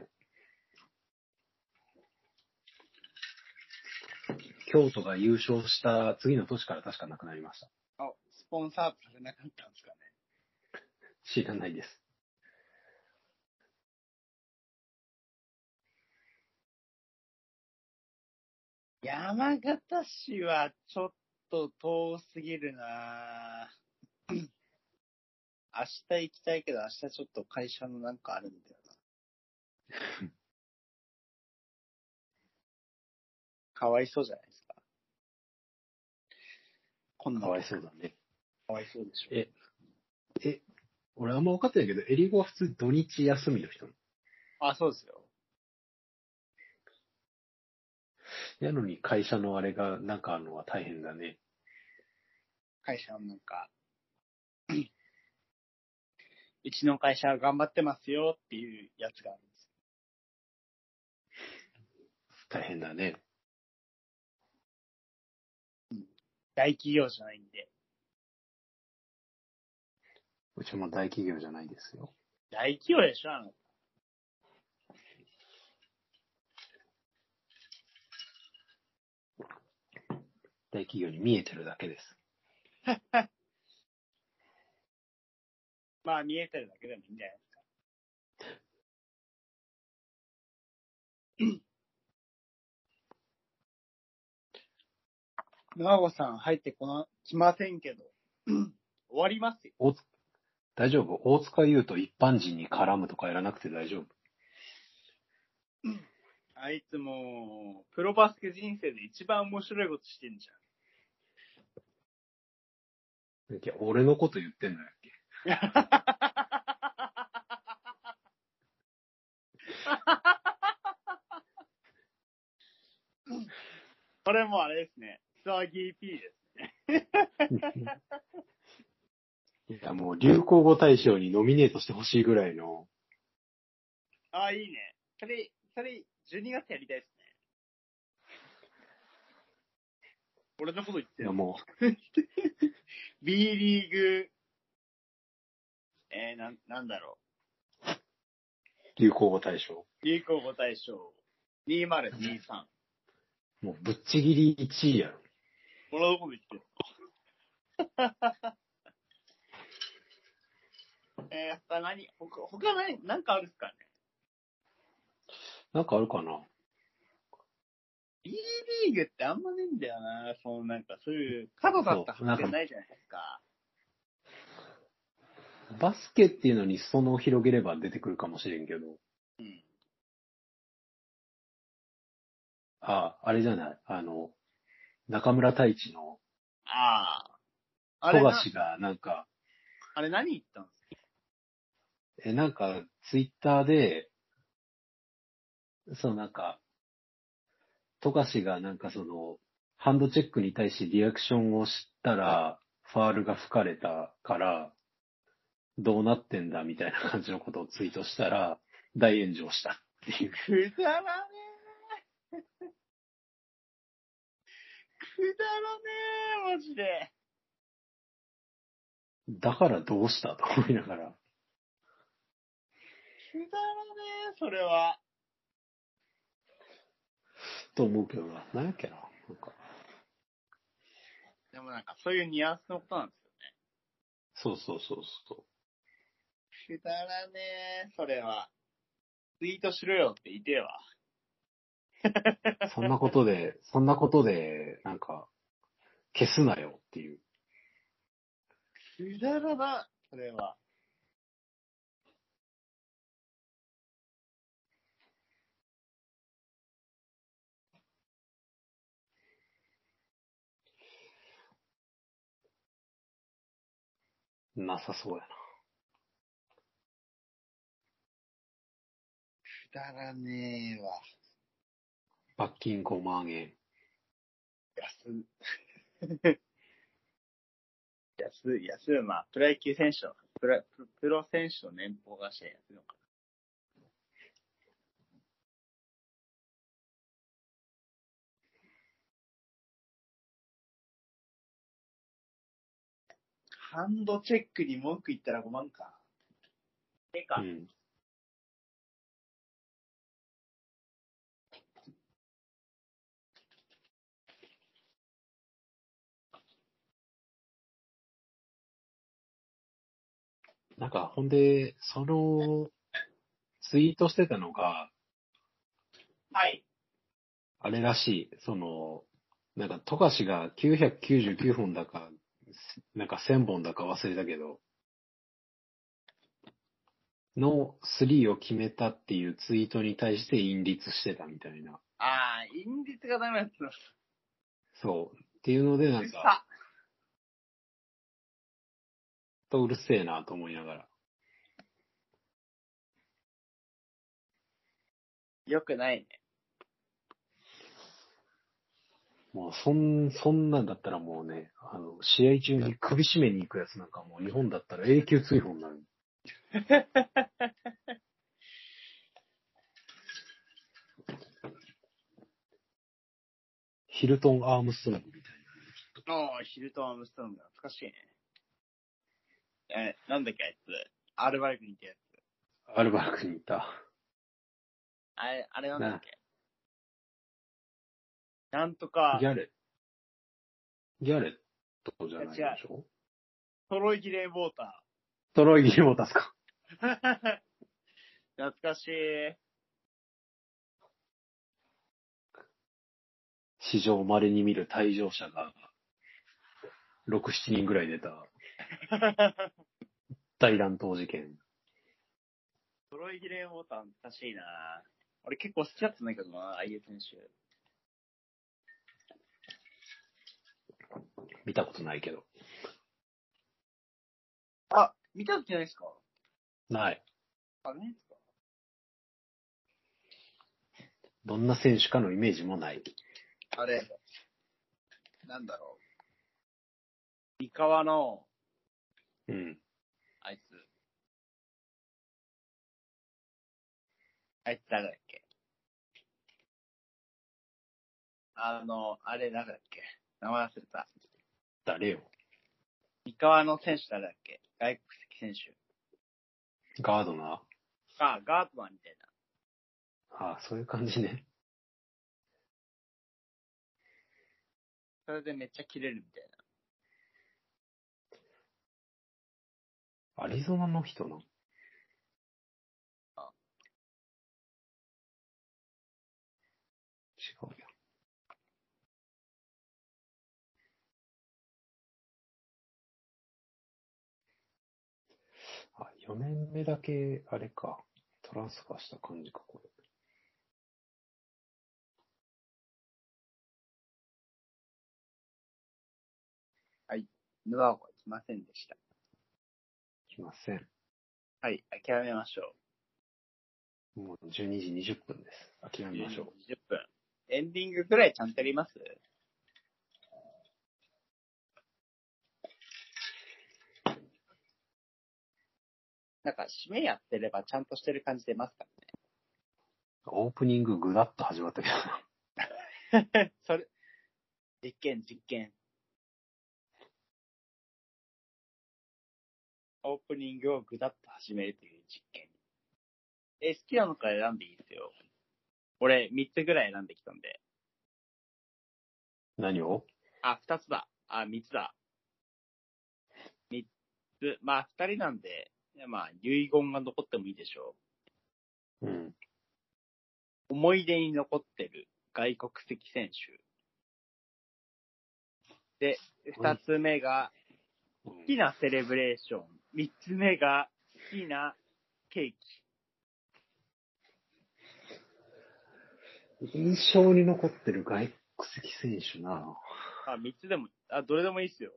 京都が優勝した次の年から確かなくなりました。あ、スポンサーされなかったんですかね。知らないです。山形市はちょっと遠すぎるなぁ明日行きたいけど、明日ちょっと会社のなんかあるんだよな。かわいそうじゃない？こんなかわいそうだね。かわいそうでしょ。え、え、俺あんま分かってないけど、エリゴは普通土日休みの人なの？あ、そうですよ。やのに会社のあれがなんかあるのは大変だね。会社のなんか、うちの会社は頑張ってますよっていうやつがあるんです大変だね。大企業じゃないんで。うちも大企業じゃないですよ。大企業でしょあの。大企業に見えてるだけです。まあ見えてるだけでもいいんじゃないですか。長子さん入ってこな、来ませんけど、終わりますよ。大津大丈夫？大塚優と一般人に絡むとかやらなくて大丈夫？あいつもう、プロバスケ人生で一番面白いことしてんじいや、俺のこと言ってんのやっけ？ゃん。これもあれですね。スワギー P です。いや、もう流行語大賞にノミネートしてほしいぐらいの、ああ、いいね。それ、それ、12月やりたいですね。俺のこと言ってる。いやも B リーグ、えー、なん、なんだろう、流行語大賞。う。流行語大賞2023。もうぶっちぎり1位やろ。俺のこと言ってる。えー、他何、他、他何、なんかあるっすかね？なんかあるかな ?B リーグってあんまねえんだよな。そのなんかそういう、角だった発言ないじゃないですか。バスケっていうのに裾野を広げれば出てくるかもしれんけど。うん。あ、あれじゃない？あの、中村太一のああ。あれな、富樫がなんか、あれ何言ったんですか？え、なんか、ツイッターで、そうなんか、富樫がなんかその、ハンドチェックに対してリアクションをしたら、ファールが吹かれたから、どうなってんだみたいな感じのことをツイートしたら、大炎上したっていう。くだらねだらねえ、マジで。だからどうしたと思いながら。くだらねえ、それは。と思うけどな。何やっけな。なんか、でもなんかそういうニュアンスのことなんですよね。そうそうそうそくだらねえ、それは。ツイートしろよって言ってわ。そんなことで、そんなことで、なんか、消すなよっていう。くだらな、それは。なさそうやな。くだらねえわ。罰金5万円。安。安い、安い。まあ、プロ野球選手の、プロ、ププロ選手の年俸がして安いのかな。ハンドチェックに文句言ったら5万か。ええか。うん。なんか、ほんで、その、ツイートしてたのが、はい。あれらしい、その、なんか、富樫が999本だか、なんか1000本だか忘れたけど、の3を決めたっていうツイートに対して隠立してたみたいな。ああ、隠率がダメなやつだ。そう。っていうので、なんか、さ。とうるせえなと思いながら。よくないね。もう、そん、そんなんだったらもうね、あの、試合中に首絞めに行くやつなんかもう日本だったら永久追放になる。ヒルトン・アームストロングみたいああ、ヒルトン・アームストロング懐かしいね。え、なんだっけ、あいつ。アルバルクにいたやつ。な。アルバルクにいた。あれ、あれなんだっけ。なんとかギ、ャレギャレットじゃないでしょ？トロイ・ギレー・ウォータトロイ・ギルモタスか？ー。懐かしい。史上稀に見る退場者が、6、7人ぐらい出た大乱闘事件。トロイ・ギレー・ウォーター懐かしいな俺結構好きだったんだけどな、ああいう選手。見たことないけど。あ、見たことないですか？ない。あ、ないですか？どんな選手かのイメージもない。あれ、なんだろう。三河の、うん。あいつ。あいつ誰だっけ？あの、あれ誰だっけ？名前忘れた。誰よ？三河の選手誰だっけ？外国籍選手。ガードナあ、ガードマンみたいな。ーああ、そういう感じね。それでめっちゃ切れるみたいアリゾナの人な。あ違うやん。あ、4年目だけ、あれか。トランスファーした感じか、これ。はいヌアは来ませんでした。来ません。はい、諦めましょもう12時20分です。諦う。めましょう。10分。エンディングぐらいちゃんとやります？なんか、締めやってればちゃんとしてる感じ出ますかオープニングぐだっと始まったけど。らね。それ、実験、実験。オープニングをぐだっと始めるという実験。え、好きなのから選んでいいですよ。俺、3つぐらい選んできたんで。何を？あ、2つだ。あ、3つだ。3つ。まあ、2人なんで、まあ、遺言が残ってもいいでしょうん。う。思い出に残ってる外国籍選手。で、2つ目が、好きなセレブレーション。3つ目が、好きなケーキ。印象に残ってる外国籍選手な。あ、3つでも、あ、どれでもいいっすよ。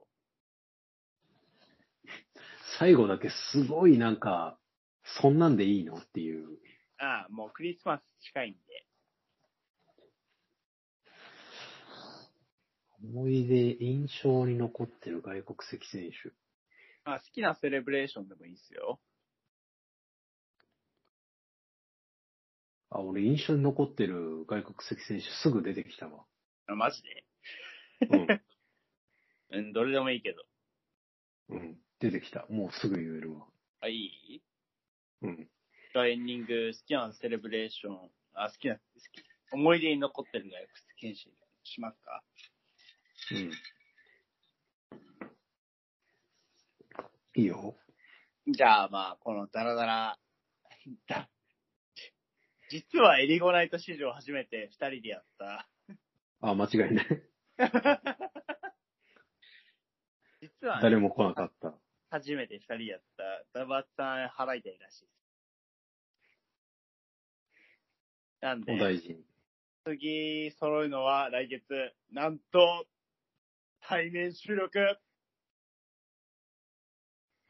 最後だけすごいなんか、そんなんでいいのっていう。ああ、もうクリスマス近いんで。思い出、印象に残ってる外国籍選手。まあ、好きなセレブレーションでもいいですよ。あ、俺印象に残ってる外国籍選手すぐ出てきたわ。あマジで？うん。うん、どれでもいいけど。うん。出てきた。もうすぐ言えるわ。あ、いい？うん。エンディング、好きなセレブレーション、あ、好きな、好き思い出に残ってる外国籍選手しますか？うん。いいよ。じゃあまあ、このダラダラ、だ実はエリゴナイト史上初めて二人でやった、あ、間違いない。実は、誰も来なかった。初めて二人でやった、ダバツさん払いたいらしいです。なんおで、大事に。次揃うのは来月、なんと、対面収録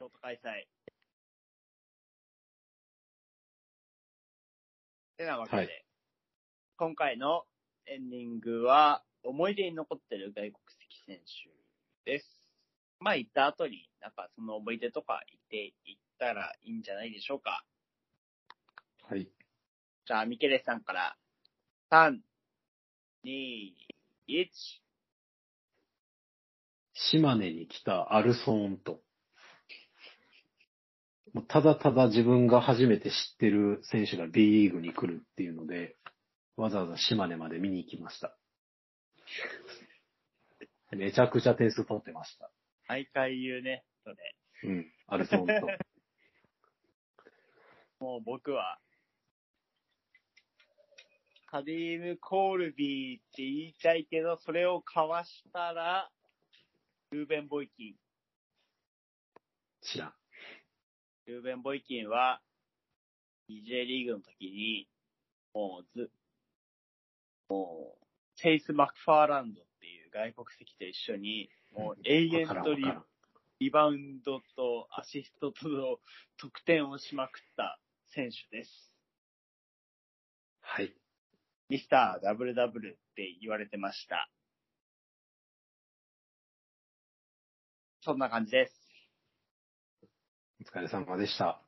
京都開催。てなわけで、はい今回のエンディングは、思い出に残ってる外国籍選手です。まあ、行った後に、なんかその思い出とか言っていったらいいんじゃないでしょうか。はい。じゃあ、ミケレスさんから、3、2、1。島根に来たアルソーンと。ただただ自分が初めて知ってる選手が B リーグに来るっていうので、わざわざ島根まで見に行きました。めちゃくちゃ点数取ってました。毎回言うね、それ。うん。アルソーンと。もう僕は、カディーム・コールビーって言いたいけど、それをかわしたら、ルーベン・ボイキン。知らん。ルーベン・ボイキンは、DJ リーグの時に、もうず、もう、チェイス・マクファーランドっていう外国籍と一緒に、もう永遠とリリバウンドとアシストとの得点をしまくった選手です。はい。ミスターダブルダブルって言われてました。そんな感じです。お疲れ様でした。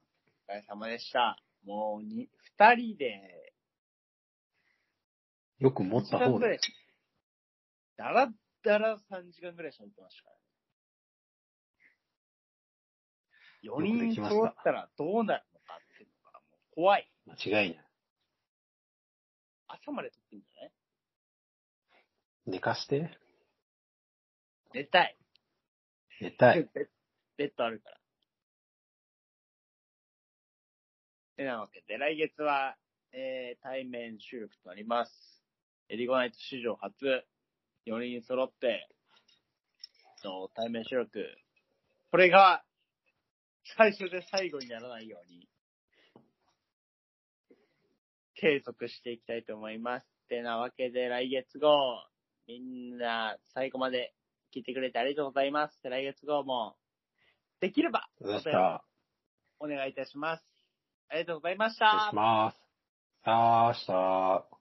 お疲れ様でした。もうに、二人で、よく持った方で。だらだら3時間ぐらい喋ってましたからね。4よくで人揃ったらどうなるのかっていうのがもう怖い。間違いない。朝まで撮ってんじゃない？寝かして。寝たい。寝たい。ベベッドあるから。てなわけで、来月は、えー、対面収録となります。エリゴナイト史上初、4人揃って、の対面収録。これが、最初で最後にならないように、継続していきたいと思います。てなわけで、来月号、みんな最後まで聞いてくれてありがとうございます。来月号も、できれば、お願いいたします。ありがとうございました。失礼し。ます。さあ明日。